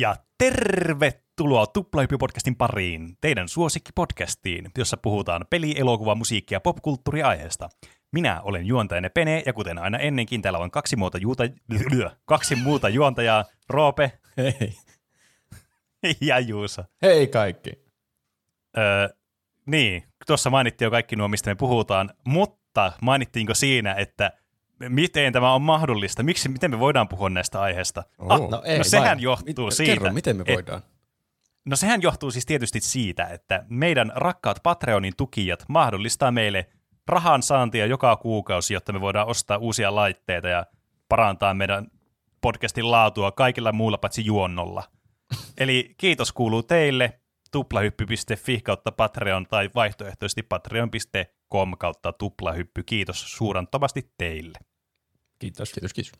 Ja tervetuloa Tuplahyppy-podcastin pariin, teidän suosikkipodcastiin, jossa puhutaan peli, elokuva, musiikki ja popkulttuuriaiheesta. Minä olen juontajana Pene, ja kuten aina ennenkin, täällä on kaksi muuta, juuta, kaksi muuta juontajaa, Roope Hei. ja Juusa. Hei kaikki. Öö, niin, tuossa mainittiin jo kaikki nuo, mistä me puhutaan, mutta mainittiinko siinä, että miten tämä on mahdollista? Miksi, miten me voidaan puhua näistä aiheista? Oh. Ah, No ei no sehän vai. johtuu Mit- siitä. Kerro, miten me et- voidaan? No sehän johtuu siis tietysti siitä, että meidän rakkaat Patreonin tukijat mahdollistaa meille rahan saantia joka kuukausi, jotta me voidaan ostaa uusia laitteita ja parantaa meidän podcastin laatua kaikilla muulla paitsi juonnolla. Eli kiitos kuuluu teille tuplahyppy.fi kautta Patreon tai vaihtoehtoisesti patreon.com kautta tuplahyppy. Kiitos suuranttomasti teille. Kiitos. Kiitos, kiitos.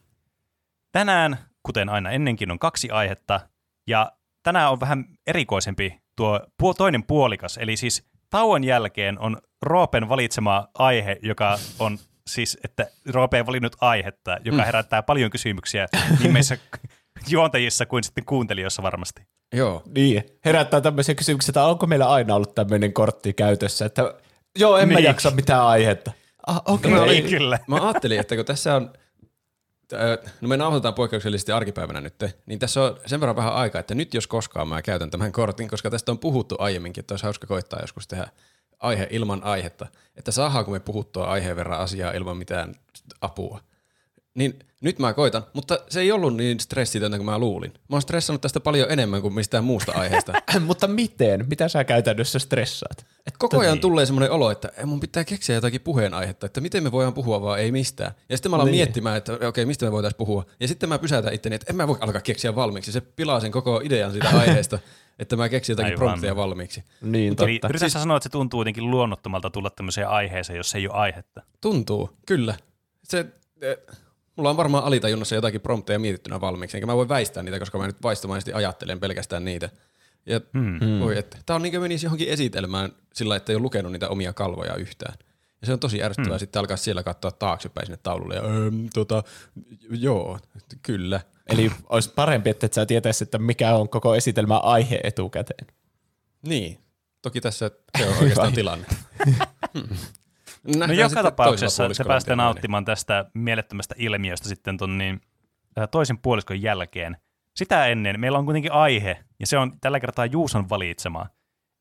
Tänään, kuten aina ennenkin, on kaksi aihetta, ja tänään on vähän erikoisempi tuo toinen puolikas, eli siis tauon jälkeen on Roopen valitsema aihe, joka on siis, että Roope on valinnut aihetta, joka herättää paljon kysymyksiä niin meissä juontajissa kuin sitten kuuntelijoissa varmasti. Joo. Niin, herättää tämmöisiä kysymyksiä, että onko meillä aina ollut tämmöinen kortti käytössä, että joo, en mä Niin. jaksa mitään aihetta. Ah, okei. No Okay. niin, kyllä. Mä ajattelin, että kun tässä on, no me nauhoitetaan poikkeuksellisesti arkipäivänä nyt, niin tässä on sen verran vähän aikaa, että nyt jos koskaan mä käytän tämän kortin, koska tästä on puhuttu aiemminkin, että olisi hauska koittaa joskus tehdä aihe ilman aihetta, että saadaanko me puhuttua aiheen verran asiaa ilman mitään apua. Niin nyt mä koitan, mutta se ei ollut niin stressitöntä kuin mä luulin. Mä oon stressannut tästä paljon enemmän kuin mistään muusta aiheesta. Mutta miten? Mitä sä käytännössä stressaat? Et koko ajan Niin. tulee semmoinen olo, että "Ei, mun pitää keksiä jotakin puheenaihetta, että miten me voidaan puhua vaan ei mistään. Ja sitten mä alan Niin. miettimään, että okei, mistä me voitaisiin puhua. Ja sitten mä pysäytän itteni, että en mä voi alkaa keksiä valmiiksi. Se pilaa sen koko idean siitä aiheesta, että mä keksin jotakin Aivan. prompteja valmiiksi. Niin, Eli totta. yritän siis... sanoa, että se tuntuu jotenkin luonnottomalta tulla tämmöiseen aiheeseen, jos ei ole aihetta. Tuntuu, kyllä. Se, eh, mulla on varmaan alitajunnassa jotakin prompteja mietittynä valmiiksi, enkä mä voi väistää niitä, koska mä nyt vaistomaisesti ajattelen pelkästään niitä. Ja Hmm. voi, että tää on niin kuin menisi johonkin esitelmään sillä, että ei ole lukenut niitä omia kalvoja yhtään. Ja se on tosi ärsyttävää Hmm. sitten alkaa siellä katsoa taaksepäin sinne taululle ja öö, tota, joo, kyllä. Eli olisi parempi, että et sä tietäisit, että mikä on koko esitelmän aihe etukäteen. Niin, toki tässä se on oikeastaan tilanne. Hmm. No Nähdään joka tapauksessa te pääsette miten menee. nauttimaan tästä mielettömästä ilmiöstä sitten ton niin, äh, toisen puoliskon jälkeen. Sitä ennen meillä on kuitenkin aihe, ja se on tällä kertaa Juuson valitsema.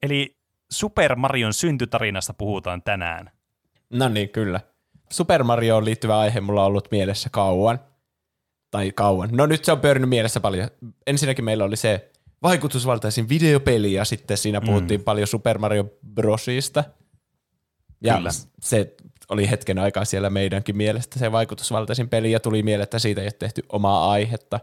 Eli Super Marion syntytarinasta puhutaan tänään. No niin, kyllä. Super Marioon liittyvä aihe mulla on ollut mielessä kauan. Tai kauan. No nyt se on pyörinyt mielessä paljon. Ensinnäkin meillä oli se vaikutusvaltaisin videopeli ja sitten siinä puhuttiin mm. paljon Super Mario Brosista. Ja Kyllä. se oli hetken aikaa siellä meidänkin mielestä se vaikutusvaltaisin peli ja tuli mieleen, että siitä ei ole tehty omaa aihetta.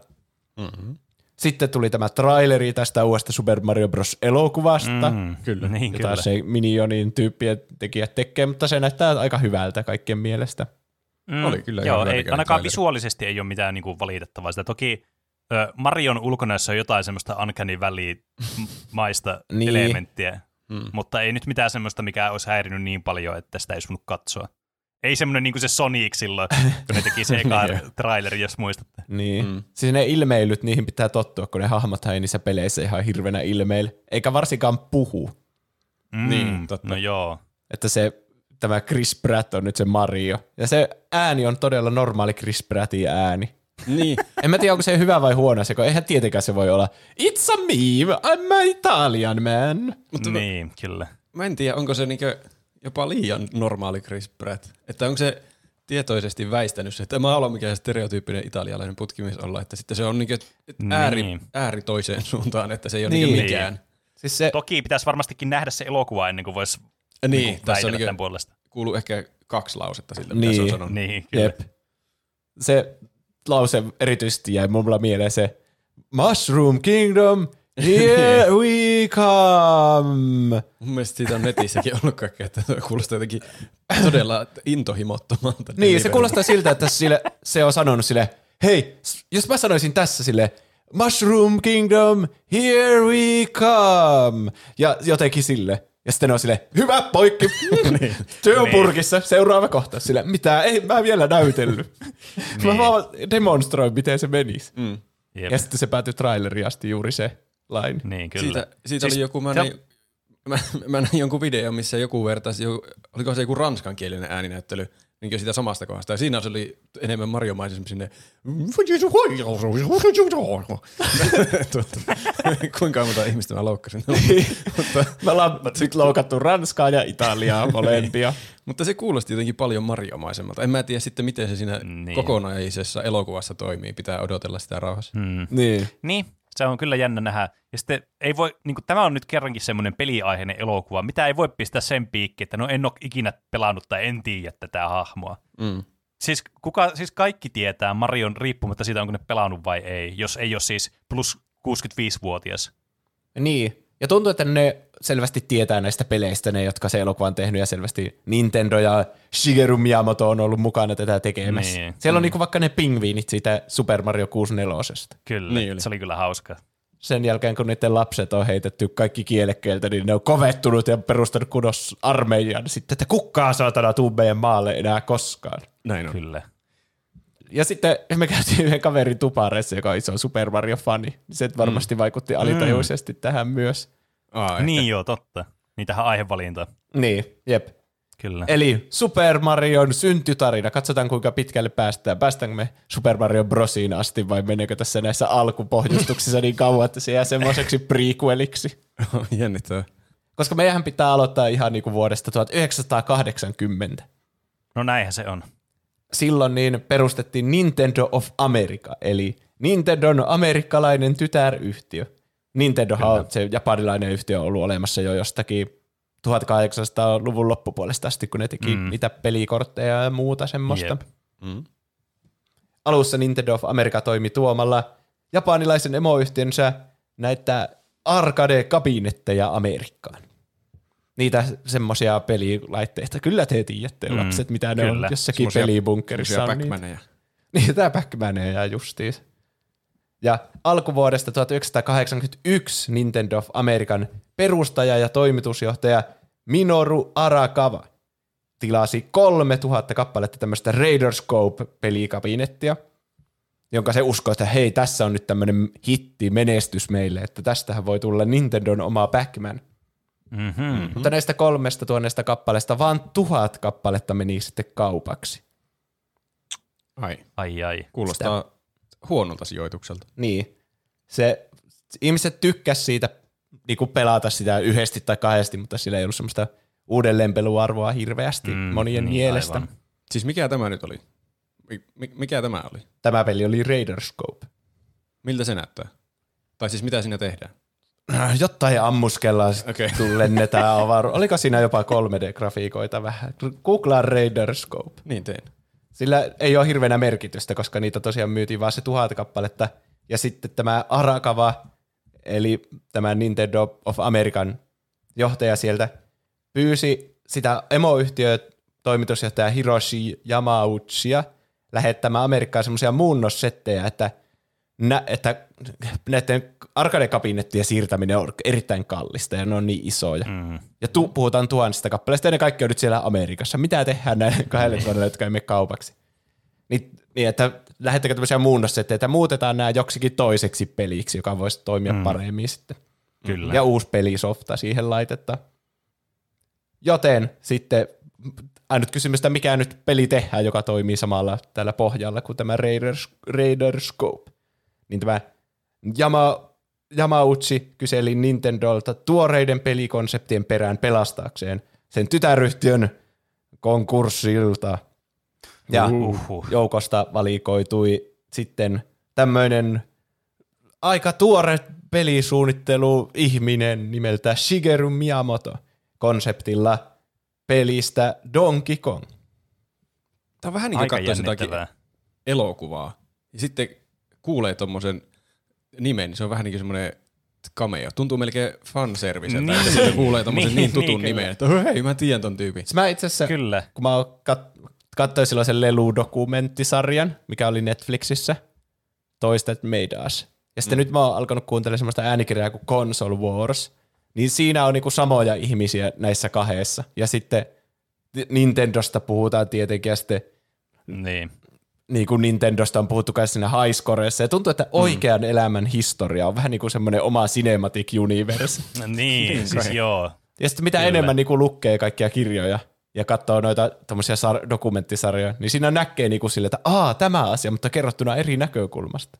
Mhm. Sitten tuli tämä traileri tästä uudesta Super Mario Bros. elokuvasta. Mm, kyllä. Niin, jota kyllä. se Minionin tyyppien tekijät tekee, mutta se näyttää aika hyvältä kaikkien mielestä. Mm, Oli kyllä Joo, ei, ainakaan traileri. visuaalisesti ei ole mitään niinku valitettavaa. Sitä toki ö, Marion ulkonäössä on jotain semmoista uncanny valley-maista Niin. elementtiä, Mm. mutta ei nyt mitään semmoista, mikä olisi häirinyt niin paljon, että sitä ei olisi voinut katsoa. Ei semmoinen niin kuin se Sonic silloin, kun ne teki se eka traileri, jos muistatte. Niin. Mm. Mm. Siis ne ilmeilyt, niihin pitää tottua, kun ne hahmot ei niissä peleissä ihan hirveänä ilmeillä. Eikä varsinkaan puhu. Mm, Niin, totta. No joo. Että se, tämä Chris Pratt on nyt se Mario. Ja se ääni on todella normaali Chris Prattin ääni. Niin, En mä tiedä, onko se hyvä vai huono se, kun eihän tietenkään se voi olla It's a me, I'm a Italian man. mutta niin, kyllä. Mä en tiedä, onko se niinkö jopa liian normaali Chris Pratt. Että onko se tietoisesti väistänyt se, että mä haluan mikään stereotyyppinen italialainen putkimies olla, että sitten se on niinkö ääri, Niin. ääri toiseen suuntaan, että se ei ole Niin. niin. mikään. Siis se, Toki pitäisi varmastikin nähdä se elokuva ennen kuin voisi Niin, niin, tässä on niinkö, tämän puolesta. kuuluu ehkä kaksi lausetta sille, mitä se on Niin. sanonut. Niin, kyllä. jep. Se lause erityisesti jäi mulla mieleen se Mushroom Kingdom, here we come. Mun mielestä siitä on netissäkin ollut kaikkea, että se kuulostaa jotenkin todella intohimottomalta. Niin, se kuulostaa siltä, että sille, se on sanonut sille, hei, jos mä sanoisin tässä sille, Mushroom Kingdom, here we come. Ja jotenkin sille. Ja sitten ne on sille, hyvä poikki, työ on purkissa, seuraava kohta. Sille, mitä, ei mä vielä näytellyt. mä Niin. vaan demonstroin, miten se menisi. Mm. Jep. Ja sitten se päätyi traileriin asti juuri se laini. Niin, kyllä. Siitä, siitä Siis oli joku, mä näin, mä, mä näin jonkun videon, missä joku vertaisi, joku, oliko se joku ranskankielinen ääninäyttely, niin siitä samasta kohdasta. Ja siinä se oli enemmän Mario-maisemmin sinne. Tuota, Kuinka monta ihmistä mä loukkasin. mutta, Me ollaan nyt loukattu Ranskaa ja Italiaa molempia. mutta se kuulosti jotenkin paljon Mario-maisemmalta. En mä tiedä sitten, miten se siinä Niin. niin. kokonaisessa elokuvassa toimii. Pitää odotella sitä rauhassa. Mm. niin. Niin, se on kyllä jännä nähdä. Ja sitten ei voi, niin kuin, tämä on nyt kerrankin semmoinen peliaiheinen elokuva, mitä ei voi pistää sen piikki, että no en ole ikinä pelannut tai en tiedä tätä hahmoa. Mm. Siis, kuka, siis kaikki tietää Marion riippumatta siitä, onko ne pelannut vai ei, jos ei ole siis plus 65-vuotias. Niin. Ja tuntuu, että ne selvästi tietää näistä peleistä, ne jotka se elokuva on tehnyt, ja selvästi Nintendo ja Shigeru Miyamoto on ollut mukana tätä tekemässä. Niin. Siellä on niinku vaikka ne pingviinit siitä Super Mario 64. Kyllä, Niin se oli kyllä hauska. Sen jälkeen, kun niiden lapset on heitetty kaikki kielekkeeltä, niin ne on kovettunut ja perustanut kunnos armeijan sitten, että kukkaa saatana tuu meidän maalle enää koskaan. Näin on. Kyllä. Ja sitten me käytiin yhden kaverin tupareissa, joka on iso Super Mario-fani. Se varmasti vaikutti alitajuisesti tähän myös. Aa, Niin joo, totta. Niin tähän aihevalintaan. Niin, jep. Kyllä. Eli Super Marion syntytarina. Katsotaan kuinka pitkälle päästään. Päästäänkö me Super Mario Brosiin asti vai meneekö tässä näissä alkupohjustuksissa niin kauan, että se jää semmoiseksi prequeliksi? Jännittävää. Koska meidän pitää aloittaa ihan niin kuin vuodesta 1980. No näinhän se on. Silloin niin perustettiin Nintendo of America, eli Nintendon amerikkalainen tytäryhtiö. Nintendohan on se japanilainen yhtiö on ollut olemassa jo jostakin 1800-luvun loppupuolesta asti, kun ne teki mm. niitä pelikortteja ja muuta semmoista. Jep. Mm. Alussa Nintendo of America toimi tuomalla japanilaisen emoyhtiönsä näitä arcade-kabinetteja Amerikkaan. Niitä semmoisia pelilaitteita. Kyllä te tiedätte, Mm, lapset, mitä ne kyllä. on jossakin Semmosia- On niitä. Pac-Maneja. Tämä Pac-Maneja justiin. Ja alkuvuodesta 1981 Nintendo of American perustaja ja toimitusjohtaja Minoru Arakawa tilasi 3000 kappaletta tämmöistä Raiderscope-pelikabinettia, jonka se uskoi, että hei, tässä on nyt tämmöinen hitti, menestys meille, että tästähän voi tulla Nintendon oma Pac-Man. Mm-hmm. Mm. Mutta näistä kolmesta tuhannesta kappaleesta vaan tuhat kappaletta meni sitten kaupaksi. Ai, Ai ai. kuulostaa huonolta sijoitukselta. Niin. Se, ihmiset tykkäs siitä niin pelata sitä yhdesti tai kahdesti, mutta sillä ei ollut semmoista uudelleenpeluarvoa hirveästi mm, monien niin, mielestä. aivan. Siis mikä tämä nyt oli? Mi- mi- mikä tämä oli? Tämä peli oli Raiderscope. Miltä se näyttää? Tai siis mitä siinä tehdään? Jotain ammuskellaan, Okei. okay. kun lennetään avaru. Oliko siinä jopa 3D-grafiikoita vähän? Googlaa Raiderscope. Niin teen. Sillä ei ole hirveänä merkitystä, koska niitä tosiaan myytiin vaan se tuhat kappaletta. Ja sitten tämä Arakawa, eli tämä Nintendo of American johtaja sieltä, pyysi sitä emoyhtiö toimitusjohtaja Hiroshi Yamauchia lähettämään Amerikkaan semmoisia muunnossettejä, että, nä, että näiden arcade-kabinettien siirtäminen on erittäin kallista ja ne on niin isoja. Mm. Ja tu- puhutaan tuhansista kappaleista ja ne kaikki on nyt siellä Amerikassa. Mitä tehdään näille kahdelle tuonnelle, jotka ei mene kaupaksi? Niin, niin että lähettekö tämmöisiä muunnossetteitä, että muutetaan nämä joksikin toiseksi peliksi, joka voisi toimia mm. paremmin sitten. Kyllä. Ja uusi pelisofta siihen laitetta. Joten sitten ainut kysymys, että mikä nyt peli tehdään, joka toimii samalla tällä pohjalla kuin tämä Raiders, Raiderscope. Niin tämä Yama, Yamauchi kyseli Nintendolta tuoreiden pelikonseptien perään pelastaakseen sen tytäryhtiön konkurssilta. Ja Uhuh. joukosta valikoitui sitten tämmöinen aika tuore pelisuunnittelu ihminen nimeltä Shigeru Miyamoto konseptilla pelistä Donkey Kong. Tämä on vähän niin kuin katsoisi jotakin elokuvaa. Ja sitten kuulee tommosen nimen, niin se on vähän niin kuin semmoinen cameo. Tuntuu melkein fanserviceltä, Niin. että sitten kuulee tommosen Niin, niin, tutun niin, nimen, että hei, mä tiedän ton tyypin. Mä itse asiassa, Kyllä. kun mä kat- katsoin silloin sen Lelu-dokumenttisarjan, mikä oli Netflixissä, Toistet Made Us. Ja sitten mm. nyt mä oon alkanut kuuntelemaan semmoista äänikirjaa kuin Console Wars, niin siinä on niinku samoja ihmisiä näissä kahdessa. Ja sitten Nintendosta puhutaan tietenkin, ja sitten Niin. Niin kuin Nintendosta on puhuttu kai siinä highscoreissa, ja tuntuu, että oikean mm. elämän historia on vähän niin kuin semmoinen oma cinematic universe. No niin, siis joo. Ja sitten mitä Kyllä. enemmän niin kuin lukee kaikkia kirjoja ja katsoo noita tommosia sar- dokumenttisarjoja, niin siinä näkee niin kuin sille, että aa, tämä asia, mutta kerrottuna eri näkökulmasta.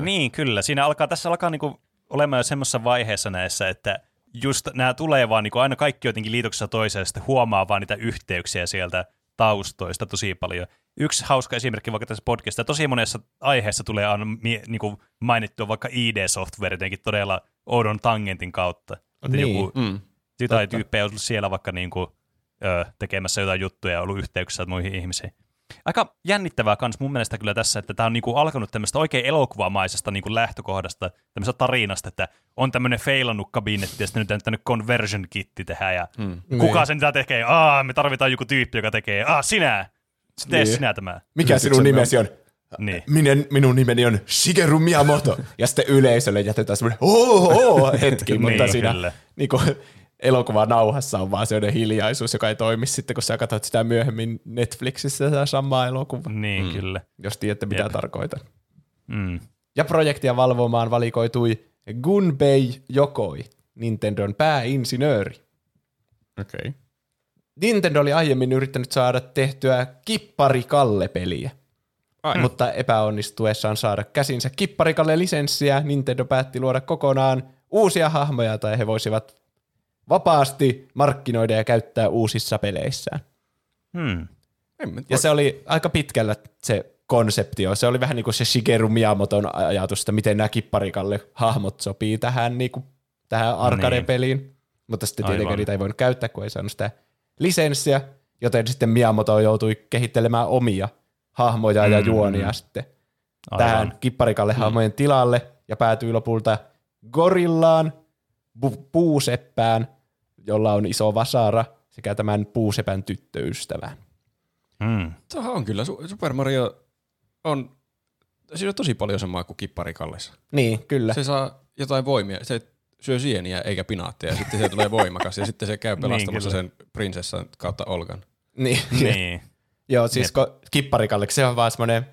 Niin, kyllä. Siinä alkaa, tässä alkaa niinku olemaan jo semmoisessa vaiheessa näissä, että just nämä tulee vaan niinku aina kaikki jotenkin liitoksessa toiseen, ja sitten huomaa vaan niitä yhteyksiä sieltä taustoista tosi paljon. Yksi hauska esimerkki vaikka tässä podcastissa, tosi monessa aiheessa tulee aina mie- niinku mainittua vaikka ID-software jotenkin todella oudon tangentin kautta. Että Niin. joku, Mm. jotain tyyppejä on ollut siellä vaikka niinku, ö, tekemässä jotain juttuja ja ollut yhteyksissä muihin ihmisiin. Aika jännittävää kans mun mielestä kyllä tässä, että tämä on niinku alkanut tämmöistä oikein elokuvamaisesta niinku lähtökohdasta, tämmöisestä tarinasta, että on tämmöinen feilannut kabinetti ja sitten nyt tänne conversion kitti tehdään ja Mm. kuka Niin. sen tätä tekee? Aa, me tarvitaan joku tyyppi, joka tekee. Aa, sinä! Tee Niin. sinä tämä. Mikä sinun nimesi on? Niin. Minun, minun nimeni on Shigeru Miyamoto. Ja sitten yleisölle jätetään semmoinen oo hetki, mutta Niin, siinä kyllä. niin kuin, elokuvan nauhassa on vaan sellainen hiljaisuus, joka ei toimi sitten, kun sä katsot sitä myöhemmin Netflixissä sitä samaa elokuvaa, Niin, kyllä. jos tiedätte mitä Jep. tarkoitan. Mm. Ja projektia valvomaan valikoitui Gunpei Yokoi, Nintendon pääinsinööri. Okei. Okay. Nintendo oli aiemmin yrittänyt saada tehtyä Kippari-Kalle-peliä, Ai. mutta epäonnistuessaan saada käsinsä Kippari-Kalle-lisenssiä, Nintendo päätti luoda kokonaan uusia hahmoja, tai he voisivat vapaasti markkinoida ja käyttää uusissa peleissään. Hmm. Ja se oli aika pitkällä se konseptio. Se oli vähän niin kuin se Shigeru Miyamoton ajatus, että miten nämä Kipparikalle hahmot sopii tähän, niin kuin, tähän arcade-peliin. Mutta sitten tietenkään niitä ei voinut käyttää, kun ei saanut sitä lisenssiä, joten sitten Miyamoto joutui kehittelemään omia hahmoja ja Mm. juonia sitten Aivan. tähän Kipparikalle hahmojen tilalle ja päätyi lopulta Gorillaan, bu- puuseppään, jolla on iso vasara, sekä tämän puusepän tyttöystävään. Hmm. Tuohan on kyllä. Su- Super Mario on, siinä on tosi paljon samaa kuin kipparikallessa. Niin, kyllä. Se saa jotain voimia. Se syö sieniä eikä pinaatteja ja sitten se tulee voimakas ja sitten se käy pelastamassa kyllä. sen prinsessan kautta Olgan. Niin, Niin. Joo, siis ko, Kipparikalle, se on vaan semmoinen,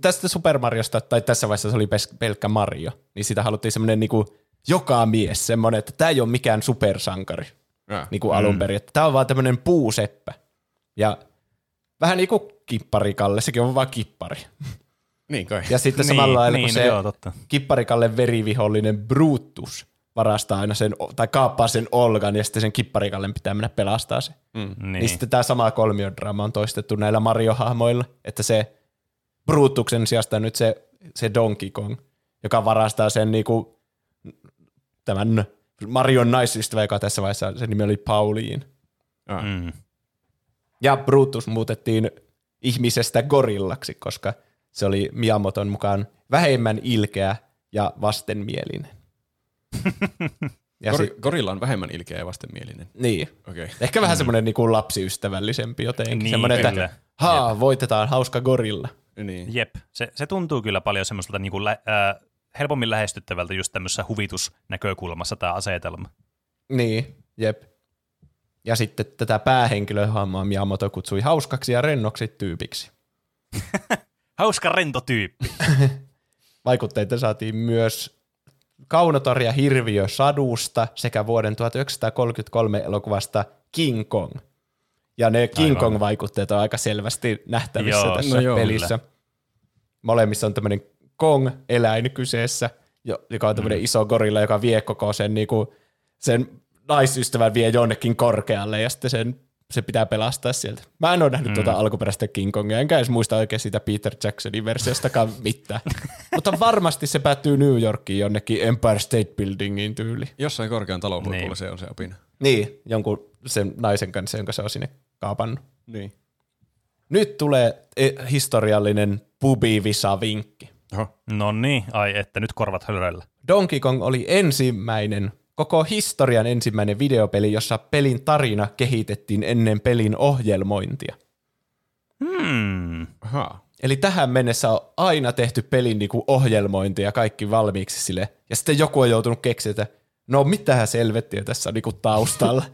tästä Super Mariosta, tai tässä vaiheessa se oli pes, pelkkä Mario, niin sitä haluttiin semmoinen niinku joka mies, semmoinen, että tämä ei ole mikään supersankari Ja. niin kuin mm. alun perin, että tämä on vaan tämmöinen puuseppä. Ja vähän niin kuin Kipparikalle, sekin on vaan kippari. Niin kai. Ja sitten Niin, samalla lailla, niin, kun no se joo, totta. Kipparikalle verivihollinen Brutus varastaa aina sen, tai kaappaa sen Olgan, ja sitten sen Kipparikallen pitää mennä pelastaa se. Niin. Niin sitten tämä sama kolmiodraama on toistettu näillä Mario-hahmoilla, että se Brutuksen sijasta nyt se, se Donkey Kong, joka varastaa sen niinku, tämän Marion naisystävä, joka tässä vaiheessa sen nimi oli Pauline. Ja. Mm. Ja Brutus muutettiin ihmisestä gorillaksi, koska se oli Miyamoton mukaan vähemmän ilkeä ja vastenmielinen. Ja Gor- si- gorilla on vähemmän ilkeä ja vastenmielinen. niin. Okei. Okay. Ehkä vähän semmoinen niinku lapsiystävällisempi jotenkin. Niin, semmoinen, että haa, voitetaan hauska gorilla. Niin. Jep, se, se tuntuu kyllä paljon semmoiselta niin kuin lä, äh, helpommin lähestyttävältä just tämmöisessä huvitusnäkökulmassa tämä asetelma. Niin, jep. Ja sitten tätä päähenkilöhahmoa Miyamoto kutsui hauskaksi ja rennoksi tyypiksi. Hauska rento tyyppi. Vaikutteita saatiin myös Kaunotor ja Hirviö Sadusta sekä vuoden 1933 elokuvasta King Kong. Ja ne King Aivan. Kong-vaikutteet on aika selvästi nähtävissä Joo, tässä no joo, pelissä. Molemmissa on tämmöinen Kong-eläin kyseessä, jo- joka on tämmöinen iso gorilla, joka vie koko sen, niinku, sen naisystävän vie jonnekin korkealle ja sitten sen, se pitää pelastaa sieltä. Mä en ole nähnyt mm. tuota alkuperäistä King Kongia, enkä edes muista oikein siitä Peter Jacksonin versiostakaan mitään. Mutta varmasti se päättyy New Yorkiin jonnekin Empire State Buildingin tyyli. Jossain korkean talon Niin. se on se opina. Niin, jonkun sen naisen kanssa, jonka se on sinne kaapannut. Niin. Nyt tulee eh, historiallinen pubivisa-vinkki. No niin, ai että nyt korvat hölröllä. Donkey Kong oli ensimmäinen, koko historian ensimmäinen videopeli, jossa pelin tarina kehitettiin ennen pelin ohjelmointia. Hmm. Aha. Eli tähän mennessä on aina tehty pelin niinku ohjelmointi ja kaikki valmiiksi sille. Ja sitten joku on joutunut keksiä, että no mitähän selvettiä tässä on niinku taustalla.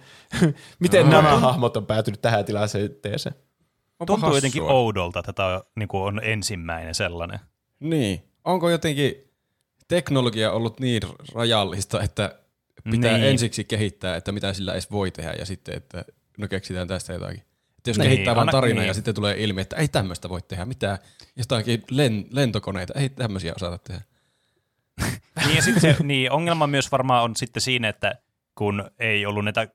Miten nämä hahmot on päätynyt tähän tilanteeseen. Onpa Tuntuu jotenkin hassua. oudolta, että tämä on, niin kuin on ensimmäinen sellainen. Niin. Onko jotenkin teknologia ollut niin rajallista, että pitää Niin. ensiksi kehittää, että mitä sillä edes voi tehdä, ja sitten, että no keksitään tästä jotakin. Että jos Niin, kehittää vaan aina- tarinan niin. ja sitten tulee ilmi, että ei tämmöistä voi tehdä, mitään jotakin len, lentokoneita, ei tämmöisiä osata tehdä. Niin, ja sitten se, niin, ongelma myös varmaan on sitten siinä, että kun ei ollut näitä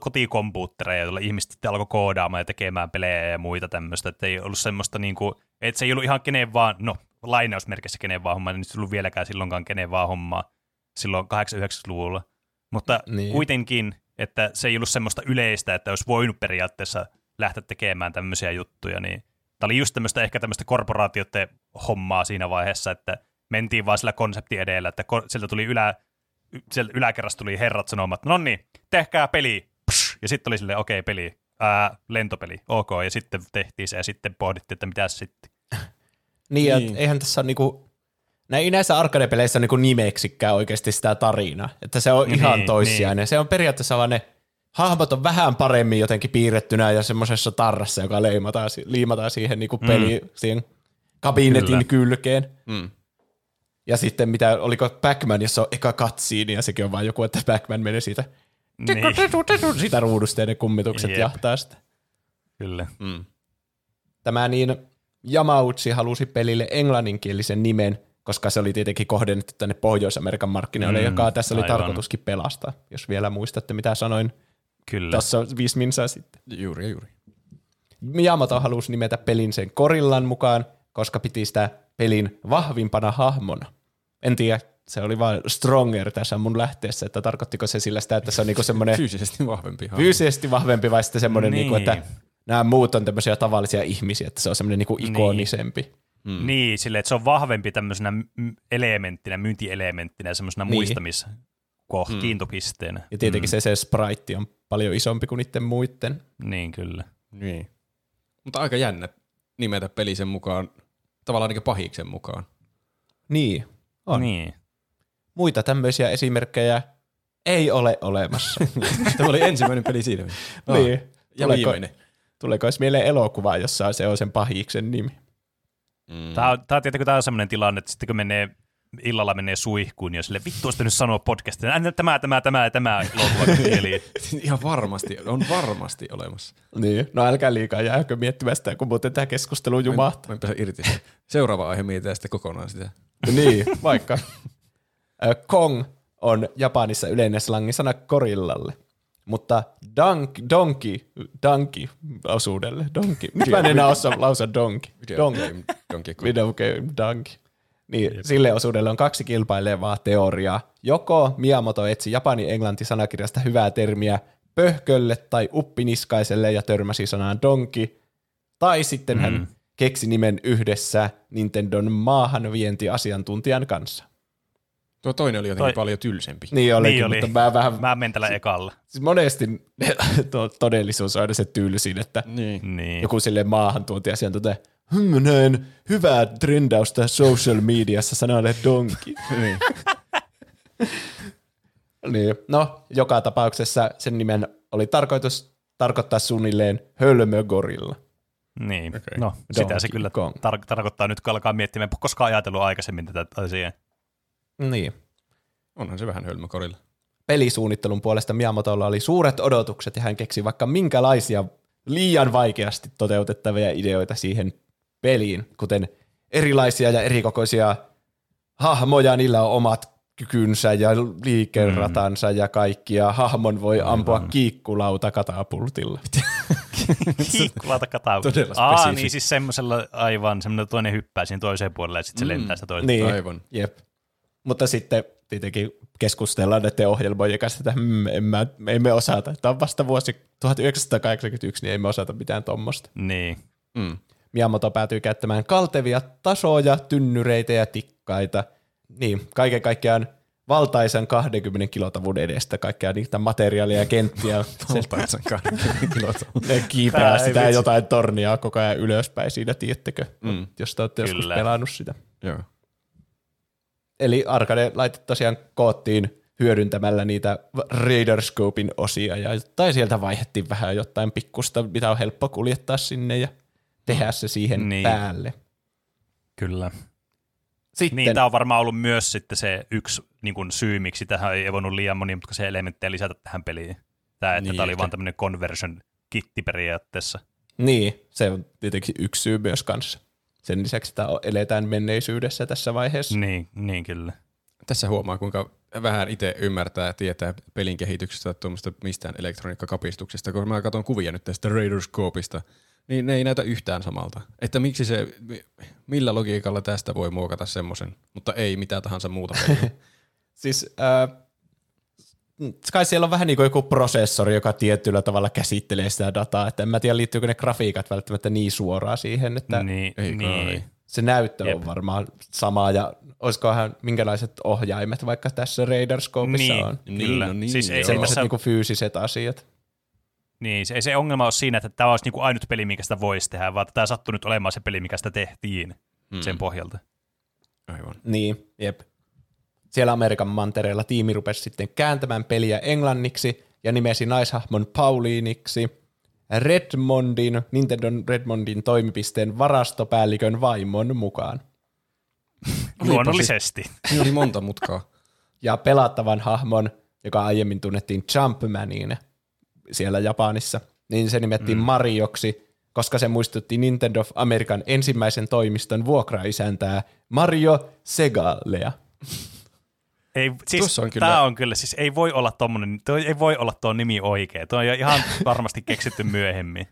kotikompuuttereja, joilla ihmiset sitten alkoi koodaamaan ja tekemään pelejä ja muita tämmöistä, että ei ollut semmoista niin kuin, että se ei ollut ihan kenen vaan, no lainausmerkissä kenen vaan homma, niin se ei ollut vieläkään silloinkaan kenen vaan hommaa silloin 80-90-luvulla. Mutta Niin. kuitenkin, että se ei ollut semmoista yleistä, että olisi voinut periaatteessa lähteä tekemään tämmöisiä juttuja, niin tämä oli just tämmöistä ehkä tämmöistä korporaatioiden hommaa siinä vaiheessa, että mentiin vaan sillä konsepti edellä, että ko- sieltä tuli ylä, sieltä yläkerrasta tuli herrat sanomaan, että no niin, tehkää peli, Psh! ja sitten oli silleen, okei, okay, peli, ää, lentopeli, ok, ja sitten tehtiin se, ja sitten pohdittiin, että mitä sitten. Niin, ja Niin. eihän tässä ole niinku, näin näissä arcade-peleissä on niinku nimeksikään oikeasti sitä tarinaa. Että se on Niin, ihan niin. toissijainen. Se on periaatteessa vaan ne hahmot on vähän paremmin jotenkin piirrettynä ja semmoisessa tarrassa, joka leimataan, liimataan siihen niinku peli, siihen kabinetin Kyllä. kylkeen. Mm. Ja sitten mitä, oliko Pac-Man, jossa on eka katsiini ja sekin on vaan joku, että Pac-Man menee siitä, Niin, siitä ruudusta ja ne kummitukset Jep. jahtaa sitä. kyllä. Mm. Tämä niin Yamauchi halusi pelille englanninkielisen nimen, koska se oli tietenkin kohdennettu tänne Pohjois-Amerikan markkinoille, Mm, joka tässä oli aivan. tarkoituskin pelastaa, jos vielä muistatte, mitä sanoin Kyllä. tuossa viisi minsaa sitten. Juuri ja juuri. Miyamoto halusi nimetä pelin sen korillan mukaan, koska piti sitä pelin vahvimpana hahmona. En tiedä, se oli vain stronger tässä mun lähteessä, että tarkoittiko se sillä sitä, että se on niinku semmoinen Fyysisesti vahvempi hahmo. fyysisesti vahvempi vai sitten semmoinen, Niin. niinku, että nämä muut on tämmöisiä tavallisia ihmisiä, että se on semmoinen niinku Niin. Mm. Niin, sille, että se on vahvempi tämmöisenä elementtinä, myyntielementtinä, semmoisena Niin. muistamis mm. kiintopisteenä. Ja tietenkin mm. se, se sprite on paljon isompi kuin niiden muiden. Niin, kyllä. Niin. Mutta aika jännä nimetä peli sen mukaan, tavallaan niin pahiksen mukaan. Niin, on. Niin. Muita tämmöisiä esimerkkejä ei ole olemassa. Tämä oli ensimmäinen peli siinä. Ah, niin. Ja Tuleeko, viimeinen. tuleeko edes mieleen elokuva, jossa se on sen pahiksen nimi? Mm. Tämä on, tämä, tietenkin tämä on semmoinen tilanne, että sitten kun menee illalla menee suihkuun, ja sille vittu olisi sanoa podcastina, "Ää, tämä, tämä, tämä ja tämä elokuva eli Ihan varmasti, on varmasti olemassa. Niin. No älkää liikaa jääkö miettimään sitä, kun muuten tämä keskustelu jumahtaa. Mä en pääse irti. Seuraava aihe mietitään sitten kokonaan sitä. niin, vaikka. Kong on Japanissa yleinen slangisana korillalle. Mutta dank, donkey, donkey osuudelle, donkey. Nyt mä en enää osaa lausua donkey. Video Donkey. Kong. Video game donkey. Niin, sille osuudelle on kaksi kilpailevaa teoriaa. Joko Miyamoto etsi japani-englanti sanakirjasta hyvää termiä pöhkölle tai uppiniskaiselle ja törmäsi sanaan donki, tai sitten mm. hän keksi nimen yhdessä Nintendon maahanvientiasiantuntijan kanssa. Tuo toinen oli jotenkin Toi- paljon tylsempi. Niin olikin, Niin oli. mutta mä vähän, mä menen tällä ekalla. siis monesti tuo todellisuus on aina se tylsin, että Niin. Niin. joku sille maahantuontiasiantuntija, hm, näen hyvää trendausta social mediassa sanalle donki. niin. Niin. No, joka tapauksessa sen nimen oli tarkoitus tarkoittaa suunnilleen hölmögorilla. Niin, Okei. no sitä Donkey se kyllä tar- tarkoittaa nyt, kun alkaa miettimään, en koskaan ajatellut aikaisemmin tätä asiaa. Niin. Onhan se vähän hölmökorilla. Pelisuunnittelun puolesta Miyamotolla oli suuret odotukset ja hän keksi vaikka minkälaisia liian vaikeasti toteutettavia ideoita siihen peliin, kuten erilaisia ja erikokoisia hahmoja, niillä on omat kykynsä ja liikeratansa ja kaikki, ja hahmon voi ampua kiikkulauta katapultilla. Kiikkulauta kataa. Todella Aa, niin siis semmoisella aivan, semmoinen toinen hyppää siinä toiseen puolelle ja sitten se lentää sitä toiseen. Niin, Aivan. jep. Mutta sitten tietenkin keskustellaan näiden ohjelmojen kanssa, että hmm, en mä, me emme osata. Tämä on vasta vuosi 1981, niin emme osata mitään tuommoista. Niin. Mm. Miyamoto päätyy käyttämään kaltevia tasoja, tynnyreitä ja tikkaita. Niin, kaiken kaikkiaan valtaisan 20 kilotavun edestä kaikkea niitä materiaalia ja kenttiä. Se Valtaitsan 20 kilota. ne kiipeää ei sitä vitsi. jotain tornia koko ajan ylöspäin siinä, tiedättekö, Mm. jos te olette joskus Kyllä. pelannut sitä. Joo. Eli arcade laite tosiaan koottiin hyödyntämällä niitä Radarscopein osia ja tai sieltä vaihdettiin vähän jotain pikkusta, mitä on helppo kuljettaa sinne ja tehdä se siihen Niin. päälle. Kyllä. Sitten, Niin, tämä on varmaan ollut myös sitten se yksi niin kuin syy, miksi tähän ei voinut liian monimutkaisia elementtejä lisätä tähän peliin. Tämä, että Niin, tämä oli vaan tämmöinen conversion kitti periaatteessa. niin, se on tietenkin yksi syy myös kanssa. Sen lisäksi, että eletään menneisyydessä tässä vaiheessa. Niin, niin kyllä. Tässä huomaa, kuinka vähän itse ymmärtää ja tietää pelin kehityksestä tuommoista mistään elektroniikkakapistuksesta, kun mä katson kuvia nyt tästä Radarscopeista, niin ne ei näytä yhtään samalta. Että miksi se, millä logiikalla tästä voi muokata semmoisen, mutta ei mitään tahansa muuta peliä. Siis äh, kai siellä on vähän niin kuin joku prosessori, joka tietyllä tavalla käsittelee sitä dataa, että en mä tiedä liittyykö ne grafiikat välttämättä niin suoraan siihen, että Niin, ei niin. se näyttö Jep. on varmaan sama ja olisikohan minkälaiset ohjaimet vaikka tässä Radarscopeissa Niin, on. kyllä. no niin, siis ei, Sellaiset tässä, niinku fyysiset asiat. niin, se, ei se ongelma ole siinä, että tämä olisi niinku ainut peli, mikä sitä voisi tehdä, vaan että tämä sattui nyt olemaan se peli, mikä sitä tehtiin Mm. sen pohjalta. Aivan. Niin, jep. Siellä Amerikan mantereella tiimi rupesi sitten kääntämään peliä englanniksi ja nimesi naishahmon Pauliiniksi Redmondin, Nintendon Redmondin toimipisteen varastopäällikön vaimon mukaan. Luonnollisesti. Siinä oli monta mutkaa. Ja pelattavan hahmon, joka aiemmin tunnettiin Jumpmanina siellä Japanissa, niin se nimettiin mm. Marioksi, koska se muistutti Nintendo of American ensimmäisen toimiston vuokraisäntää Mario Segalea. Ei, siis Tuossa on kyllä- Tämä on kyllä, siis ei voi olla tommonen, toi ei voi olla tuo nimi oikea. Tuo on jo ihan varmasti keksitty myöhemmin.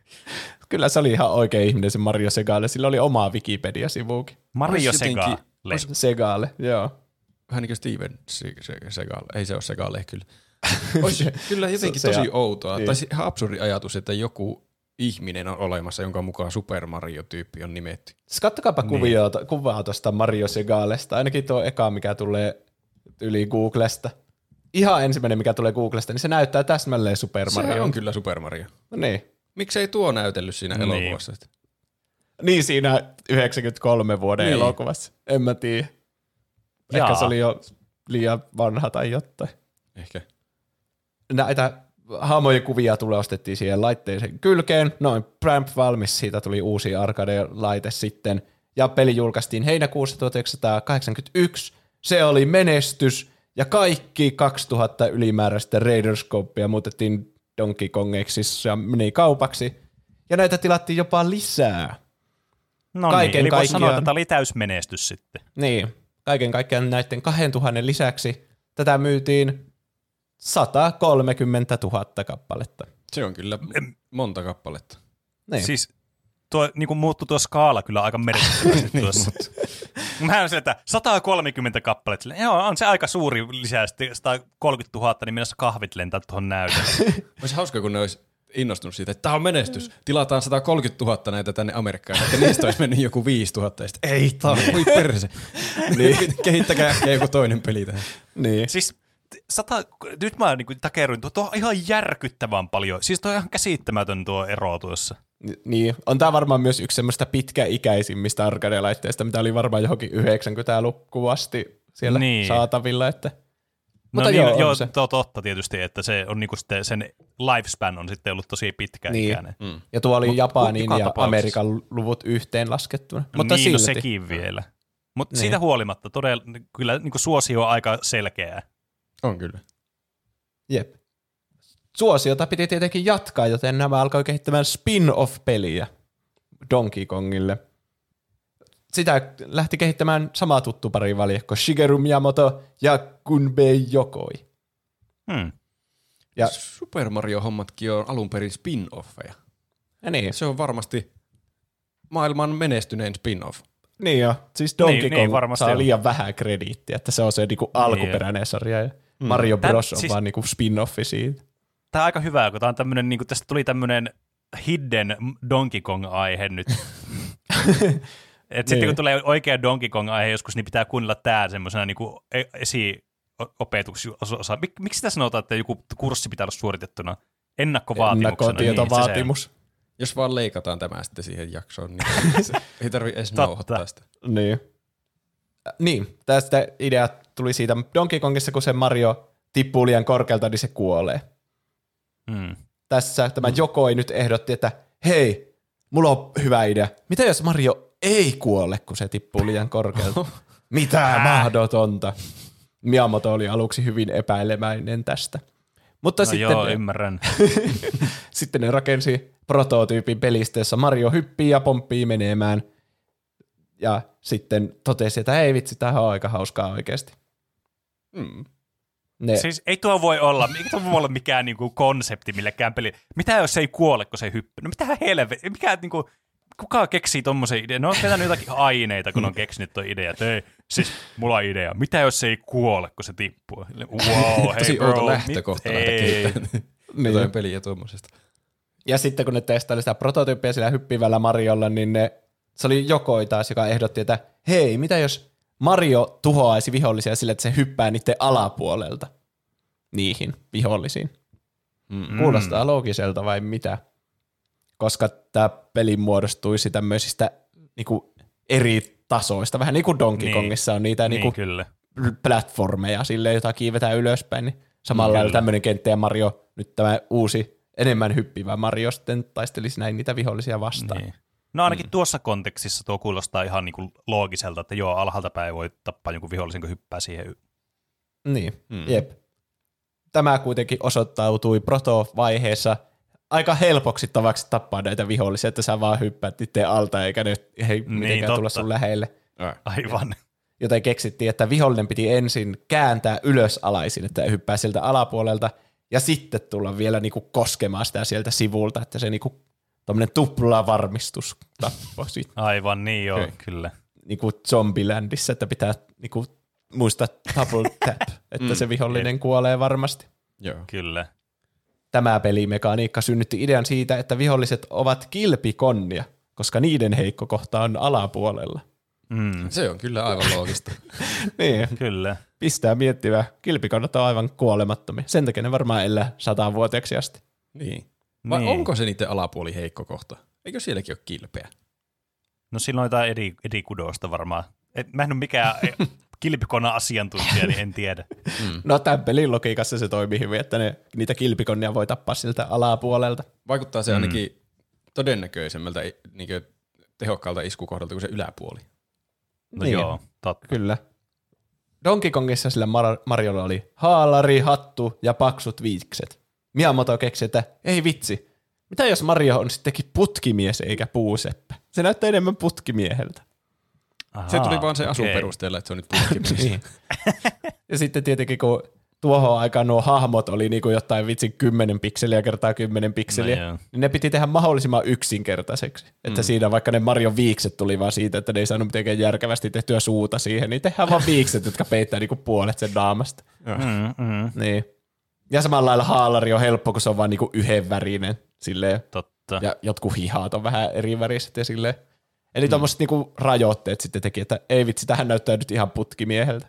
Kyllä se oli ihan oikea ihminen se Mario Segale, sillä oli oma Wikipedia-sivuukin. Mario Ois jotenkin- Sega. ois- Segale, joo. Vähän niin kuin Steven Se- Se- Segal. Ei se ole Segal, kyllä. Olisi kyllä jotenkin Se- se- tosi outoa. niin. Tai ihan absurdi ajatus, että joku ihminen on olemassa, jonka mukaan Super Mario-tyyppi on nimetty. Siis kattokaapa niin. kuvia, kuvaa tuosta Mario Segalesta, ainakin tuo eka, mikä tulee yli Googlesta. Ihan ensimmäinen, mikä tulee Googlesta, niin se näyttää täsmälleen Super Se Mario. on kyllä Super Mario. No niin. Miksei tuo näytellyt siinä Niin. elokuvassa? Niin siinä 93 vuoden Niin. elokuvassa. En mä tiedä. Ehkä Jaa. se oli jo liian vanha tai jotain. Ehkä. Näitä hahmojen kuvia tulee ostettiin siihen laitteeseen kylkeen. Noin, Bramp valmis, siitä tuli uusi arcade-laite sitten. Ja peli julkaistiin heinäkuussa 1981. Se oli menestys. Ja kaikki 2000 ylimääräistä Raiderscopea muutettiin Donkey Kongeiksi ja meni kaupaksi. Ja näitä tilattiin jopa lisää. No Kaiken niin, eli voisi sanoa, kaikkiaan- että tämä oli täysmenestys sitten. Niin, kaiken kaikkiaan näiden 2000 lisäksi tätä myytiin 130 000 kappaletta. Se on kyllä monta kappaletta. Niin. Siis tuo niin kuin muuttui tuo skaala kyllä aika merkittävästi tuossa. Mä olen sillä, että 130 kappaletta. Silleen, Joo, on se aika suuri lisäys. 130 000, niin mennessä kahvit lentää tuohon näytölle. Olisi hauska, kun ne olisi innostunut siitä, että tämä on menestys. Tilataan 130 000 näitä tänne Amerikkaan, että niistä olisi mennyt joku 5 000. Ja sitten, ei, tää on voi perse. niin. Kehittäkää äkkiä joku toinen peli tähän. niin. siis sata, nyt mä niin takeruin, tuo, tuo on ihan järkyttävän paljon. Siis tuo on ihan käsittämätön tuo ero tuossa. Ni- Niin, on tämä varmaan myös yksi semmoista pitkäikäisimmistä arcade-laitteista, mitä oli varmaan johonkin 90-lukuun asti siellä Niin. niin. saatavilla. Että. No Mutta niin, joo, on joo se. totta tietysti, että se on niinku sitten, sen lifespan on sitten ollut tosi pitkäikäinen. Niin. Mm. Ja tuo oli Japanin joka ja tapauksessa. Amerikan luvut yhteen laskettuna. Mutta niin, no silti. sekin vielä. Mutta Niin. siitä huolimatta todella, kyllä niin suosio on aika selkeää. On kyllä. Jep. Suosiota piti tietenkin jatkaa, joten nämä alkoi kehittämään spin-off-peliä Donkey Kongille. Sitä lähti kehittämään sama tuttu parivaljakko Shigeru Miyamoto ja Gunbei Yokoi. Hmm. Ja, Super Mario-hommatkin on alun perin spin-offeja. ja niin, Se on varmasti maailman menestynein spin-off. niin jo. Siis Donkey Niin, Kong niin, varmasti saa on. liian vähän krediittiä, että se on se niinku alkuperäinen sarja ja Mario Tän- Bros on siis- vaan niinku spin-offi siitä. Tämä on aika hyvä, kun tämä on tämmönen, niin tästä tuli tämmöinen hidden Donkey Kong-aihe nyt. Et sitten Niin. kun tulee oikea Donkey Kong-aihe joskus, niin pitää kuunnella tämä semmoisena niin esiopetuksi osa. Mik, miksi sitä sanotaan, että joku kurssi pitää olla suoritettuna ennakkovaatimuksena? Niin, se Ennakkotietovaatimus. Jos vaan leikataan tämä sitten siihen jaksoon, niin se- ei tarvi edes Totta. nauhoittaa sitä. Niin. Äh, Niin, tästä idea tuli siitä Donkey Kongissa, kun se Mario tippuu liian korkealta, niin se kuolee. Mm. Tässä tämä Jokoi nyt ehdotti, että hei, mulla on hyvä idea. Mitä jos Mario ei kuole, kun se tippuu liian korkealta? Mitä mahdotonta. Miyamoto oli aluksi hyvin epäilemäinen tästä. Mutta No sitten, joo, ne, ymmärrän. sitten ne rakensi prototyypin pelistä, jossa Mario hyppii ja pomppii menemään. Ja sitten totesi, että ei vitsi, tämä on aika hauskaa oikeasti. Mm. Ne, Siis ei tuo voi olla, ei tuo voi olla mikään niinku konsepti millekään peli. Mitä jos se ei kuole, kun se hyppää? No mitä helvetti, mikä niinku, kuka keksii tommosen idean? Ne on vetänyt jotakin aineita, kun on keksinyt tuon idea. Ei, siis mulla on idea. Mitä jos se ei kuole, kun se tippuu? Wow, hei Tosi bro. lähtökohta mit- lähteä ei. Niin. jotain peliä tuommoisesta. Ja sitten kun ne testaili sitä prototyyppiä sillä hyppivällä Mariolla, niin ne, se oli Jokoi taas, joka ehdotti, että hei, mitä jos Mario tuhoaisi vihollisia sillä, että se hyppää niiden alapuolelta niihin vihollisiin. Mm. Kuulostaa loogiselta vai mitä? Koska tämä peli muodostuisi tämmöisistä niinku, eri tasoista, vähän niin kuin Donkey Niin. Kongissa on niitä Niin, niinku, kyllä. platformeja, sille jota kiivetään ylöspäin, niin samalla lailla tämmöinen kenttä ja Mario, nyt tämä uusi, enemmän hyppivä Mario sitten taistelisi näin niitä vihollisia vastaan. Niin. No ainakin mm. tuossa kontekstissa tuo kuulostaa ihan niinku loogiselta, että joo, alhaalta päin voi tappaa jonkun vihollisen, kun hyppää siihen. y- Niin, mm. jep. Tämä kuitenkin osoittautui proto-vaiheessa aika helpoksi tavaksi tappaa näitä vihollisia, että sä vaan hyppäät niiden alta eikä ne ei Niin, mitenkään tulla sun lähelle. Ai. Aivan. Joten keksittiin, että vihollinen piti ensin kääntää ylös alaisin, että hyppää sieltä alapuolelta, ja sitten tulla vielä niinku koskemaan sitä sieltä sivulta, että se niinku tommonen tupla varmistus tappoisi. Aivan, niin joo, Okei. kyllä. niinku Zombielandissa, että pitää niinku muistaa double tap, että se vihollinen kuolee varmasti. Joo. Kyllä. Tämä pelimekaniikka synnytti idean siitä, että viholliset ovat kilpikonnia, koska niiden heikko kohta on alapuolella. Mm, Se on kyllä aivan loogista. Niin, kyllä. pistää miettivää. Kilpikonnat on aivan kuolemattomia. Sen takia ne varmaan elää satavuotiaaksi asti. niin. Vai Niin. onko se niiden alapuoli heikko kohta? Eikö sielläkin ole kilpeä? No silloin jotain edi, edikudosta varmaan. Et, mä en ole mikään kilpikona asiantuntija, niin en tiedä. No tämän pelin logiikassa se toimii hyvin, että ne, niitä kilpikonnia voi tappaa siltä alapuolelta. Vaikuttaa se ainakin todennäköisemmältä niin tehokkaalta iskukohdalta kuin se yläpuoli. No Niin. joo, totta. Kyllä. Donkey Kongissa sillä Mar- Mariolla oli haalari, hattu ja paksut viikset. Miyamoto keksi, että ei vitsi, mitä jos Mario on sittenkin putkimies eikä puuseppä? Se näyttää enemmän putkimieheltä. Ahaa, Se tuli vaan se asun okei. perusteella, että se on nyt putkimies. Niin. ja sitten tietenkin, kun tuohon aikaan nuo hahmot oli niin kuin jotain vitsin 10 pikseliä kertaa 10 pikseliä, No joo. niin ne piti tehdä mahdollisimman yksinkertaiseksi. Että siinä vaikka ne Marion viikset tuli vaan siitä, että ne ei saanut mitenkään järkevästi tehtyä suuta siihen, niin tehdään vaan viikset, jotka peittää niin kuin puolet sen naamasta. Mm, mm, Niin. Ja samalla lailla haalari on helppo, kun se on vaan niinku yhden värinen. Silleen. totta. Ja jotkut hihat on vähän eri väriset ja silleen. Eli mm. tuommoiset niinku rajoitteet sitten teki, että ei vitsi, tähän näyttää nyt ihan putkimieheltä.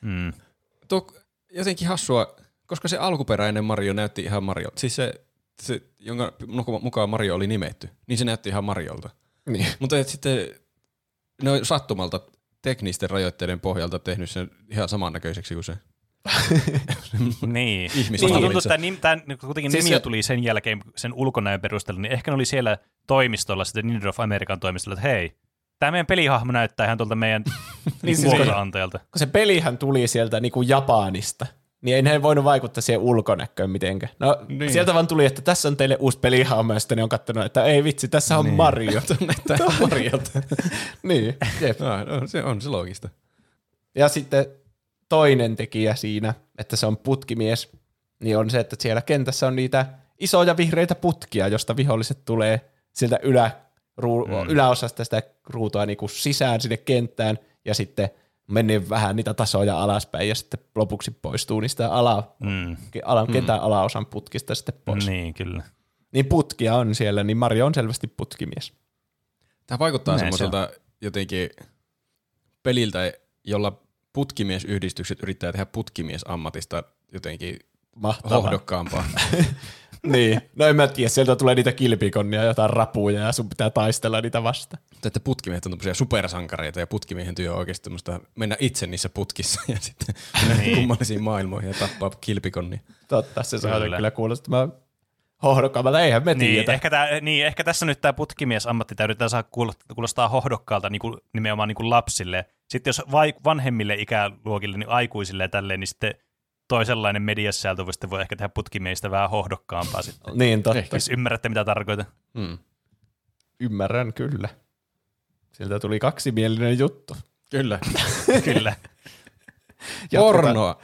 Mm. Tuo jotenkin hassua, koska se alkuperäinen Mario näytti ihan Mario. Siis se, se jonka mukaan Mario oli nimetty, niin se näytti ihan Mariolta. Niin. Mutta et sitten ne on sattumalta teknisten rajoitteiden pohjalta tehnyt sen ihan samannäköiseksi kuin se. Niin. Ihmismallissa. Musta tuntuu, että tämä, nim, tämä kuitenkin Siis siis nimi se- tuli sen jälkeen sen ulkonäön perusteella, niin ehkä ne oli siellä toimistolla, sitten Nintendo of American toimistolla, että hei, tämä meidän pelihahmo näyttää ihan tuolta meidän niin, siis kun- vuokranantajalta. Kun se pelihän tuli sieltä niinku Japanista, niin ei ne voinut vaikuttaa siihen ulkonäköön mitenkään. No niin. sieltä vaan tuli, että tässä on teille uusi pelihahmo, ja sitten ne on katsonut, että ei vitsi, tässä on niin. Mario. näyttää ihan Mariolta. niin, jep. no, no, se on se loogista. Ja sitten toinen tekijä siinä, että se on putkimies, niin on se, että siellä kentässä on niitä isoja vihreitä putkia, josta viholliset tulee sieltä ylä, ruu, mm. yläosasta sitä ruutua niin kuin sisään sinne kenttään, ja sitten menee vähän niitä tasoja alaspäin, ja sitten lopuksi poistuu niistä ala, Mm. alan, kentän alaosan putkista sitten pois. Niin, kyllä. Niin putkia on siellä, niin Mario on selvästi putkimies. Tämä vaikuttaa Näin se semmoiselta jotenkin peliltä, jolla putkimiesyhdistykset yrittää tehdä putkimiesammatista jotenkin mahtavaa. Hohdokkaampaa. Niin. No en mä tiedä, sieltä tulee niitä kilpikonnia, jotain rapuja ja sun pitää taistella niitä vastaan. Että putkimiehet on tämmöisiä supersankareita ja putkimiehen työ on oikeasti tämmöistä mennä itse niissä putkissa ja sitten mennä Niin. kummallisiin maailmoihin ja tappaa kilpikonni. Totta, se saa Kyllä. kyllä, kuulostamaan hohdokkaamalta, eihän me Niin tiedä. ehkä, tää, niin, ehkä tässä nyt tämä putkimies ammatti täytyy saa kuulo- kuulostaa hohdokkaalta niin kuin, nimenomaan niin kuin lapsille. Sitten jos vai, vanhemmille ikäluokille, niin aikuisille ja tälleen, niin sitten toisenlainen mediasisältö voi, voi ehkä tehdä putkimiehistä vähän hohdokkaampaa sitten. Niin, totta. Ehkä. Jos ymmärrätte, mitä tarkoitan. Hmm. Ymmärrän kyllä. Sieltä tuli kaksimielinen juttu. Kyllä. Kyllä. Pornoa.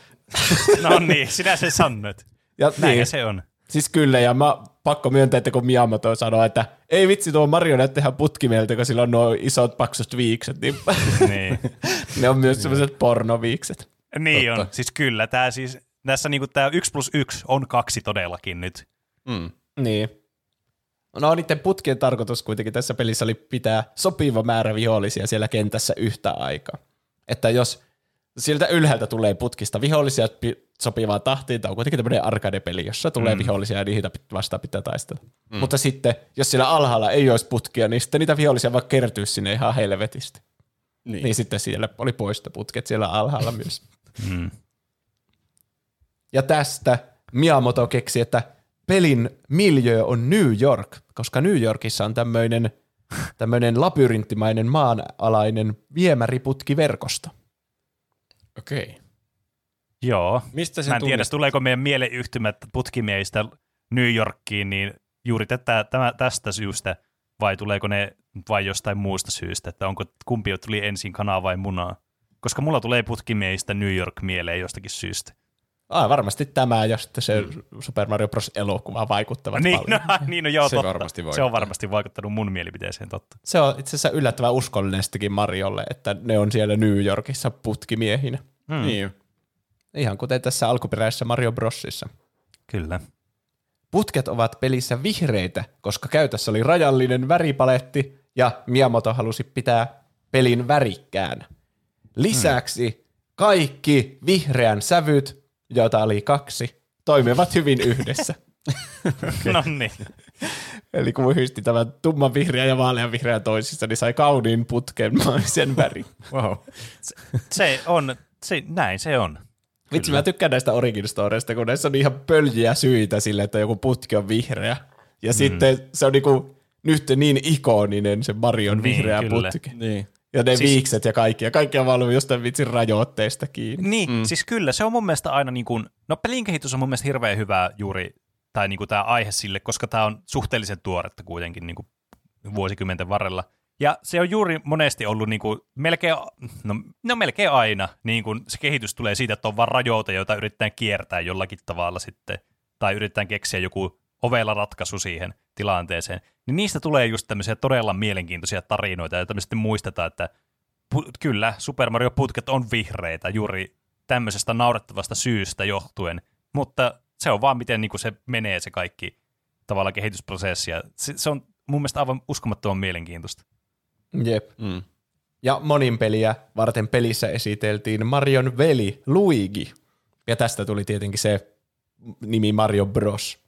No niin, sinä sen sanoit. Ja, Näin niin, se on. Siis kyllä, ja mä pakko myöntää, että kun Miyamoto sanoi, että ei vitsi tuo marionettehan putkimieltä, kun sillä on nuo isot paksut viikset, niin Niin, ne on myös sellaiset pornoviikset. niin Totta. on. Siis kyllä, tämä siis, tässä niinku tämä 1 plus 1 on kaksi todellakin nyt. Hmm. Niin. No niiden putkien tarkoitus kuitenkin tässä pelissä oli pitää sopiva määrä vihollisia siellä kentässä yhtä aikaa. Että jos sieltä ylhäältä tulee putkista vihollisia pi- sopivaan tahtiin, tämä on kuitenkin tämmöinen arcade-peli, jossa tulee mm. vihollisia ja niitä vastaan pitää taistella. Mm. Mutta sitten, jos siellä alhaalla ei olisi putkia, niin sitten niitä vihollisia vaan kertyy sinne ihan helvetisti. Niin. Niin sitten siellä oli poistoputket siellä alhaalla myös. Mm. Ja tästä Miyamoto keksi, että pelin miljö on New York, koska New Yorkissa on tämmöinen tämmöinen labyrinttimainen maanalainen viemäriputkiverkosto. Okei. Okay. Joo. Mistä sen Mä en tiedä, tuleeko meidän mieleyhtymät putkimiehistä New Yorkiin, niin juuri tätä, tämä, tästä syystä, vai tuleeko ne vai jostain muusta syystä, että onko kumpi tuli ensin kanaa vai munaa? Koska mulla tulee putkimiehistä New York mieleen jostakin syystä. Ah, varmasti tämä ja sitten se Super Mario Bros. elokuva vaikuttavat niin, paljon. no, niin, no joo, Se totta. varmasti se on varmasti vaikuttanut mun mielipiteeseen, totta. Se on itse asiassa yllättävän uskollinenestikin Mariolle, että ne on siellä New Yorkissa putkimiehinä. Hmm. Niin. Ihan kuten tässä alkuperäisessä Mario Brosissa. Kyllä. Putket ovat pelissä vihreitä, koska käytössä oli rajallinen väripaletti ja Miyamoto halusi pitää pelin värikkään. Lisäksi kaikki vihreän sävyt, joita oli kaksi, toimivat hyvin yhdessä. No niin. Eli kun yhdisti tämän tumman vihreän ja vaalean vihreän toisissa, niin sai kauniin putkenmaisen värin. Wow. Se on, se, näin se on. Vitsi, mä tykkään näistä origin storeista, kun näissä on ihan pöljiä syitä sille, että joku putki on vihreä. Ja mm. sitten se on niinku nyt niin ikoninen se Marion Niin, vihreä kyllä. putki. Niin. Ja ne Siis- viikset ja kaikki. Ja kaikki on valunut jostain vitsin rajoitteista kiinni. Niin, mm. siis kyllä, se on mun mielestä aina niin kuin, no pelin kehitys on mun mielestä hirveän hyvä juuri, tai niin kuin tämä aihe sille, koska tämä on suhteellisen tuoretta kuitenkin niin kuin vuosikymmenten varrella. Ja se on juuri monesti ollut niin kuin melkein, no, no melkein aina, niin kuin se kehitys tulee siitä, että on vaan rajoite, joita yritetään kiertää jollakin tavalla sitten, tai yritetään keksiä joku ovella ratkaisu siihen tilanteeseen. Niin niistä tulee just tämmöisiä todella mielenkiintoisia tarinoita, joita me sitten muistetaan, että pu- kyllä, Super Mario Putket on vihreitä juuri tämmöisestä naurettavasta syystä johtuen, mutta se on vaan miten niin kuin se menee se kaikki tavallaan kehitysprosessi, ja se, se on mun mielestä aivan uskomattoman mielenkiintoista. Jep. Mm. Ja monin peliä varten pelissä esiteltiin Marion veli Luigi. Ja tästä tuli tietenkin se nimi Mario Bros.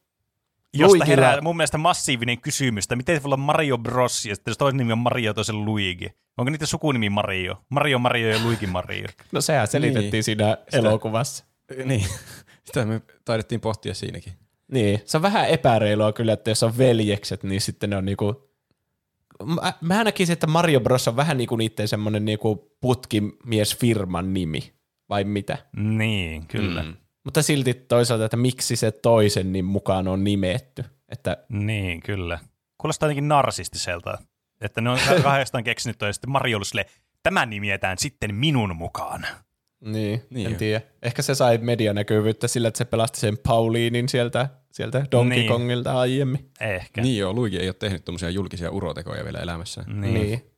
Josta herää mun mielestä massiivinen kysymys, että miten voi olla Mario Bros, ja sitten jos toisen nimi on Mario, toisen Luigi. Onko niitä sukunimi Mario? Mario Mario ja Luigi Mario. No sehän selitettiin Niin. siinä elokuvassa. Niin. Sitä me taidettiin pohtia siinäkin. Niin, se on vähän epäreilua kyllä, että jos on veljekset, niin sitten ne on niinku... Mä, mä näkisin, että Mario Bros on vähän niinku niitten semmonen niinku putkimiesfirman nimi, vai mitä? Niin, kyllä. Mm. Mutta silti toisaalta, että miksi se toisen niin mukaan on nimetty. Että Niin, kyllä. Kuulostaa jotenkin narsistiselta, että ne on kahdestaan keksinyt toi, ja sitten Mario oli silleen, tämä nimetään sitten minun mukaan. niin, Niin en jo. tiedä. Ehkä se sai medianäkyvyyttä sillä, että se pelasti sen Pauliinin sieltä, sieltä Donkey Niin. Kongilta aiemmin. Ehkä. Niin joo, Luigi ei ole tehnyt tuommoisia julkisia urotekoja vielä elämässä. Niin. Niin.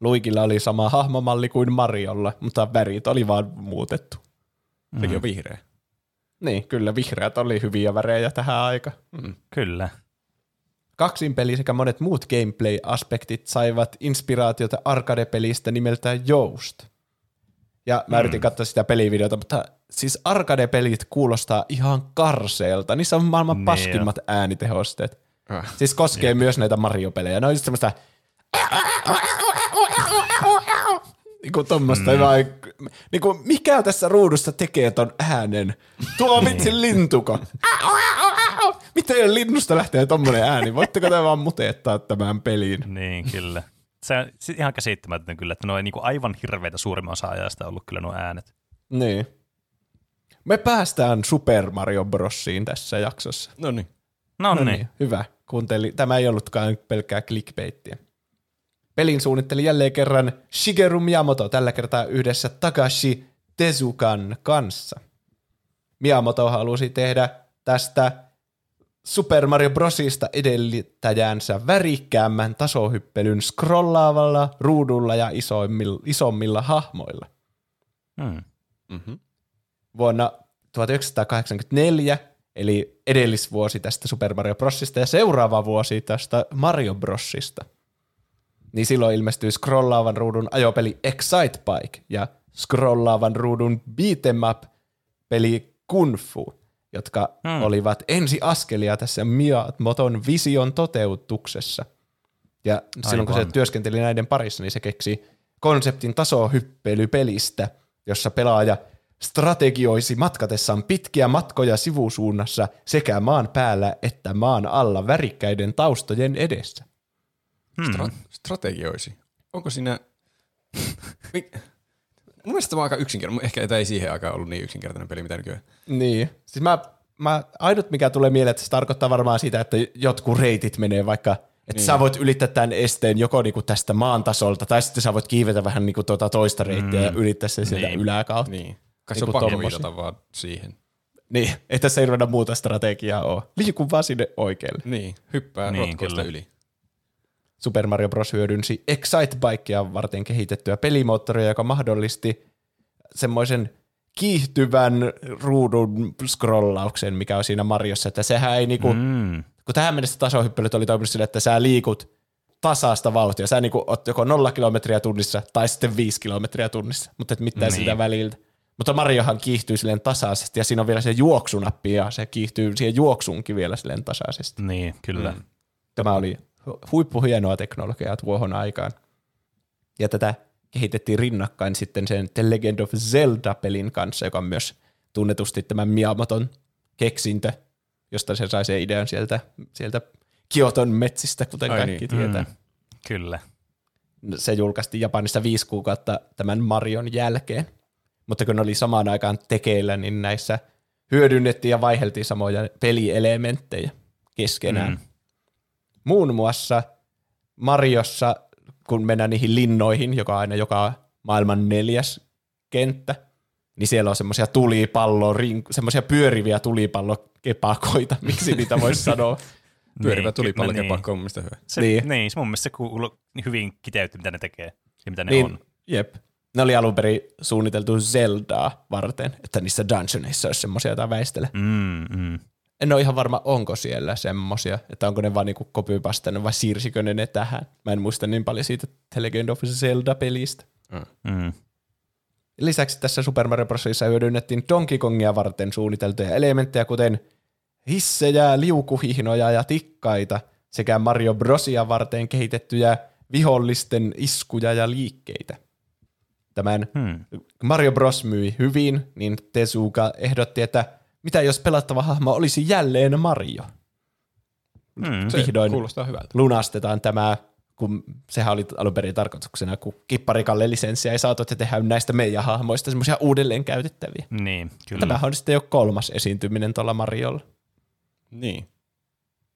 Luikilla oli sama hahmomalli kuin Mariolla, mutta värit oli vaan muutettu. Sekin on vihreä. Niin, kyllä vihreät oli hyviä värejä tähän aikaan. Kyllä. Kaksin peli sekä monet muut gameplay-aspektit saivat inspiraatiota arcade-pelistä nimeltään Joust. Ja mä yritin katsoa sitä pelivideota, mutta siis arcade-pelit kuulostaa ihan karseelta. Niissä on maailman Niin paskimmat äänitehosteet. Äh. Siis koskee myös näitä Mario-pelejä. Ne on just semmoista... Niinku tommosta mm. vai, niinku, mikä tässä ruudussa tekee ton äänen? Tuo vitsi lintuko. Miten linnusta lähtee tommonen ääni? Voitteko te vaan muteettaa tämän peliin? Niin, kyllä. Se on ihan käsittämätön kyllä, että ne on niinku aivan hirveitä suurimman osa ajasta ollut kyllä nuo äänet. Niin. Me päästään Super Mario Brosiin tässä jaksossa. No niin. No, niin. niin, hyvä. Kuunteli. Tämä ei ollutkaan pelkkää clickbaittiä. Pelin suunnitteli jälleen kerran Shigeru Miyamoto, tällä kertaa yhdessä Takashi Tezukan kanssa. Miyamoto halusi tehdä tästä Super Mario Brosista edeltäjänsä värikkäämmän tasohyppelyn scrollaavalla ruudulla ja isommilla, isommilla hahmoilla. Hmm. Mm-hmm. vuonna 1984, eli edellisvuosi tästä Super Mario Brosista ja seuraava vuosi tästä Mario Brosista. Niin silloin ilmestyi scrollaavan ruudun ajopeli Excite Bike ja scrollaavan ruudun beat'em up peli Kung Fu, jotka Hmm. olivat ensiaskelia tässä Miyamoton vision toteutuksessa. Ja silloin kun se Aivan. työskenteli näiden parissa, niin se keksi konseptin tasohyppelypelistä, jossa pelaaja strategioisi matkatessaan pitkiä matkoja sivusuunnassa sekä maan päällä että maan alla värikkäiden taustojen edessä. Hmm. Stra- strategioisi. Onko siinä... Mun mielestä tämä on aika yksinkertainen. Ehkä tämä ei siihen aikaan ollut niin yksinkertainen peli, mitä nykyään. Niin. Siis mä, mä, ainut mikä tulee mieleen, että se tarkoittaa varmaan sitä, että jotkut reitit menee vaikka, että Niin. sä voit ylittää tämän esteen joko niinku tästä maan tasolta, tai sitten sä voit kiivetä vähän niinku tuota toista reittiä mm. ja ylittää sen sieltä Niin. yläkautta. Niin. Kai se on Niinku pakko viitata vaan siihen. Niin, ei tässä ei ruveta muuta strategiaa ole. Liiku vaan sinne oikealle. Niin, hyppää Niin, rotkoista yli. Super Mario Bros. hyödynsi Excite Bikea varten kehitettyä pelimoottoria, joka mahdollisti semmoisen kiihtyvän ruudun scrollauksen, mikä on siinä Mariossa, että sehän ei niinku, mm. Kun tähän mennessä tasohyppelyt oli toiminut sille, että sä liikut tasaista vauhtia. Sä niinku oot joko nolla kilometriä tunnissa tai sitten viisi kilometriä tunnissa, mutta et mitään niin. sitä väliltä. Mutta Mariohan kiihtyy silleen tasaisesti ja siinä on vielä se juoksunappi ja se kiihtyy siihen juoksuunkin vielä silleen tasaisesti. Niin, kyllä. Mm. Tämä oli huippuhienoa teknologiaa tuohon aikaan. Ja tätä kehitettiin rinnakkain sitten sen The Legend of Zelda-pelin kanssa, joka on myös tunnetusti tämän Miyamoton keksintö, josta se sai sen idean sieltä, sieltä Kioton metsistä, kuten Ai kaikki niin. tietää. Mm. Kyllä. Se julkaistiin Japanissa viisi kuukautta tämän Marion jälkeen. Mutta kun ne oli samaan aikaan tekeillä, niin näissä hyödynnettiin ja vaiheltiin samoja pelielementtejä keskenään. Mm. Muun muassa Mariossa, kun mennään niihin linnoihin, joka on aina joka maailman neljäs kenttä, niin siellä on semmoisia tulipallo, semmoisia pyöriviä tulipallokepakoita, miksi niitä voisi sanoa. Pyörivä Niin, tulipallokepakko niin. on mun mielestä hyvä. Se, niin. Niin. se mun mielestä se kuuluu hyvin kiteytti, mitä ne tekee ja mitä ne niin, on. Jep. Ne oli alun perin suunniteltu Zeldaa varten, että niissä dungeoneissa olisi semmoisia, joita väistele. Mm, mm. En ole ihan varma, onko siellä semmosia, että onko ne vaan niinku copypastanut vai siirsikö ne ne tähän. Mä en muista niin paljon siitä The Legend of Zelda-pelistä. Mm. Lisäksi tässä Super Mario Brosissa hyödynnettiin Donkey Kongia varten suunniteltuja elementtejä, kuten hissejä, liukuhihnoja ja tikkaita, sekä Mario Brosia varten kehitettyjä vihollisten iskuja ja liikkeitä. Tämän Hmm. Mario Bros myi hyvin, niin Tezuka ehdotti, että mitä jos pelattava hahmo olisi jälleen Mario? Mm. Se Vihdoin kuulostaa hyvältä. lunastetaan tämä, kun sehän oli alun perin tarkoituksena, kun kipparikalle lisenssiä ei saatu, että tehdään näistä meidän hahmoista semmoisia uudelleen käytettäviä. Niin, kyllä. Tämähän on sitten jo kolmas esiintyminen tuolla Mariolla. Niin.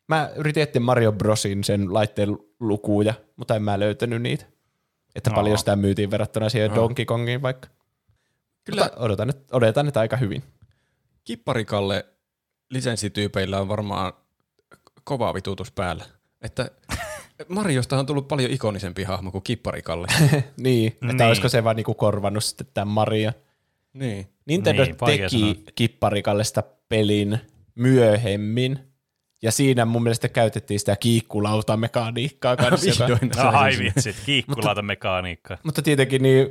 Mä yritin etsiä Mario Brosin sen laitteen lukuja, mutta en mä löytänyt niitä. Että Aa. paljon sitä myytiin verrattuna siihen Aa. Donkey Kongiin vaikka. Kyllä Mutta odotan, että, odotan, että aika hyvin. Kipparikalle lisenssityypeillä on varmaan kova vitutus päällä. Että Mariosta on tullut paljon ikonisempi hahmo kuin kipparikalle. niin, että Niin. olisiko se vaan niinku korvannut sitten tämän Mario. niin. Nintendo Niin, vaikea sanoa. teki kipparikallesta pelin myöhemmin, ja siinä mun mielestä käytettiin sitä kiikkulautamekaniikkaa kanssa. joka. No, ai vitsit, kiikkulauta mekaniikka. mutta tietenkin niin,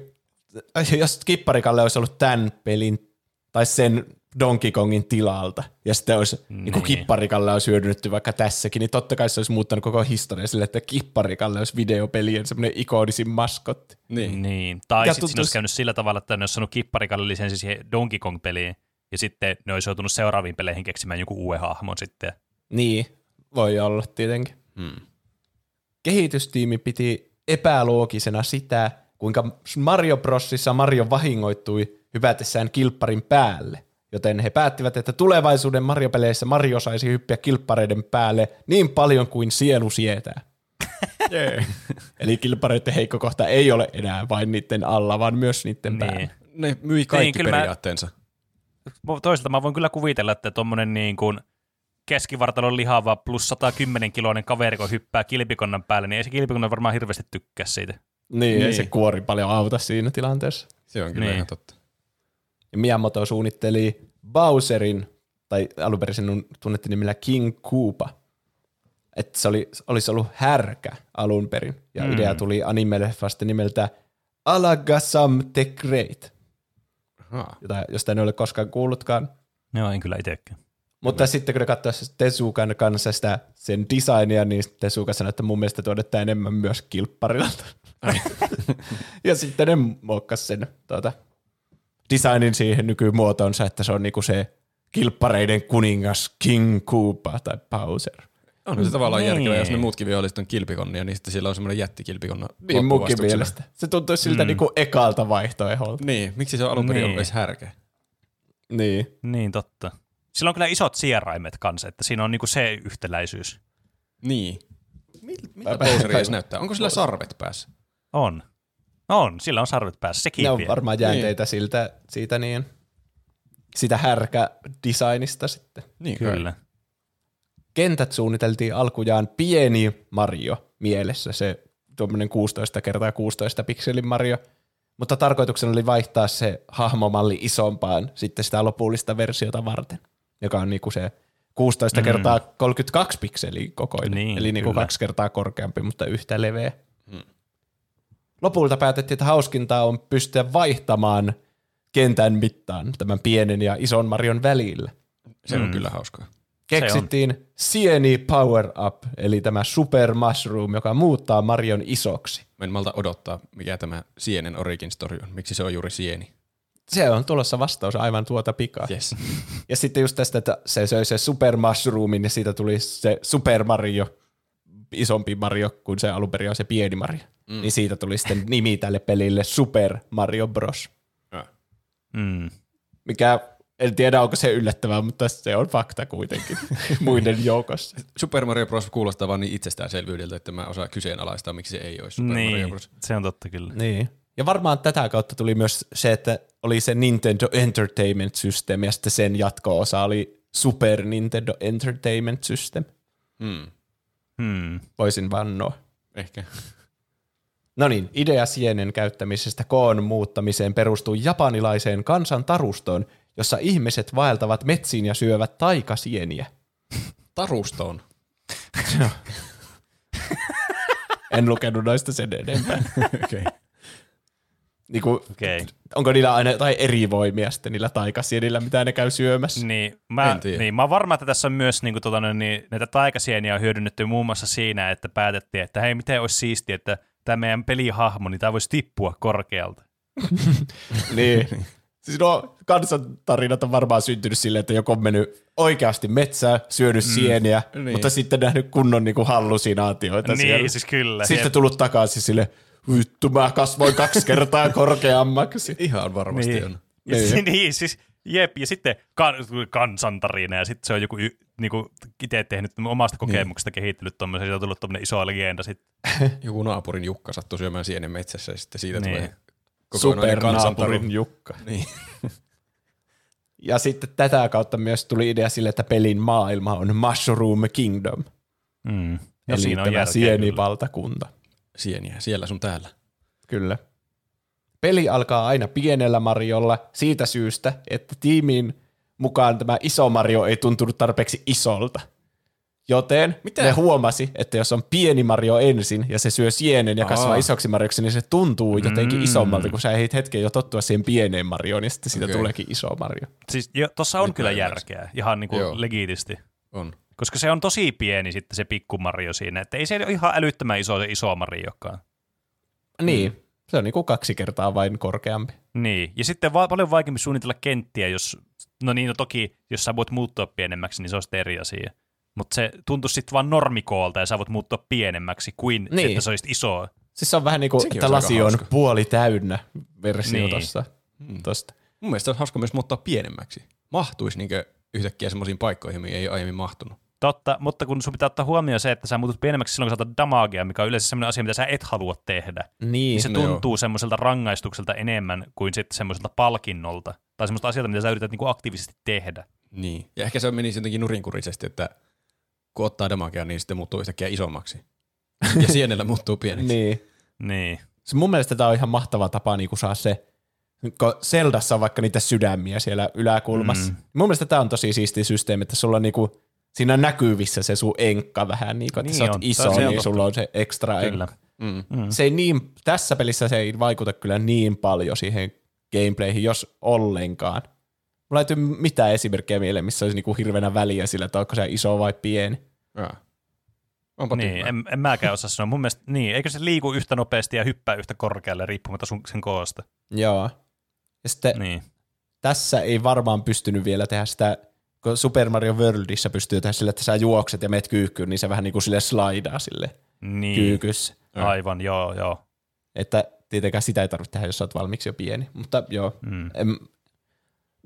jos kipparikalle olisi ollut tämän pelin tai sen Donkey Kongin tilalta, ja sitten olisi niin. niin kipparikalle olisi hyödynnetty vaikka tässäkin, niin totta kai se olisi muuttanut koko historia sille, että kipparikalle olisi videopelien semmoinen ikonisin maskotti. Niin. niin. Tai sitten tuntuisi... olisi käynyt sillä tavalla, että ne olisi saanut kipparikalle lisenssi siihen Donkey Kong-peliin, ja sitten ne olisi joutunut seuraaviin peleihin keksimään joku uuden hahmon sitten. Niin, voi olla tietenkin. Hmm. Kehitystiimi piti epäloogisena sitä, kuinka Mario Brosissa Mario vahingoittui hypätessään kilpparin päälle. Joten he päättivät, että tulevaisuuden Mario-peleissä Mario saisi hyppiä kilppareiden päälle niin paljon kuin sielu sietää. yeah. Eli kilppareiden heikko kohta ei ole enää vain niiden alla, vaan myös niiden niin. päällä. Ne myi kaikki niin, periaatteensa. Mä, toisaalta mä voin kyllä kuvitella, että tuommoinen niin kuin keskivartalon lihava plus 110 kiloinen kaveri, kun hyppää kilpikonnan päälle, niin ei se kilpikonnan varmaan hirveästi tykkää siitä. Niin, niin, ei se kuori paljon auta siinä tilanteessa. Se on kyllä niin. ihan totta. Ja Miyamoto suunnitteli Bowserin, tai alun perin sen tunnettiin nimellä King Koopa. Että se oli, olisi ollut härkä alun perin. Ja mm. idea tuli anime-leffasta nimeltä Alagasam the Great. Jota, josta en ole koskaan kuullutkaan. Joo, en kyllä itsekään. Mutta mm. sitten kun ne katsoivat Tesukan kanssa sitä, sen designia, niin Tesuka sanoi, että mun mielestä tuodetta enemmän myös kilpparilta. ja sitten ne muokkasi sen tuota, designin siihen nykymuotoonsa, että se on niinku se kilppareiden kuningas King Koopa tai Bowser. On se tavallaan niin. järkevää, jos ne muutkin viholliset on kilpikonnia, niin sitten sillä on semmoinen jättikilpikonna Niin munkin mielestä. Se tuntuu siltä mm. niinku ekalta vaihtoeholta. Niin, miksi se on alun perin niin. edes härkä? Niin. Niin, totta. Sillä on kyllä isot sieraimet kanssa, että siinä on niinku se yhtäläisyys. Niin. Miltä Bowser edes näyttää? Onko sillä sarvet päässä? On. On, sillä on sarvet päässä, se Ne on varmaan jäänteitä niin. siltä, siitä niin, sitä härkä-designista sitten. Niin, kyllä. Kentät suunniteltiin alkujaan pieni Mario mielessä, se tuommoinen 16 kertaa 16 pikselin Mario, mutta tarkoituksena oli vaihtaa se hahmomalli isompaan sitten sitä lopullista versiota varten, joka on niinku se 16 mm. kertaa 32 pikseliä kokoinen, niin, eli niinku kaksi kertaa korkeampi, mutta yhtä leveä. Mm lopulta päätettiin, että hauskintaa on pystyä vaihtamaan kentän mittaan tämän pienen ja ison Marion välillä. Se on mm. kyllä hauskaa. Keksittiin Sieni Power Up, eli tämä Super Mushroom, joka muuttaa Marion isoksi. Mä en malta odottaa, mikä tämä Sienen origin story on. Miksi se on juuri Sieni? Se on tulossa vastaus aivan tuota pikaa. Yes. ja sitten just tästä, että se söi se Super Mushroomin ja siitä tuli se Super Mario, isompi Mario kuin se alun perin on se pieni Mario. Mm. Niin siitä tuli sitten nimi tälle pelille Super Mario Bros. Mm. Mikä en tiedä, onko se yllättävää, mutta se on fakta kuitenkin muiden joukossa. Super Mario Bros. kuulostaa vaan niin itsestäänselvyydeltä, että mä osaan kyseenalaistaa, miksi se ei ole Super niin, Mario Bros. se on totta kyllä. Niin. Ja varmaan tätä kautta tuli myös se, että oli se Nintendo Entertainment System ja sitten sen jatko-osa oli Super Nintendo Entertainment System. Hmm. Hmm. Voisin vannoa. Ehkä. No niin, idea sienen käyttämisestä koon muuttamiseen perustuu japanilaiseen kansantarustoon, jossa ihmiset vaeltavat metsiin ja syövät taikasieniä. Tarustoon? en lukenut noista sen enempää. okay. Niin kuin, okay. Onko niillä aina jotain eri voimia sitten niillä taikasienillä, mitä ne käy syömässä? Niin, mä, niin, mä oon varma, että tässä on myös niin kuin, tuota, niin, näitä taikasieniä on hyödynnetty muun muassa siinä, että päätettiin, että hei, miten olisi siistiä, että tämä meidän pelihahmo, niin tämä voisi tippua korkealta. niin. Siis no, kansantarinat on varmaan syntynyt silleen, että joku on mennyt oikeasti metsään, syönyt mm, sieniä, niin. mutta sitten nähnyt kunnon niinku hallusinaatioita niin, siellä. siis kyllä. Sitten jep. tullut takaisin sille, vittu mä kasvoin kaksi kertaa korkeammaksi. Ihan varmasti niin. on. Niin. niin, siis Jep, ja sitten kan, kansantarina, ja sitten se on joku niinku, itse tehnyt omasta niin. kokemuksesta niin. kehittynyt tuommoisen, siitä on tullut tuommoinen iso legenda sitten. joku naapurin Jukka sattui syömään sienen metsässä, ja sitten siitä niin. tulee Supernaapurin Jukka. Niin. ja sitten tätä kautta myös tuli idea sille, että pelin maailma on Mushroom Kingdom. Mm. Ja Eli siinä on tämä sienivaltakunta. Sieniä, siellä sun täällä. Kyllä. Peli alkaa aina pienellä Mariolla siitä syystä, että tiimiin mukaan tämä iso Mario ei tuntunut tarpeeksi isolta. Joten Mitä? Ne huomasi, että jos on pieni Mario ensin ja se syö sienen ja kasvaa Aa. isoksi Marioksi, niin se tuntuu jotenkin Mm. isommalta, kun sä ehdit hetken jo tottua siihen pieneen Marioon, ja sitten siitä Okei. tuleekin iso Mario. Siis jo, tossa on Nyt kyllä järkeä, ihan niin kuin legitisti. On. Koska se on tosi pieni sitten se pikku Mario siinä, että ei se ole ihan älyttömän iso se iso Mariokaan. Niin, se on niinku kaksi kertaa vain korkeampi. Niin, ja sitten va- paljon vaikeampi suunnitella kenttiä, jos, no niin, no toki, jos sä voit muuttua pienemmäksi, niin se on sitten eri asia. Mutta se tuntuu sitten vaan normikoolta, ja sä voit muuttua pienemmäksi kuin niin. Niin. että se olisi iso. Siis se on vähän niin kuin, Sekin että lasi on hauska. puoli täynnä versio Niin. niin. tosta, tosta. Mun mielestä olisi hauska myös muuttaa pienemmäksi. Mahtuisi niinkö yhtäkkiä semmoisiin paikkoihin, mihin ei aiemmin mahtunut. Totta, mutta kun sun pitää ottaa huomioon se, että sä muutut pienemmäksi silloin, kun sä otat damagea, mikä on yleensä sellainen asia, mitä sä et halua tehdä. Niin, Niin se no joo. tuntuu semmoiselta rangaistukselta enemmän kuin sitten semmoiselta palkinnolta. Tai semmoista asiaa, mitä sä yrität niinku aktiivisesti tehdä. Niin. Ja ehkä se menisi jotenkin nurinkurisesti, että kun ottaa damagea, niin sitten muuttuu yhtäkkiä isommaksi. Ja sienellä muuttuu pieneksi. niin. Niin. Se mun mielestä tämä on ihan mahtava tapa niin saa se, kun Seldassa on vaikka niitä sydämiä siellä yläkulmassa. Mm. Mun mielestä tämä on tosi siisti systeemi, että sulla on niinku, siinä on näkyvissä se sun enkka vähän, niin kuin, että Niin sä oot on. iso, Se on niin sulla on se ekstra Kyllä. enkka. Mm. Mm. Se ei niin, tässä pelissä se ei vaikuta kyllä niin paljon siihen gameplayhin, jos ollenkaan. Mulla ei tule mitään esimerkkejä mieleen, missä olisi niinku hirveänä väliä sillä, että onko se iso vai pieni. Ja. Onpa Niin, tyhmää. en, en mäkään osaa sanoa. Mun mielestä, niin, eikö se liiku yhtä nopeasti ja hyppää yhtä korkealle riippumatta sun, sen koosta? Joo. Ja sitten Niin. tässä ei varmaan pystynyt vielä tehdä sitä, kun Super Mario Worldissa pystyy tehdä sille, että sä juokset ja meet kyykkyyn, niin se vähän niin kuin sille slaidaa sille Niin. kyykyssä. Aivan, joo, joo. Että tietenkään sitä ei tarvitse tehdä, jos sä oot valmiiksi jo pieni. Mutta joo, Mm. en,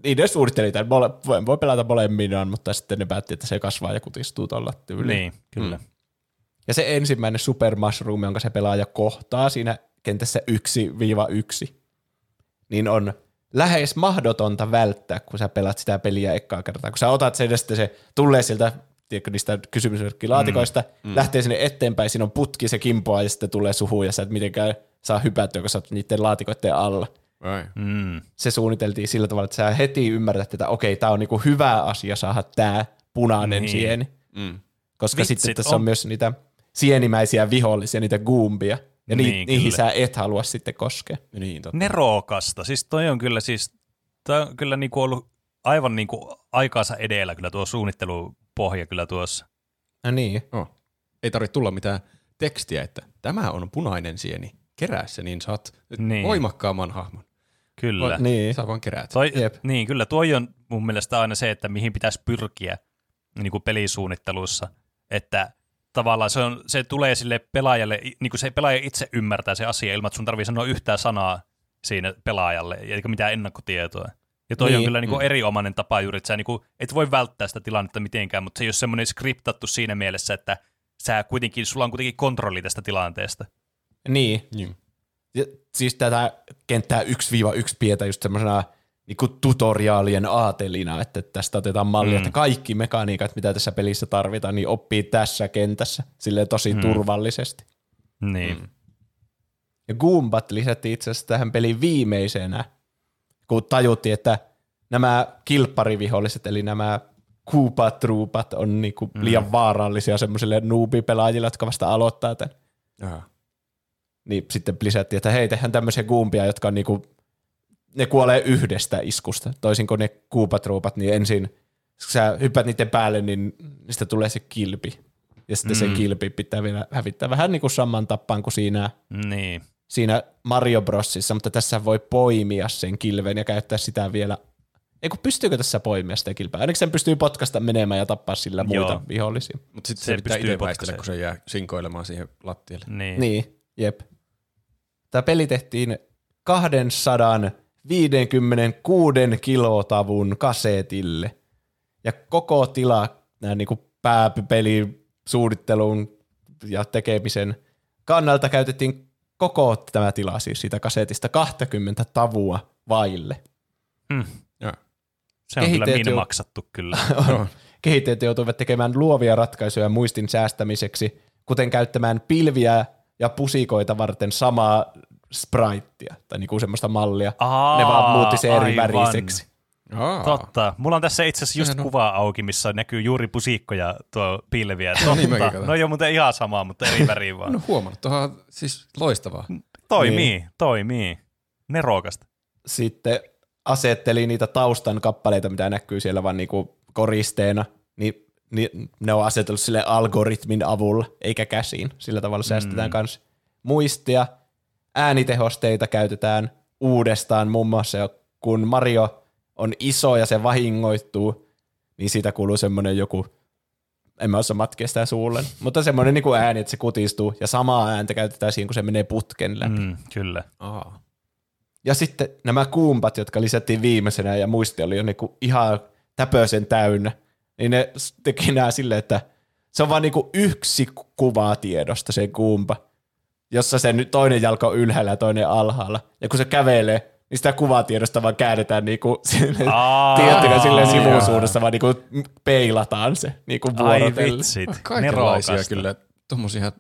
niiden suunnitteli tämän, mole, voi, voi pelata molemminaan, mutta sitten ne päätti, että se kasvaa ja kutistuu tuolla tyyliin. Niin, kyllä. Mm. Ja se ensimmäinen Super Mushroom, jonka se pelaaja kohtaa siinä kentässä 1-1, niin on lähes mahdotonta välttää, kun sä pelaat sitä peliä ekkaa kertaa. Kun sä otat sen ja sitten se tulee sieltä tiedätkö, niistä kysymysmerkkilaatikoista, mm. lähtee sinne eteenpäin, siinä on putki, se kimpoaa ja sitten tulee suhu ja sä et mitenkään saa hypättyä, kun sä oot niiden laatikoiden alla. Mm. Se suunniteltiin sillä tavalla, että sä heti ymmärrät, että okei, tää on niinku hyvä asia saada tää punainen Niin. sieni. Mm. Koska Vitsit, sitten tässä on. on- myös niitä sienimäisiä vihollisia, niitä goombia. Ja Niin, niin, niihin kyllä. sä et halua sitten koskea. Niin, totta. Nerokasta. Siis toi on kyllä siis, toi on kyllä niinku ollut aivan niinku aikaansa edellä kyllä tuo suunnittelupohja kyllä tuossa. No niin. Oh. Ei tarvitse tulla mitään tekstiä, että tämä on punainen sieni. Kerää se, niin saat Niin. voimakkaamman hahmon. Kyllä. Vai- Niin. Sä vaan keräät. Toi, Jep. niin, kyllä tuo on mun mielestä aina se, että mihin pitäisi pyrkiä niin kuin pelisuunnittelussa, että tavallaan se, on, se tulee sille pelaajalle, niin kuin se pelaaja itse ymmärtää se asia ilman, että sun tarvii sanoa yhtään sanaa siinä pelaajalle, eikä mitään ennakkotietoa. Ja toi niin, on Niin, kyllä niin kuin mm. erinomainen tapa juuri, että sä niin kuin, et voi välttää sitä tilannetta mitenkään, mutta se ei ole semmoinen skriptattu siinä mielessä, että sä kuitenkin, sulla on kuitenkin kontrolli tästä tilanteesta. Niin. Niin. Ja, siis tätä kenttää 1-1 pidetään just semmoisena niinku tutoriaalien aatelina, että tästä otetaan mallia, Mm. että kaikki mekaniikat, mitä tässä pelissä tarvitaan, niin oppii tässä kentässä silleen tosi Mm. turvallisesti. Niin. Mm. Ja Goombat lisättiin itse asiassa tähän peliin viimeisenä, kun tajuttiin, että nämä kilppariviholliset, eli nämä Koopa-truupat on niinku Mm. liian vaarallisia semmoisille noobipelaajille, jotka vasta aloittaa tämän. Niin sitten lisättiin, että hei, tehdään tämmöisiä Goompia, jotka on niinku, ne kuolee yhdestä iskusta. Toisin kuin ne Koopa-truupat, niin ensin kun sä hyppäät niiden päälle, niin niistä tulee se kilpi. Ja sitten mm. Se kilpi pitää vielä hävittää vähän niin kuin saman tappaan kuin siinä Niin. siinä Mario Brosissa, mutta tässä voi poimia sen kilven ja käyttää sitä vielä. Ei kun pystyykö tässä poimia sitä kilpeä? Ainakin sen pystyy potkasta menemään ja tappaa sillä muita Joo. vihollisia. Mutta sitten Se se, pitää pystyy itse väistellä, potkaseen. kun se jää sinkoilemaan siihen lattialle. Niin. Niin, jep. Tämä peli tehtiin 256 kilotavun kasetille. Ja koko tila nämä niinku pääpeli suunnittelun ja tekemisen kannalta käytettiin koko tämä tila siis siitä kasetista 20 tavua vaille. Hmm. Joo. Se on kyllä Kehitteet min jo- maksattu kyllä. Joo. Kehittäjät joutuivat tekemään luovia ratkaisuja muistin säästämiseksi, kuten käyttämään pilviä ja pusikoita varten samaa spraittia, tai niinku semmoista mallia. Aa, ne vaan muutti se eri aivan. väriseksi. Aa. Totta. Mulla on tässä itse asiassa just Sehän on- kuva auki, missä näkyy juuri pusikko ja tuo piileviä. No niin, Totta. katson. No ei ole muuten ihan sama, mutta eri väriin vaan. Ole huomannut. Tuohan on siis loistavaa. Toimii, Niin. toimii. Nerokasta. Sitten asetteli niitä taustan kappaleita, mitä näkyy siellä vaan niinku koristeena, niin, niin ne on asetellut sille algoritmin avulla, eikä käsiin. Sillä tavalla säästetään mm. myös muistia. Äänitehosteita käytetään uudestaan muun muassa, kun Mario on iso ja se vahingoittuu, niin siitä kuuluu semmoinen joku, en mä osaa matkia sitä suulle, mutta semmoinen niinku ääni, että se kutistuu, ja samaa ääntä käytetään siinä, kun se menee putken läpi. Mm, kyllä. Aa. Ja sitten nämä kuumpat, jotka lisättiin viimeisenä ja muisti oli jo niinku ihan täpösen täynnä, niin ne teki nämä silleen, että se on vaan niinku yksi ku- kuva tiedosta se kuumpa, jossa se nyt toinen jalka on ylhäällä ja toinen alhaalla. Ja kun se kävelee, niin sitä kuvatiedosta vaan käännetään niinku tiettykö silleen sivusuunnassa, vaan niinku peilataan se niinku Ai vuorotellen. vitsit. Kaikenlaisia Nerokasta. kyllä. Tuommoisia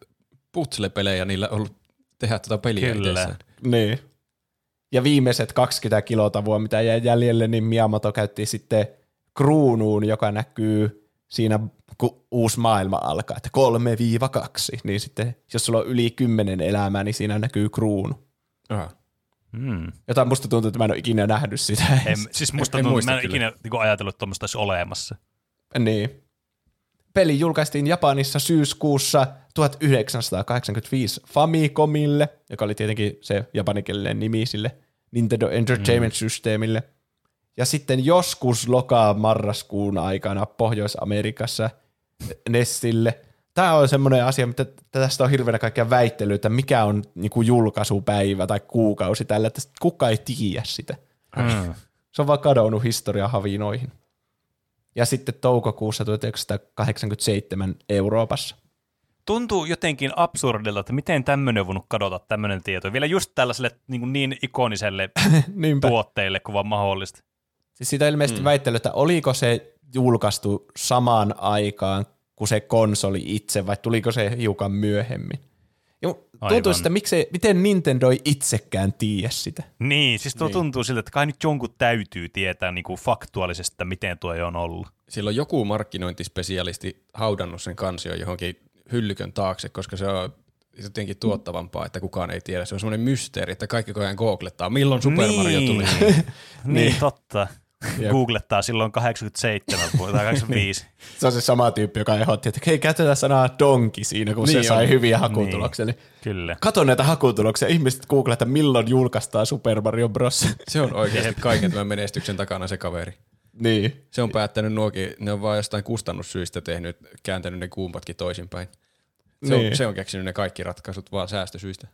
putslepelejä niillä on ollut tehdä tätä peliä Kyllä. itsessään. Niin. Ja viimeiset 20 kilotavua, mitä jäi jäljelle, niin Miyamoto käytti sitten kruunuun, joka näkyy siinä, kun uusi maailma alkaa, että 3-2. Niin sitten, jos sulla on yli 10 elämää, niin siinä näkyy kruunu. Aha. Mm. Jota musta tuntuu, että mä en ole ikinä nähnyt sitä. En, siis musta En tuntuu, muista mä en kyllä. ikinä niin ajatellut, että tuommoista olisi olemassa. Niin. Peli julkaistiin Japanissa syyskuussa 1985 Famicomille, joka oli tietenkin se japanikielinen nimi sille Nintendo Entertainment Systemille. Ja sitten joskus loka-marraskuun aikana Pohjois-Amerikassa Nessille. Tämä on semmoinen asia, mitä tästä on hirveänä kaikkia väittelyitä, mikä on niinku julkaisupäivä tai kuukausi tällä, että kukaan ei tiedä sitä. Mm. Se on vaan kadonnut historiahavinoihin. Ja sitten toukokuussa 1987 Euroopassa. Tuntuu jotenkin absurdilta, että miten tämmöinen on voinut kadota tämmöinen tieto. Vielä just tällaiselle niin, kuin niin ikoniselle Niinpä. tuotteille kuin vaan mahdollista. Siis siitä ilmeisesti mm. väittely, että oliko se julkaistu samaan aikaan kuin se konsoli itse, vai tuliko se hiukan myöhemmin. Tuntuu sitä, miksei, miten Nintendo ei itsekään tiedä sitä. Niin, siis tuo niin. tuntuu siltä, että kai nyt jonkun täytyy tietää niin kuin faktuaalisesti, että miten tuo on ollut. Sillä on joku markkinointispesialisti haudannut sen kansion johonkin hyllykön taakse, koska se on jotenkin tuottavampaa, että kukaan ei tiedä. Se on semmoinen mysteeri, että kaikki koko ajan googlettaa, milloin Super Mario tuli. niin, niin, totta. Jep. Googlettaa silloin 87 vuotta tai 85. Se on se sama tyyppi, joka ehdotti, että hei, käytetään sanaa donki siinä, kun niin Niin se sai on. hyviä hakutuloksia. Niin. Kyllä. Kato näitä hakutuloksia. Ihmiset googletaan, että milloin julkaistaan Super Mario Bros. Se on oikeasti kaiken tämän menestyksen takana se kaveri. niin. Se on päättänyt nuokin, ne on vaan jostain kustannussyistä tehnyt, kääntänyt ne kuumpatkin toisinpäin. Se, Niin. on, se on keksinyt ne kaikki ratkaisut vaan säästösyistä.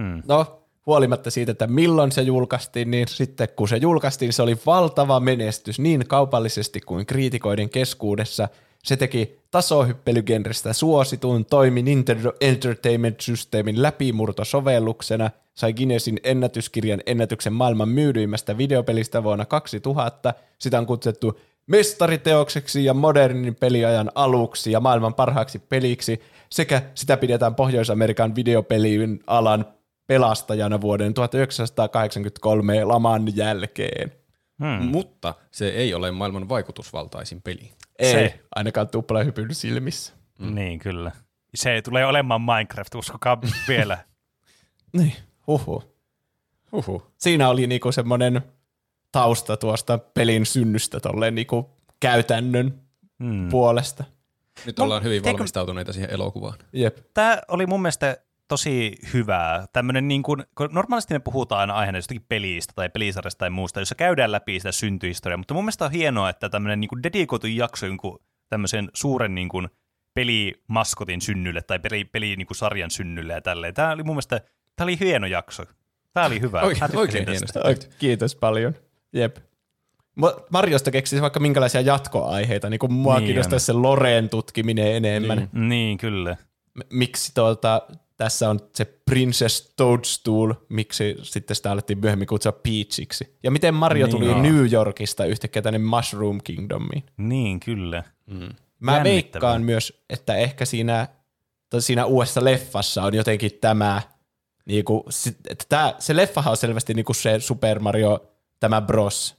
Hmm. No, huolimatta siitä, että milloin se julkaistiin, niin sitten kun se julkaistiin, se oli valtava menestys niin kaupallisesti kuin kriitikoiden keskuudessa. Se teki tasohyppelygenrestä suositun, toimi Nintendo Entertainment Systemin läpimurtosovelluksena, sai Guinnessin ennätyskirjan ennätyksen maailman myydyimmästä videopelistä vuonna 2000. Sitä on kutsuttu mestariteokseksi ja modernin peliajan aluksi ja maailman parhaaksi peliksi, sekä sitä pidetään Pohjois-Amerikan videopelin alan pelastajana vuoden 1983 laman jälkeen. Hmm. Mutta se ei ole maailman vaikutusvaltaisin peli. Ei, Se. ainakaan tuplahypyn silmissä. Mm. Niin, kyllä. Se tulee olemaan Minecraft, uskokaa vielä. Niin, huhu. Uhu. Siinä oli niinku semmoinen tausta tuosta pelin synnystä tolleen niinku käytännön Hmm. puolesta. Nyt No, ollaan hyvin tiedätkö- valmistautuneita siihen elokuvaan. Jep. Tämä oli mun mielestä tosi hyvää. Tämmönen niin kuin, kun normaalisti me puhutaan aina aiheena jostakin pelistä tai pelisarjasta tai muusta, jossa käydään läpi sitä syntyhistoriaa, mutta mun mielestä on hienoa, että tämmöinen niin kuin dedikoitu jakso jonkun tämmöisen suuren niin kuin pelimaskotin synnylle tai peli, peli niin kuin sarjan synnylle ja tälleen. Tämä oli mun mielestä, tämä oli hieno jakso. Tämä oli hyvä. Oikein- oikein tästä. hienosti. Oi, Kiitos paljon. Jep. Marjosta keksisi vaikka minkälaisia jatkoaiheita, niin kuin mua Niin kiinnostaisi se Loreen tutkiminen enemmän. Niin. Niin, kyllä. Miksi tuota, tässä on se Princess Toadstool, miksi sitten sitä alettiin myöhemmin kutsua Peachiksi. Ja miten Mario Niin. tuli Joo. New Yorkista yhtäkkiä tänne Mushroom Kingdomiin. Niin, kyllä. Mm. Mä veikkaan myös, että ehkä siinä, tai siinä uudessa leffassa on jotenkin tämä, niinku, sit- että tää, se leffahan on selvästi niinku se Super Mario, tämä Bros.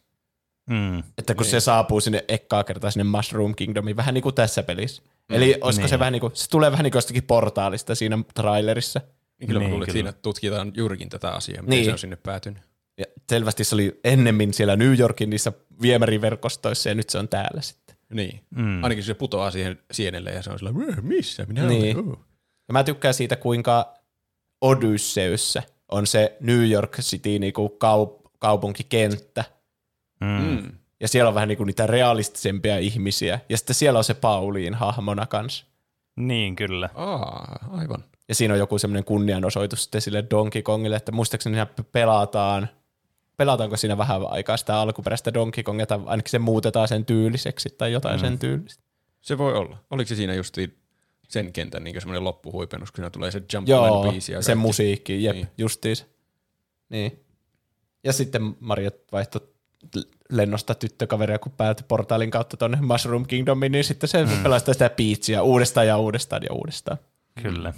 Mm. Että kun niin. se saapuu sinne ekkaa kertaa sinne Mushroom Kingdomiin, vähän niin kuin tässä pelissä. Eli olisiko niin. se vähän niin kuin, se tulee vähän niin kuin jostakin portaalista siinä trailerissa. Niin kyllä Niin, niin, luulen, että kyllä. siinä tutkitaan juurikin tätä asiaa, miten Niin. niin. se on sinne päätynyt. Ja selvästi se oli ennemmin siellä New Yorkin niissä viemäriverkostoissa ja nyt se on täällä sitten. Niin. Mm. Ainakin se putoaa siihen sienelle ja se on sillä, "Äh, missä minä Niin. olen? Ja mä tykkään siitä, kuinka Odysseyssä on se New York City niinku kaup- kaupunkikenttä. Mm. Mm. Ja siellä on vähän niinku niitä realistisempia ihmisiä. Ja sitten siellä on se Pauliin hahmona kanssa. Niin, kyllä. Aa, aivan. Ja siinä on joku semmoinen kunnianosoitus sitten sille Donkey Kongille, että muistaakseni siinä pelataan, pelataanko siinä vähän aikaa sitä alkuperäistä Donkey Kongia, tai ainakin se muutetaan sen tyyliseksi tai jotain mm. sen tyylistä. Se voi olla. Oliko se siinä justiin sen kentän niin semmoinen loppuhuipennus, kun siinä tulee se Jump Joo, biisi ja se kaikki? musiikki, jep, Niin. niin. justiis. Niin. Ja sitten Mario vaihtoi lennosta tyttökaveria, kun päätyi portaalin kautta tuonne Mushroom Kingdomiin, niin sitten se mm. pelastaa sitä Peachia uudestaan ja uudestaan ja uudestaan. Kyllä.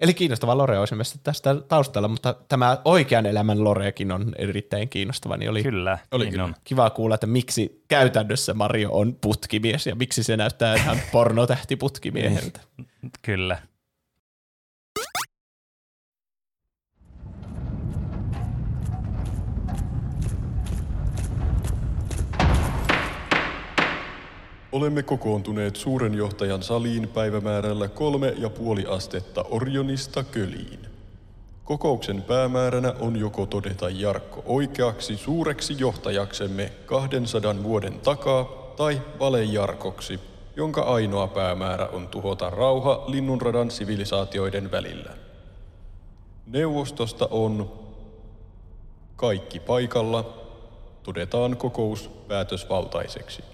Eli kiinnostava lore olisi myös tästä taustalla, mutta tämä oikean elämän lorekin on erittäin kiinnostava, niin oli Kyllä. Oli niin kyllä. On. kiva kuulla, että miksi käytännössä Mario on putkimies ja miksi se näyttää ihan pornotähti putkimieheltä. Kyllä. Olemme kokoontuneet suuren johtajan saliin päivämäärällä kolme ja puoli astetta Orionista köliin. Kokouksen päämääränä on joko todeta Jarkko oikeaksi suureksi johtajaksemme 200 vuoden takaa tai valejarkoksi, jonka ainoa päämäärä on tuhota rauha linnunradan sivilisaatioiden välillä. Neuvostosta on kaikki paikalla. Todetaan kokous päätösvaltaiseksi.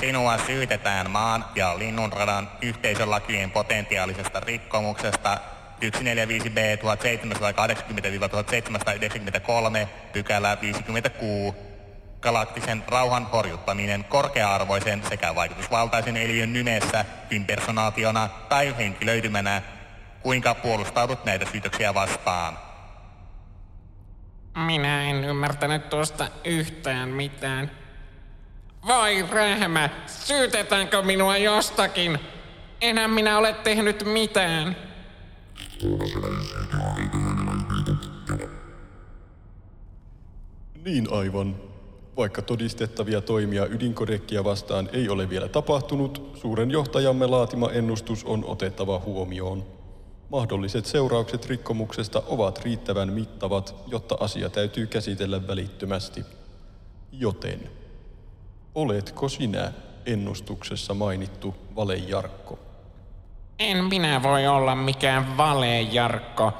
Sinua syytetään maan ja linnunradan yhteisölakien potentiaalisesta rikkomuksesta 145b 1780-1793 pykälä 56 galaktisen rauhan horjuttaminen korkea-arvoisen sekä vaikutusvaltaisen eliön nimessä, impersonaationa tai henkilöitymänä. Kuinka puolustaudut näitä syytöksiä vastaan? Minä en ymmärtänyt tuosta yhtään mitään. Voi rähmä, syytetäänkö minua jostakin? Enhän minä ole tehnyt mitään. Niin aivan. Vaikka todistettavia toimia ydinkodekkia vastaan ei ole vielä tapahtunut, suuren johtajamme laatima ennustus on otettava huomioon. Mahdolliset seuraukset rikkomuksesta ovat riittävän mittavat, jotta asia täytyy käsitellä välittömästi. Joten, oletko sinä ennustuksessa mainittu valejarkko? En minä voi olla mikään valejarkko.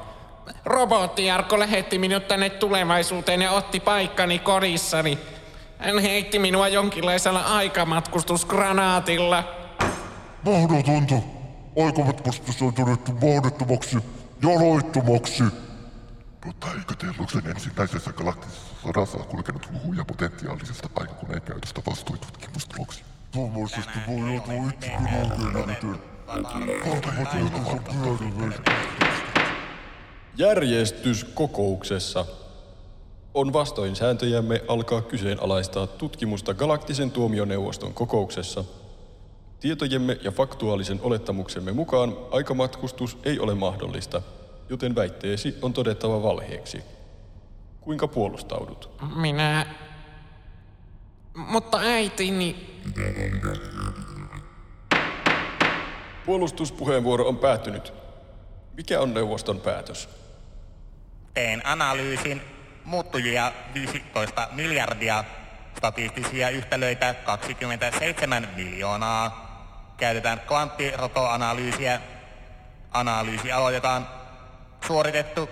Robottijarkko lähetti minut tänne tulevaisuuteen ja otti paikkani kodissani. Hän heitti minua jonkinlaisella aikamatkustusgranaatilla. Mahdotonta. Aikamatkustus on todettu mahdottomaksi ja laittomaksi. Mutta eikö Telluksen ensimmäisessä galaktisessa sodassa kulkenut huhuja potentiaalisesta aikakoneen käytöstä vastoin tutkimustuloksia? Tuommoisesti voi joutua itsekin. Järjestys kokouksessa on vastoin sääntöjämme alkaa kyseenalaistaa tutkimusta galaktisen tuomioneuvoston kokouksessa. Tietojemme ja faktuaalisen olettamuksemme mukaan aikamatkustus ei ole mahdollista, joten väitteesi on todettava valheeksi. Kuinka puolustaudut? Minä... Mutta äitini... Puolustuspuheenvuoro on päättynyt. Mikä on neuvoston päätös? Teen analyysin muuttujia 15 miljardia, statistisia yhtälöitä 27 miljoonaa. Käytetään kvanttirotoanalyysiä. Analyysi aloitetaan. Suoritettu,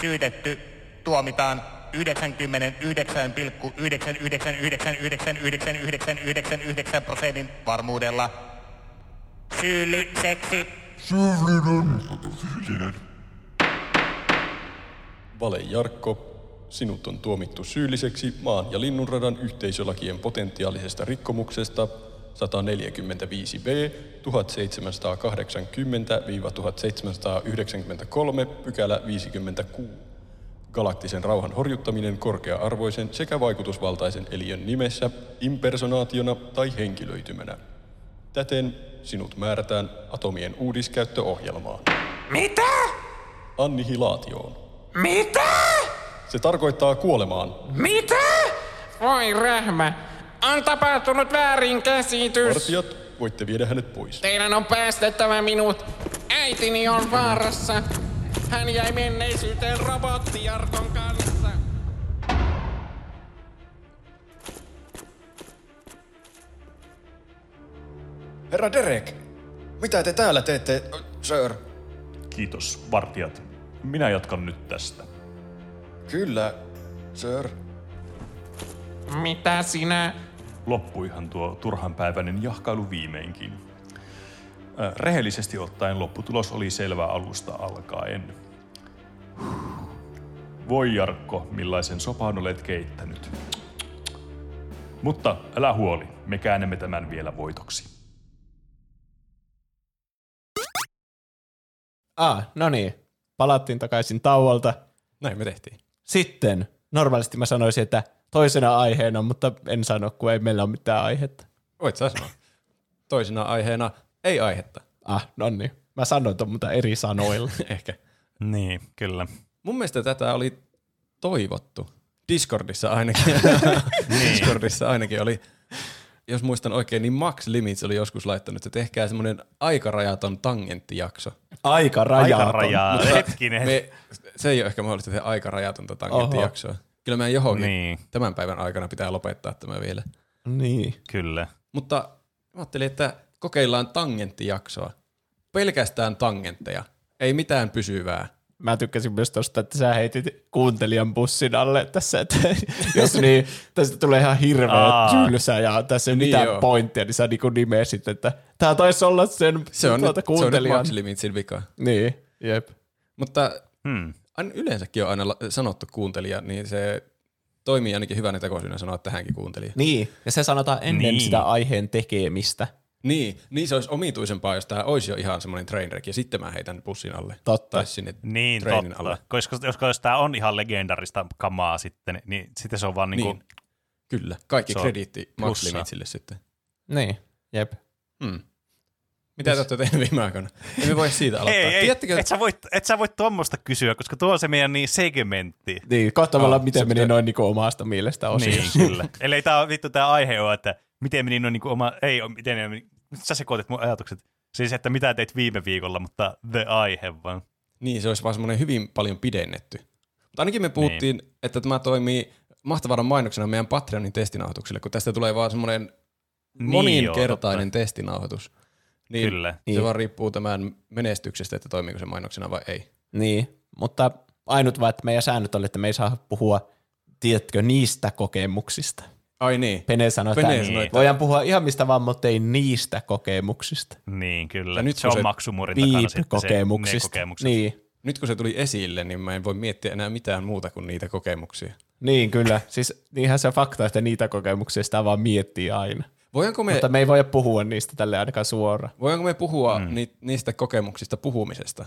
syytetty, tuomitaan 99,999999999 prosentin varmuudella syylliseksi. Syyllinen. Syyllinen. Vale Jarkko, sinut on tuomittu syylliseksi maan ja linnunradan yhteisölakien potentiaalisesta rikkomuksesta 145b 1780-1793 pykälä 56 Galaktisen rauhan horjuttaminen korkea-arvoisen sekä vaikutusvaltaisen eliön nimessä, impersonaationa tai henkilöitymänä. Täten sinut määrätään atomien uudiskäyttöohjelmaan. Mitä? Annihilaatioon. Mitä? Se tarkoittaa kuolemaan. Mitä? Voi rähmä. On tapahtunut väärinkäsitys. Vartijat, voitte viedä hänet pois. Teidän on päästettävä minut. Äitini on vaarassa. Hän jäi menneisyyteen robottijarkon kanssa. Herra Derek, mitä te täällä teette, sir? Kiitos, vartijat. Minä jatkan nyt tästä. Kyllä, sir. Mitä sinä? Loppuihan tuo turhanpäiväinen jahkailu viimeinkin. Rehellisesti ottaen lopputulos oli selvä alusta alkaen. Voi Jarkko, millaisen sopan olet keittänyt. Mutta älä huoli, me käännämme tämän vielä voitoksi. Ah, no niin. Palattiin takaisin tauolta. Näin me tehtiin. Sitten, normaalisti mä sanoisin, että toisena aiheena, mutta en sano, kun ei meillä ole mitään aihetta. Voit sä sanoa. Toisena aiheena ei aihetta. Ah, no niin. Mä sanoin ton, mutta eri sanoilla. Ehkä. Niin, kyllä. Mun mielestä tätä oli toivottu. Discordissa ainakin. Discordissa ainakin oli, jos muistan oikein, niin Max Limits oli joskus laittanut, että tehkää semmoinen aikarajaton tangenttijakso. Aika rajaton. Aikarajaa, hetkinen. Me, se ei ole ehkä mahdollista tehdä aikarajatonta tangenttijaksoa. Kyllä meidän johonkin Niin. tämän päivän aikana pitää lopettaa tämä vielä. Niin. Kyllä. Mutta mä ajattelin, että kokeillaan tangenttijaksoa. Pelkästään tangentteja. Ei mitään pysyvää. Mä tykkäsin myös tosta, että sä heitit kuuntelijan bussin alle tässä, että jos niin, tästä tulee ihan hirveä tylsä ja tässä ei Niin mitään joo. pointtia, niin sä niinku nimesit, että tää taisi olla sen Se on, tuota, nyt, se on nyt kuuntelijan. Vika. Niin, jep. Mutta Hmm. aina, yleensäkin on aina sanottu kuuntelija, niin se toimii ainakin hyvänä tekosyynä sanoa tähänkin kuuntelija. Niin, ja se sanotaan ennen Niin. sitä aiheen tekemistä. Niin, niin se olisi omituisempaa, jos tämä olisi jo ihan semmoinen trainwreck ja sitten mä heitän pussin alle. Totta. Tai sinne Niin, trainin totta. alle. Koska, koska jos tämä on ihan legendarista kamaa sitten, niin sitten se on vaan niinku, Niin. Kyllä, kaikki krediitti Max. Limitsille sitten. Niin, jep. Hmm. Mitä te olette tehneet viime aikoina? Emme voi siitä aloittaa. ei, ei, Tiedättekö, et sä voi, et sä voi tuommoista kysyä, koska tuo on se meidän niin segmentti. Niin, kohta oh, Joo, miten se meni pitää- noin niinku omasta mielestä osiossa. Niin, kyllä. Eli tää on vittu tää aihe on, että miten meni noin niinku oma, ei, on- miten nyt sä sekoitit mun ajatukset. Siis, että mitä teit viime viikolla, mutta the aihe vaan. Niin, se olisi vaan semmoinen hyvin paljon pidennetty. Mutta ainakin me puhuttiin, niin. että tämä toimii mahtavana mainoksena meidän Patreonin testinauhoitukselle, kun tästä tulee vaan semmoinen Niin moninkertainen joo, testinauhoitus. Niin Kyllä. Se Niin. vaan riippuu tämän menestyksestä, että toimiiko se mainoksena vai ei. Niin, mutta ainut vaan, että meidän säännöt oli, että me ei saa puhua, tiedätkö, niistä kokemuksista. Ai niin. Pene sanoi, Pene että sanoi, että- voidaan puhua ihan mistä vaan, mutta ei niistä kokemuksista. Niin, kyllä. Ja nyt se on se maksumurin takana sitten se, ne kokemukset. Niin, Nyt kun se tuli esille, niin mä en voi miettiä enää mitään muuta kuin niitä kokemuksia. niin, kyllä. Siis niinhän se fakta, että niitä kokemuksia sitä vaan miettii aina. Voidaanko me, Mutta me ei voida puhua niistä tälle ainakaan suoraan. voidaanko me puhua mm. ni, niistä kokemuksista puhumisesta?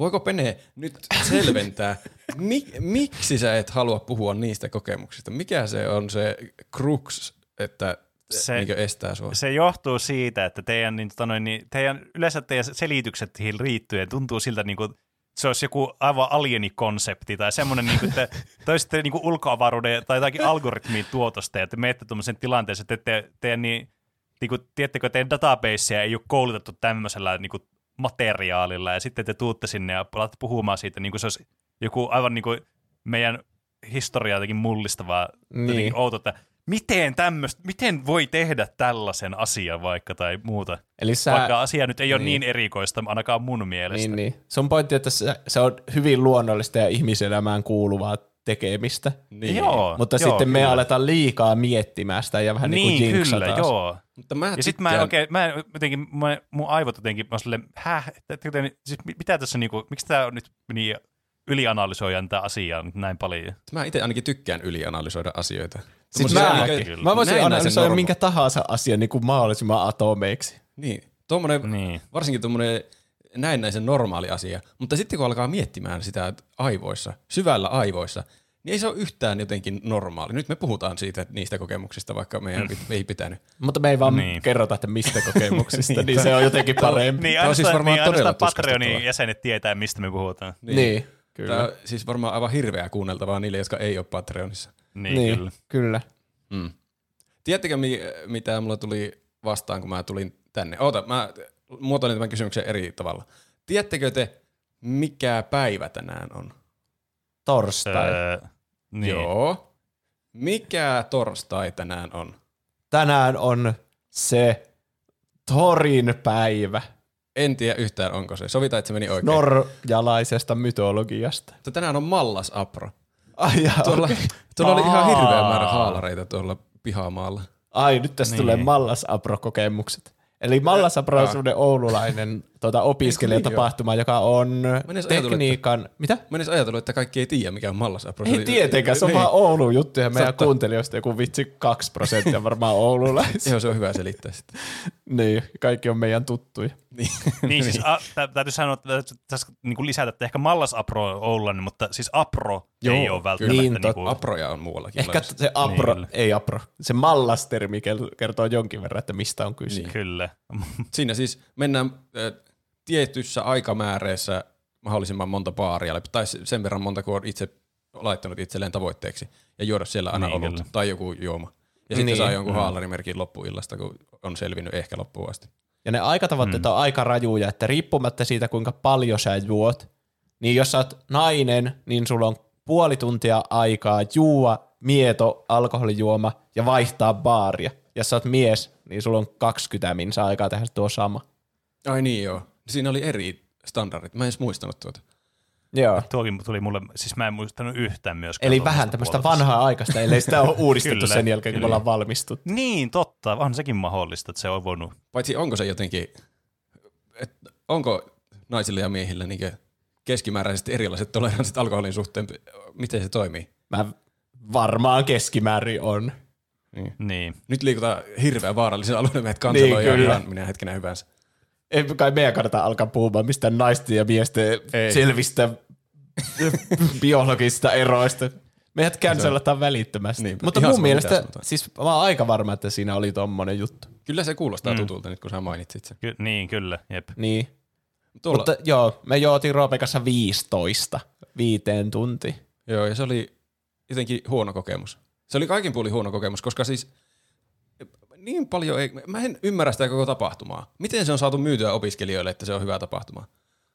Voiko Pene nyt selventää, mi, miksi sä et halua puhua niistä kokemuksista? Mikä se on se crux, että Se- niin estää sua? Se johtuu siitä, että teidän, niin, tota noin, niin, teidän, yleensä teidän selitykset siihen liittyen tuntuu siltä, niin kuin, se olisi joku aivan alienikonsepti tai semmoinen, niin kuin, että te olisitte niin kuin ulkoavaruuden tai jotakin algoritmin tuotosta ja te menette tuommoisen tilanteeseen, että te, teidän, niin, niin kuin, tiedättekö, teidän databasea ei ole koulutettu tämmöisellä niin kuin, materiaalilla ja sitten te tuutte sinne ja alatte puhumaan siitä, niin kuin se olisi joku aivan niin kuin meidän historiaa jotenkin mullistavaa, Niin. jotenkin outo, että miten tämmöistä, miten voi tehdä tällaisen asian vaikka tai muuta. Eli sä, Vaikka asia nyt ei ole niin. niin erikoista, ainakaan mun mielestä. niin, niin. Sun pointti, että se, se on hyvin luonnollista ja ihmiselämään kuuluvaa tekemistä. Niin. Joo, Mutta joo, sitten me kyllä. aletaan liikaa miettimään sitä ja vähän niin, Niin, kuin kyllä, jinksataan. joo. Mutta mä Ja sitten mä en oikein, mä en, jotenkin, mä, mun aivot jotenkin, mä oon silleen, häh, joten, siis mi- mitä tässä niinku, miksi tää on nyt niin ylianalysoijan tätä asiaa nyt näin paljon? Mä itse ainakin tykkään ylianalysoida asioita. Siis Tommosia mä, niinku- kyllä. mä voisin analysoida minkä tahansa asian niin kuin mahdollisimman atomeiksi. Niin, tommonen, Niin. varsinkin tuommoinen näennäisen normaali asia. Mutta sitten kun alkaa miettimään sitä aivoissa, syvällä aivoissa, niin ei se ole yhtään jotenkin normaali. Nyt me puhutaan siitä niistä kokemuksista, vaikka meidän mm. ei pitänyt. Mutta me ei vaan Niin. niin. kerrota, että mistä kokemuksista, niin se on jotenkin parempi. Niin, Tämä on siis varmaan niin, todella. Patreonin jäsenet tietää, mistä me puhutaan. Niin, niin kyllä. Tämä on siis varmaan aivan hirveää kuunneltavaa niille, jotka ei ole Patreonissa. Niin, niin, kyllä. kyllä. Mm. Tiedättekö, mi- mitä mulla tuli vastaan, kun mä tulin tänne? Oota, mä muotoilin tämän kysymyksen eri tavalla. Tiedättekö te, mikä päivä tänään on? Torstai. Öö, niin. Joo. Mikä torstai tänään on? Tänään on se Torin päivä En tiedä yhtään, onko se. Sovitaan, että se meni oikein. norjalaisesta mytologiasta. Mutta tänään on Mallas Apro. Ai, jaa, Tuolla, okay. tuolla oli ihan hirveä määrä haalareita tuolla pihamaalla. Ai, nyt tästä Niin. tulee Mallasapro-kokemukset. Eli Mallasapro on semmoinen oululainen tuota, opiskelijatapahtuma, joka on ajatellut, tekniikan... Mitä? Mä en edes ajatellut, että kaikki ei tiedä, mikä on Mallas Apro. Se Ei tietenkään, se on niin. vaan Oulun juttu ja meidän Totta. kuuntelijoista joku vitsi 2 prosenttia varmaan oululaisia. Joo, se on hyvä selittää sitten. niin, kaikki on meidän tuttuja. Niin, siis a, tä, täytyy sanoa, että tässä niin lisätä, että ehkä Mallas Apro on Oululainen, mutta siis Apro Joo, ei ole välttämättä. Niin, niin, kuin, Aproja on muuallakin. Ehkä löyssä. se apro, Niin, ei apro, se Mallas-termi kertoo jonkin verran, että mistä on kyse. Niin. Kyllä. Siinä siis mennään äh, tietyssä aikamääreessä mahdollisimman monta baaria tai sen verran monta kuin on itse laittanut itselleen tavoitteeksi, ja juoda siellä aina Niin, olut kyllä. tai joku juoma. Ja sitten Niin. saa jonkun haalarimerkin loppuillasta, kun on selvinnyt ehkä loppuun asti. Ja ne aikatavoitteet mm. on aika rajuja, että riippumatta siitä, kuinka paljon sä juot, niin jos sä oot nainen, niin sulla on puoli tuntia aikaa juua, mieto, alkoholijuoma ja vaihtaa baaria. Ja sä oot mies, niin sulla on 20 minsa aikaa tehdä tuo sama. Ai niin joo. Siinä oli eri standardit. Mä en edes muistanut tuota. Joo. Tuokin tuli mulle, siis mä en muistanut yhtään myöskään. Eli vähän tämmöistä puolesta. vanhaa aikaista, ellei sitä ole uudistettu Kyllä, sen jälkeen, kun me kyllä. ollaan valmistuttu. Niin, totta. On sekin mahdollista, että se on voinut. Paitsi onko se jotenkin, et onko naisilla ja miehillä niin keskimääräisesti erilaiset toleranssit alkoholin suhteen? Miten se toimii? Mä varmaan keskimäärin on. Niin. Nyt liikutaan hirveän vaarallisen alueen, meidät kanseloi Niin, ihan minä hetkenä hyvänsä. Ei kai meidän kannata alkaa puhumaan mistään naisten ja miesten Ei. selvistä biologisista eroista. Meidät cancellataan välittömästi. Niinpä, Mutta mun mielestä, sanotaan. siis mä oon aika varma, että siinä oli tommonen juttu. Kyllä se kuulostaa mm. tutulta nyt, kun sä mainitsit sen. Ky- niin, kyllä. Jep. Niin. Tuolla, Mutta joo, me jootiin Roopen kanssa 15 viiteen tuntiin. Joo, ja se oli jotenkin huono kokemus. Se oli kaikin puolin huono kokemus, koska siis niin paljon ei, mä en ymmärrä sitä koko tapahtumaa. Miten se on saatu myytyä opiskelijoille, että se on hyvä tapahtuma?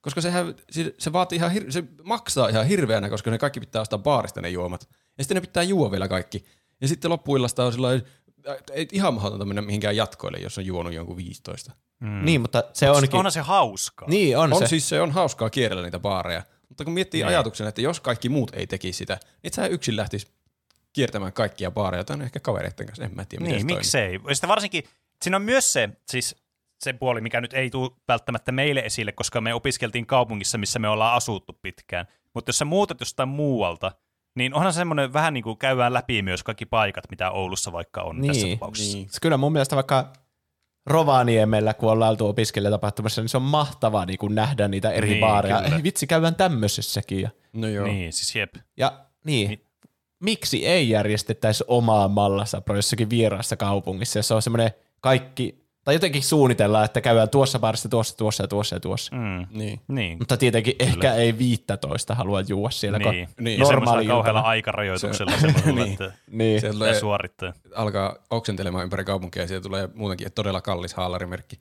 Koska sehän, se, se vaatii ihan, hir, se maksaa ihan hirveänä, koska ne kaikki pitää ostaa baarista ne juomat. Ja sitten ne pitää juo vielä kaikki. Ja sitten loppuillasta on sellainen, ei ihan mahdotonta mennä mihinkään jatkoille, jos on juonut jonkun 15. Mm. Niin, mutta se onkin... Onhan se hauskaa. Niin, on, On se. siis se on hauskaa kierrellä niitä baareja, mutta kun miettii Niin. ajatuksen, että jos kaikki muut ei tekisi sitä, niin sä yksin lähtisi kiertämään kaikkia baareja, tai ehkä kavereiden kanssa, en mä tiedä, miten Niin, miksei. Ja sitten varsinkin, siinä on myös se, siis se puoli, mikä nyt ei tule välttämättä meille esille, koska me opiskeltiin kaupungissa, missä me ollaan asuttu pitkään. Mutta jos sä muutat jostain muualta, niin onhan se semmoinen vähän niin kuin käydään läpi myös kaikki paikat, mitä Oulussa vaikka on Niin, tässä tapauksessa. niin. Kyllä mun mielestä vaikka Rovaniemellä, kun ollaan oltu opiskelijatapahtumassa, niin se on mahtavaa niin kuin nähdä niitä eri Niin, baareja. kyllä. Ei vitsi, käydään tämmöisessäkin. Ja, No joo. Niin, siis jep. ja niin, Niin. Miksi ei järjestettäisi omaa mallasapro jossakin vieraassa kaupungissa, jos on semmoinen kaikki, tai jotenkin suunnitellaan, että käydään tuossa baarissa, tuossa, tuossa ja tuossa ja tuossa. Mm. Niin. Niin. Mutta tietenkin Kyllä. ehkä ei 15 halua juua siellä, kun Niin. Niin. Normaali kauhealla aikarajoituksella semmoisella, Niin. että Niin. Se tulee, suorittaa. alkaa oksentelemaan ympäri kaupunkia ja siellä tulee muutenkin todella kallis haalarimerkki.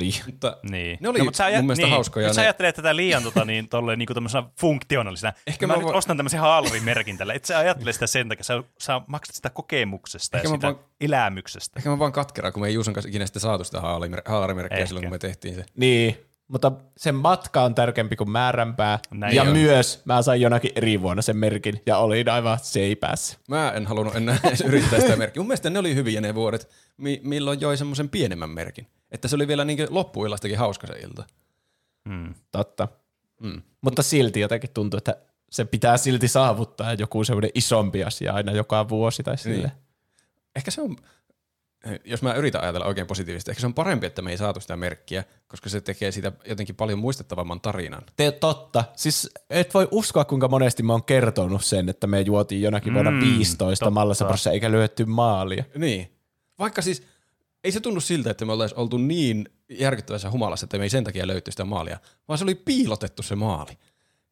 Niin. Mutta Niin. ne oli mutta sä ajat- mun mielestä niin. hauskoja. Nyt sä ajattelet tätä liian tota, niin, tolleen, niin kuin funktionaalisena. Ehkä Ehkä mä mä, nyt voin- ostan tämmöisen haalarimerkin tällä. Et sä ajattele sitä sen takia. Sä, sä maksat sitä kokemuksesta Ehkä ja sitä vaan- elämyksestä. Ehkä mä vaan katkera, kun me ei Juuson kanssa ikinä sitten saatu sitä haalarimerkkiä Ehkä. silloin, kun me tehtiin se. Niin, mutta sen matka on tärkeämpi kuin määränpää. Näin ja on. myös mä sain jonakin eri vuonna sen merkin ja olin aivan seipäässä. Mä en halunnut enää edes yrittää sitä merkkiä. Mun mielestä ne oli hyviä ne vuodet, mi- milloin joi semmoisen pienemmän merkin. Että se oli vielä niin loppuillastakin hauska se ilta. Mm. Totta. Mm. Mutta silti jotenkin tuntuu, että se pitää silti saavuttaa joku semmoinen isompi asia aina joka vuosi tai silleen. Ehkä se on, jos mä yritän ajatella oikein positiivisesti, ehkä se on parempi, että me ei saatu sitä merkkiä, koska se tekee siitä jotenkin paljon muistettavamman tarinan. Te, totta. Siis et voi uskoa, kuinka monesti mä oon kertonut sen, että me juotiin jonakin vuonna Mm, 15 totta. Mallasaprossa eikä lyötty maalia. Niin. Vaikka siis ei se tunnu siltä, että me oltaisiin oltu niin järkyttävässä humalassa, että me ei sen takia löyty sitä maalia, vaan se oli piilotettu se maali.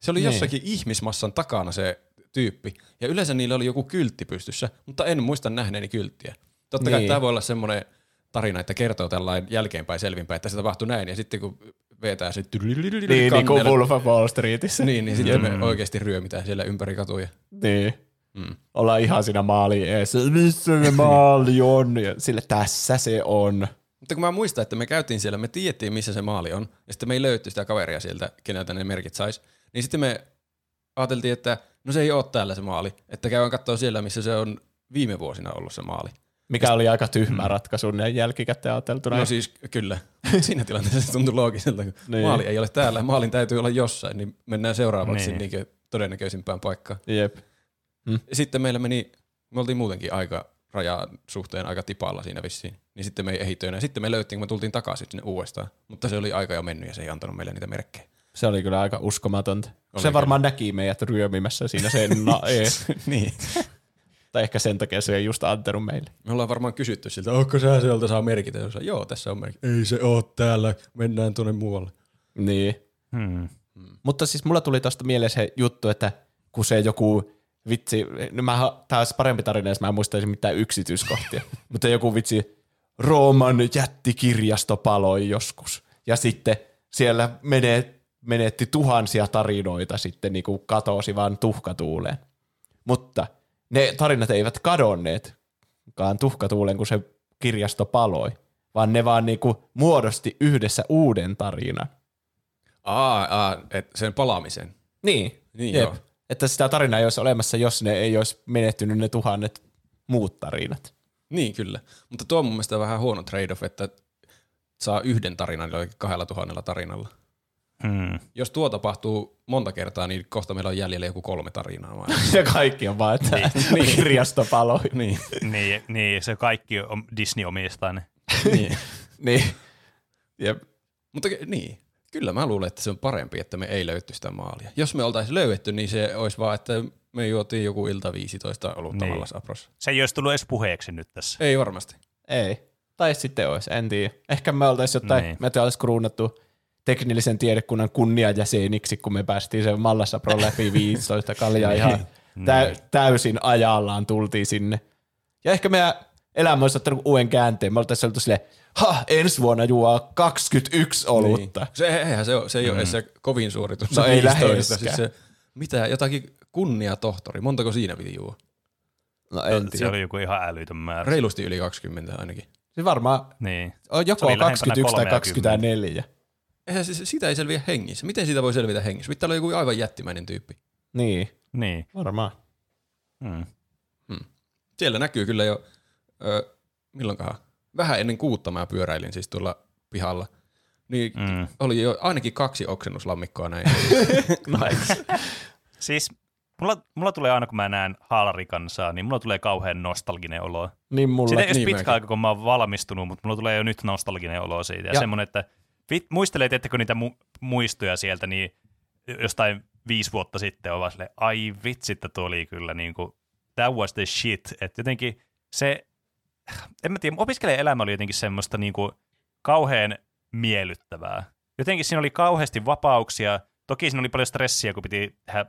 Se oli Niin. jossakin ihmismassan takana se tyyppi, ja yleensä niillä oli joku kyltti pystyssä, mutta en muista nähneeni kylttiä. Totta kai Niin. tämä voi olla semmoinen tarina, että kertoo tällainen jälkeenpäin selvinpäin, että se tapahtui näin, ja sitten kun vetää se Niin, niin kuin Wolf of Wall Streetissä. niin, niin sitten me oikeasti ryömitään siellä ympäri katuja. Niin. Mm. Ollaan ihan siinä maali eessä. Missä se maali on? Ja sille tässä se on. Mutta kun mä muistan, että me käytiin siellä, me tiedettiin, missä se maali on, ja sitten me ei löyty sitä kaveria sieltä, keneltä ne merkit sais, niin sitten me ajateltiin, että no se ei ole täällä se maali, että käydään katsoa siellä, missä se on viime vuosina ollut se maali. Mikä oli aika tyhmä ratkaisu näin jälkikäteen ajateltuna. No siis kyllä, siinä tilanteessa se tuntui loogiselta, kun Niin. maali ei ole täällä, maalin täytyy olla jossain, niin mennään seuraavaksi Niin. niin. todennäköisimpään paikkaan. Jep. Sitten meillä meni, me oltiin muutenkin aika rajan suhteen aika tipalla siinä vissiin. Niin sitten me ei ehitty enää. Sitten me löyttiin, kun me tultiin takaisin sinne uudestaan. Mutta se oli aika jo mennyt ja se ei antanut meille niitä merkkejä. Se oli kyllä aika uskomatonta. Oli se varmaan näki meidät ryömimässä siinä sen na- ees. niin. Tai ehkä sen takia se ei just antanut meille. Me ollaan varmaan kysytty siltä, onko sä sieltä saa merkitä? Ja Joo, tässä on merkki. Ei se oo täällä, mennään tuonne muualle. Niin. Hmm. Mutta siis mulla tuli tosta mieleen se juttu, että kun se joku vitsi, no mä, tää olisi parempi tarina, jos mä en muistaisin mitään yksityiskohtia, mutta joku vitsi, Rooman jättikirjasto paloi joskus. Ja sitten siellä menee, menetti tuhansia tarinoita sitten niin kuin katosi vaan tuhkatuuleen. Mutta ne tarinat eivät kadonneetkaan tuhkatuuleen, kun se kirjasto paloi, vaan ne vaan niin kuin muodosti yhdessä uuden tarinan. Aa, aa et sen palaamisen. Niin, Niin Jep. joo. Että sitä tarinaa ei olisi olemassa, jos ne ei olisi menettynyt ne tuhannet muut tarinat. Niin, kyllä. Mutta tuo on mun mielestä vähän huono trade-off, että saa yhden tarinan jollakin kahdella tuhannella tarinalla. Hmm. Jos tuo tapahtuu monta kertaa, niin kohta meillä on jäljellä joku kolme tarinaa. Vaan. Ja kaikki on vaan, että niin. kirjasto paloi. niin. Niin, niin, se kaikki on Disney omistaa ne. niin. niin. Jep. Mutta niin, kyllä mä luulen, että se on parempi, että me ei löyty sitä maalia. Jos me oltaisiin löydetty, niin se olisi vaan, että me juotiin joku ilta 15 olutta Niin. niin. Saprossa. Se ei olisi tullut edes puheeksi nyt tässä. Ei varmasti. Ei. Tai sitten olisi, en tiedä. Ehkä me oltaisiin jotain, Niin. niin. me olisi kruunattu teknillisen tiedekunnan kunniajäseniksi, kun me päästiin sen Mallassa Pro läpi 15 kaljaa ihan tä- täysin ajallaan tultiin sinne. Ja ehkä meidän elämä olisi ottanut uuden käänteen. Me oltaisiin oltu silleen, ha, ensi vuonna juo 21 olutta. Niin. Se, eihän se, ole, se ei mm. ole edes se kovin suoritus. No se ei 15, läheskään. siis se, mitä, jotakin kunnia tohtori. Montako siinä piti juo? No en Se tiedä. oli joku ihan älytön määrä. Reilusti yli 20 ainakin. Se varmaan Niin. on Se joko lähempänä 21 tai 30. 24. Eihän se, siitä ei selviä hengissä. Miten siitä voi selvitä hengissä? Pitää olla joku aivan jättimäinen tyyppi. Niin, Niin. varmaan. Hmm. Siellä näkyy kyllä jo, ö, milloinkahan, vähän ennen kuutta mä pyöräilin siis tuolla pihalla. Niin Mm. oli jo ainakin kaksi oksennuslammikkoa näin. Nice. Siis mulla, mulla tulee aina, kun mä näen haalarikansaa, niin mulla tulee kauhean nostalginen olo. niin mulla. Siitä ei niin pitkä aika, kun mä oon valmistunut, mutta mulla tulee jo nyt nostalginen olo siitä. Ja, Ja- semmoinen, että vit, muistelee, tiettekö niitä mu- muistoja sieltä, niin jostain viisi vuotta sitten on vaan silleen, ai vitsi, että tuo oli kyllä niin kuin, that was the shit. Että jotenkin se, en mä tiedä, opiskelijan elämä oli jotenkin semmoista niin kuin kauhean miellyttävää. Jotenkin siinä oli kauheasti vapauksia. Toki siinä oli paljon stressiä, kun piti tehdä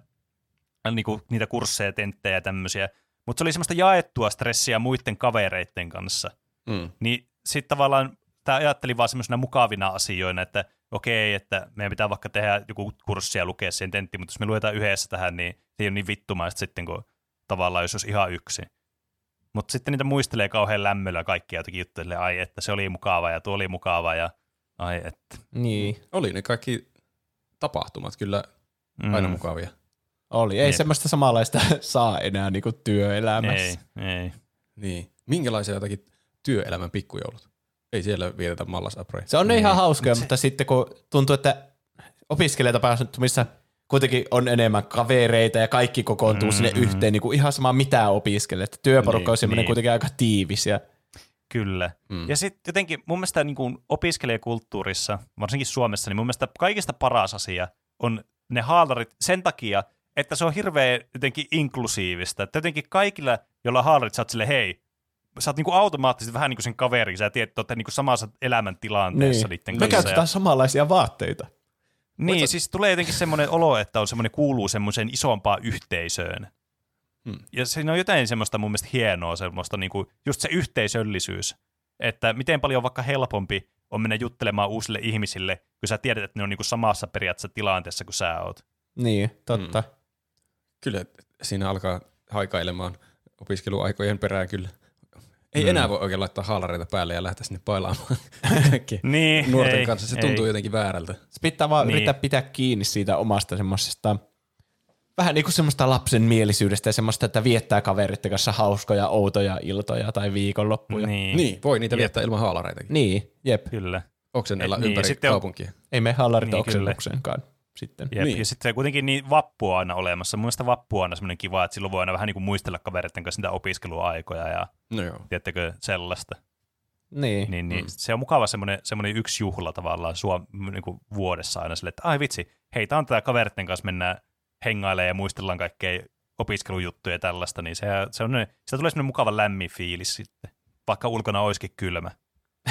niin kuin, niitä kursseja, tenttejä ja tämmöisiä. Mutta se oli semmoista jaettua stressiä muiden kavereiden kanssa. Mm. Niin sitten tavallaan tämä ajatteli vaan semmoisena mukavina asioina, että okei, että meidän pitää vaikka tehdä joku kurssi ja lukea sen tentti, mutta jos me luetaan yhdessä tähän, niin se ei ole niin vittumaista sitten, kun tavallaan jos olisi ihan yksi. Mutta sitten niitä muistelee kauhean lämmöllä kaikkia jotakin juttuja, silleen, ai että se oli mukava ja tuo oli mukava ja ai että. Niin, Oli ne kaikki tapahtumat kyllä aina mukavia. oli. Ei Jep. semmoista samanlaista saa enää niinku työelämässä. Ei, ei. Niin. Minkälaisia jotakin työelämän pikkujoulut? Ei siellä vietetä mallas apre. Se on ne ihan hauskoja, mutta sitten kun tuntuu, että opiskelijatapahtumissa kuitenkin on enemmän kavereita ja kaikki kokoontuu mm-hmm. sinne yhteen, niin kuin ihan sama mitä opiskelee. Että työporukka Niin, on semmoinen niin. kuitenkin aika tiivis. Ja, Kyllä. Mm. Ja sitten jotenkin mun mielestä niin kuin opiskelijakulttuurissa, varsinkin Suomessa, niin mun mielestä kaikista paras asia on ne haalarit sen takia, että se on hirveän jotenkin inklusiivista. Että jotenkin kaikilla, joilla haalarit, sä oot silleen, hei, sä oot niinku automaattisesti vähän niin kuin sen kaveri, sä tiedät, että olette niinku samassa elämäntilanteessa Niin. niiden Me kanssa. käytetään samanlaisia vaatteita. Niin, siis tulee jotenkin semmoinen olo, että on semmoinen kuuluu semmoiseen isompaan yhteisöön. Hmm. Ja siinä on jotain semmoista mun mielestä hienoa, semmoista niinku, just se yhteisöllisyys. Että miten paljon vaikka helpompi on mennä juttelemaan uusille ihmisille, kun sä tiedät, että ne on niinku samassa periaatteessa tilanteessa kuin sä oot. Niin, totta. Mm. Kyllä siinä alkaa haikailemaan opiskeluaikojen perään kyllä. Ei mm. enää voi oikein laittaa haalareita päälle ja lähteä sinne pailaamaan Niin, nuorten ei, kanssa. Se ei. tuntuu jotenkin väärältä. Se pitää vaan Niin. yrittää pitää kiinni siitä omasta semmoisesta, vähän niin kuin semmoista lapsen mielisyydestä ja semmoista, että viettää kaveritten kanssa hauskoja, outoja iltoja tai viikonloppuja. Niin, Niin, voi niitä viettää ilman haalareitakin. Niin, jep. kyllä. Oksenella Et niin, ympäri sitten on- kaupunkia. Ei me hallarit Niin, kyllä. oksennuksenkaan sitten. Jep. Niin. Ja sitten kuitenkin niin vappu on aina olemassa. Mun mielestä vappu on aina semmoinen kiva, että silloin voi aina vähän niin kuin muistella kavereiden kanssa niitä opiskeluaikoja ja No joo. tiedättekö sellaista. Niin. Niin, niin mm. se on mukava semmoinen, semmoinen yksi juhla tavallaan Suom, niin kuin vuodessa aina sille, että ai vitsi, hei, tää on tätä kaveritten kanssa mennään hengailemaan ja muistellaan kaikkea opiskelujuttuja ja tällaista, niin se, se on, sitä tulee semmoinen mukava lämmin fiilis sitten, vaikka ulkona olisikin kylmä.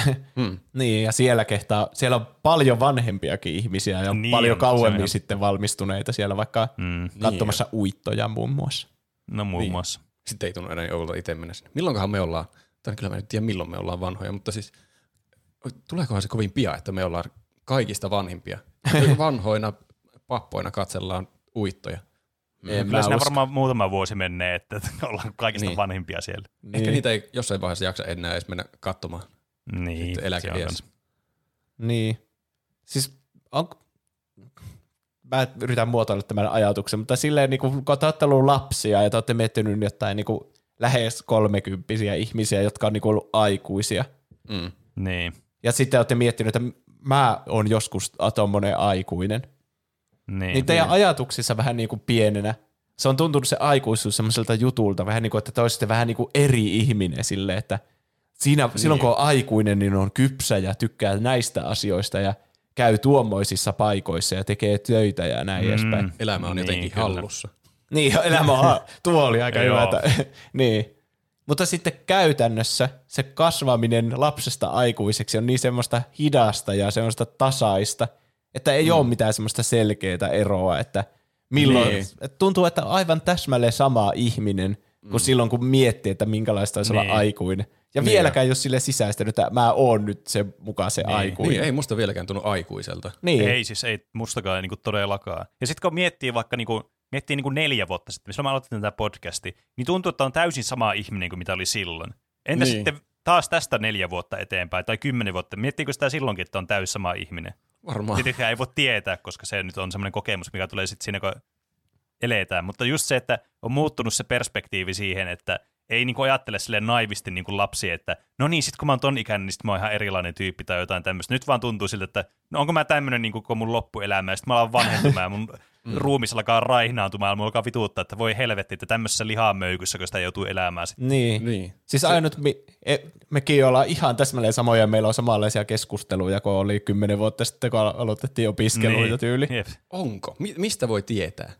Hmm. Niin, ja siellä kehtaa, siellä on paljon vanhempiakin ihmisiä ja Niin niin paljon on, kauemmin on- sitten valmistuneita siellä vaikka Mm. katsomassa uittoja muun muassa. No muun Niin. muassa. Sitten ei tunnu enää oulta itse mennä sinne. Milloinkohan me ollaan, tai kyllä mä en tiedä milloin me ollaan vanhoja, mutta siis tuleekohan se kovin pian, että me ollaan kaikista vanhimpia. Vanhoina pappoina katsellaan uittoja. En Kyllä mä siinä varmaan muutama vuosi menee, että ollaan kaikista Niin. vanhimpia siellä. Ehkä Niin. niitä ei jossain vaiheessa jaksa enää edes mennä katsomaan. Niin, Sitten eläkeiässä. Niin. Siis on... Mä yritän muotoilla tämän ajatuksen, mutta silleen niin kun te olette ollut lapsia ja te olette miettinyt jotain niin kuin lähes kolmekymppisiä ihmisiä, jotka on niin kuin ollut aikuisia. Mm. Niin, Ja sitten olette miettinyt, että mä oon joskus tommonen aikuinen. niin. Niin teidän ajatuksissa vähän niin kuin pienenä, se on tuntunut se aikuisuus semmoiselta jutulta, vähän niin kuin, että te olisitte vähän niin kuin eri ihminen silleen, että siinä, niin. silloin kun on aikuinen, niin on kypsä ja tykkää näistä asioista ja käy tuommoisissa paikoissa ja tekee töitä ja näin mm. edespäin. Elämä on Niin, jotenkin kyllä. hallussa. Niin, elämä on, tuo oli aika Joo. hyvä. Niin. Mutta sitten käytännössä se kasvaminen lapsesta aikuiseksi on niin semmoista hidasta ja semmoista tasaista, että ei mm. ole mitään semmoista selkeää eroa, että milloin, Niin. niin. että tuntuu, että aivan täsmälleen sama ihminen kuin mm. silloin, kun miettii, että minkälaista olisi Niin. olla aikuinen. Ja Niin. vieläkään ole sille sisäistänyt, että mä oon nyt se mukaan se Niin. aikuinen. Niin, ei musta vieläkään tunnu aikuiselta. Niin. Ei siis, ei mustakaan niin todellakaan. Ja sitten kun miettii vaikka niin kuin, miettii niin kuin neljä vuotta sitten, missä mä aloitin tätä podcasti, niin tuntuu, että on täysin sama ihminen kuin mitä oli silloin. Entä Niin. niin. sitten taas tästä neljä vuotta eteenpäin tai kymmenen vuotta, miettiikö sitä silloinkin, että on täysin sama ihminen? Varmaan. Tietenkään ei voi tietää, koska se nyt on semmoinen kokemus, mikä tulee sitten siinä, kun eletään. Mutta just se, että on muuttunut se perspektiivi siihen, että ei niinku ajattele sille naivisti niin kuin lapsi, että no niin, sit kun mä oon ton ikäinen, niin sit mä oon ihan erilainen tyyppi tai jotain tämmöistä. Nyt vaan tuntuu siltä, että no onko mä tämmöinen niin kuin mun loppuelämä, ja sit mä alan vanhentumaan, ja mun ruumis alkaa raihnaantumaan, ja mulla alkaa vituuttaa, että voi helvetti, että tämmöisessä lihamöykyssä, kun sitä joutuu elämään sit. Niin. Niin. Siis ainut, mi, e, mekin ollaan ihan täsmälleen samoja, ja meillä on samanlaisia keskusteluja, kun oli kymmenen vuotta sitten, kun aloitettiin opiskeluita niin. tyyli. Jep. Onko? Mi- mistä voi tietää?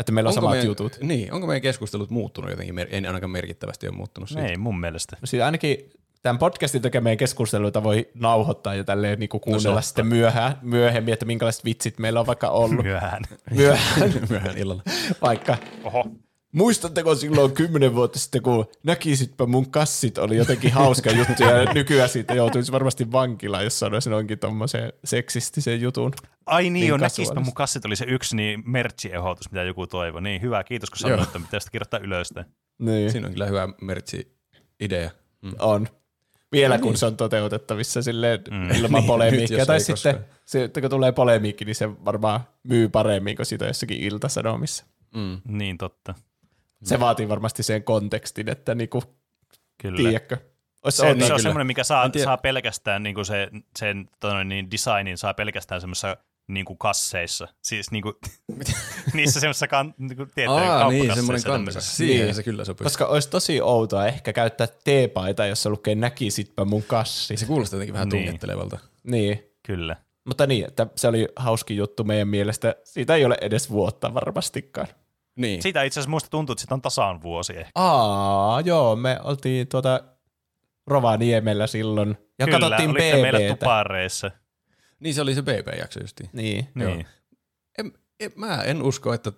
Että meillä on onko samat meidän, jutut. Niin, onko meidän keskustelut muuttunut jotenkin? En ainakaan merkittävästi ole muuttunut siitä. Ei mun mielestä. No Siis ainakin tämän podcastin tekemään keskusteluita voi nauhoittaa ja tälleen niin kuin kuunnella no, sitten myöhään, myöhemmin, että minkälaiset vitsit meillä on vaikka ollut. Myöhään. myöhään, Myöhään illalla. vaikka. Oho. Muistatteko silloin kymmenen vuotta sitten, kun näkisitpä mun kassit, oli jotenkin hauska juttu, ja nykyään siitä joutuisi varmasti vankilaan, jos sanoisin onkin tommosen seksistisen jutun. Ai niin, Niin niin näkispä kasuaalista. mun kassit oli se yksi niin merchiehotus, mitä joku toivoi. Niin hyvä, kiitos kun sanoit, että pitää sitä kirjoittaa ylös. Niin, Siinä on kyllä hyvä mertsi-idea. Mm. on. Vielä No kun niin. se on toteutettavissa silleen Mm. ilman Niin, polemiikkia. tai sitten koskaan. se, että kun tulee polemiikki, niin se varmaan myy paremmin kuin sitä jossakin iltasanomissa. Mm. Niin totta. Se vaatii varmasti sen kontekstin, että niinku, Kyllä. tiedätkö. Ois Se, on, niin, se on semmoinen, mikä saa, saa pelkästään niin kuin se, sen tonne, niin designin saa pelkästään semmoisessa niin kuin kasseissa. Siis niin kuin, niissä semmoisissa kan, niin kuin, Aa, niin, semmoinen kanssa. Siihen Niin. se kyllä sopii. Koska olisi tosi outoa ehkä käyttää teepaita, jossa lukee näkisitpä mun kassi. Se kuulostaa jotenkin vähän Niin. tungettelevalta. Niin. Kyllä. Mutta niin, että se oli hauskin juttu meidän mielestä. Siitä ei ole edes vuotta varmastikaan. Niin. Siitä itse asiassa muista tuntuu, että sitä on tasaan vuosi ehkä. Aa, joo, me oltiin tuota Rovaniemellä silloin. Ja Kyllä, katsottiin olitte meillä BBtä. tupareissa. niin se oli se BB-jakso justiin. Niin. Niin. En, en, mä en usko, että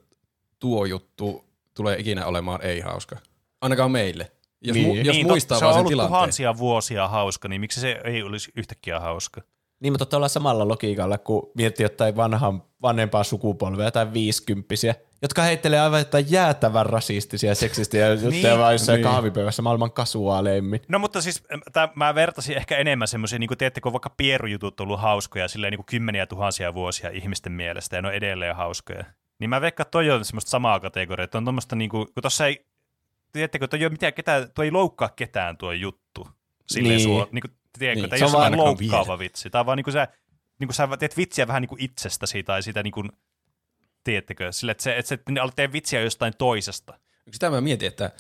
tuo juttu tulee ikinä olemaan ei-hauska. Ainakaan meille. Jos, Niin. mu, jos niin, muistaa totta, se vaan on sen ollut tilanteen. tuhansia vuosia hauska, niin miksi se ei olisi yhtäkkiä hauska? Niin, mutta tuolla samalla logiikalla, kun miettii jotain vanhan, vanhempaa sukupolvea tai viisikymppisiä, jotka heittelee aivan jotain jäätävän rasistisia seksistisiä juttuja Niin. vaan jossain Niin. kahvipöydässä maailman kasuaaleimmin. No mutta siis tää, mä vertasin ehkä enemmän semmoisia, niin kuin tiedättekö, vaikka pierujutut on ollut hauskoja silleen niin kuin kymmeniä tuhansia vuosia ihmisten mielestä ja ne on edelleen hauskoja. Niin mä veikkaan, että toi on semmoista samaa kategoriaa, että on tommoista niin kuin, kun tossa ei, tiedättekö, toi ei, ole mitään ketään, toi ei loukkaa ketään tuo juttu. Silleen niin. suo, niin kuin, tiedätkö, Niin, ei se ole on vaan loukkaava vitsi. Tämä on vaan niin kuin sä, niin kuin sä teet vitsiä vähän niin kuin itsestäsi tai sitä niin kuin, tiedättekö, sille, että, se, että, se, että ne tehdä vitsiä jostain toisesta. Sitä mä mietin, että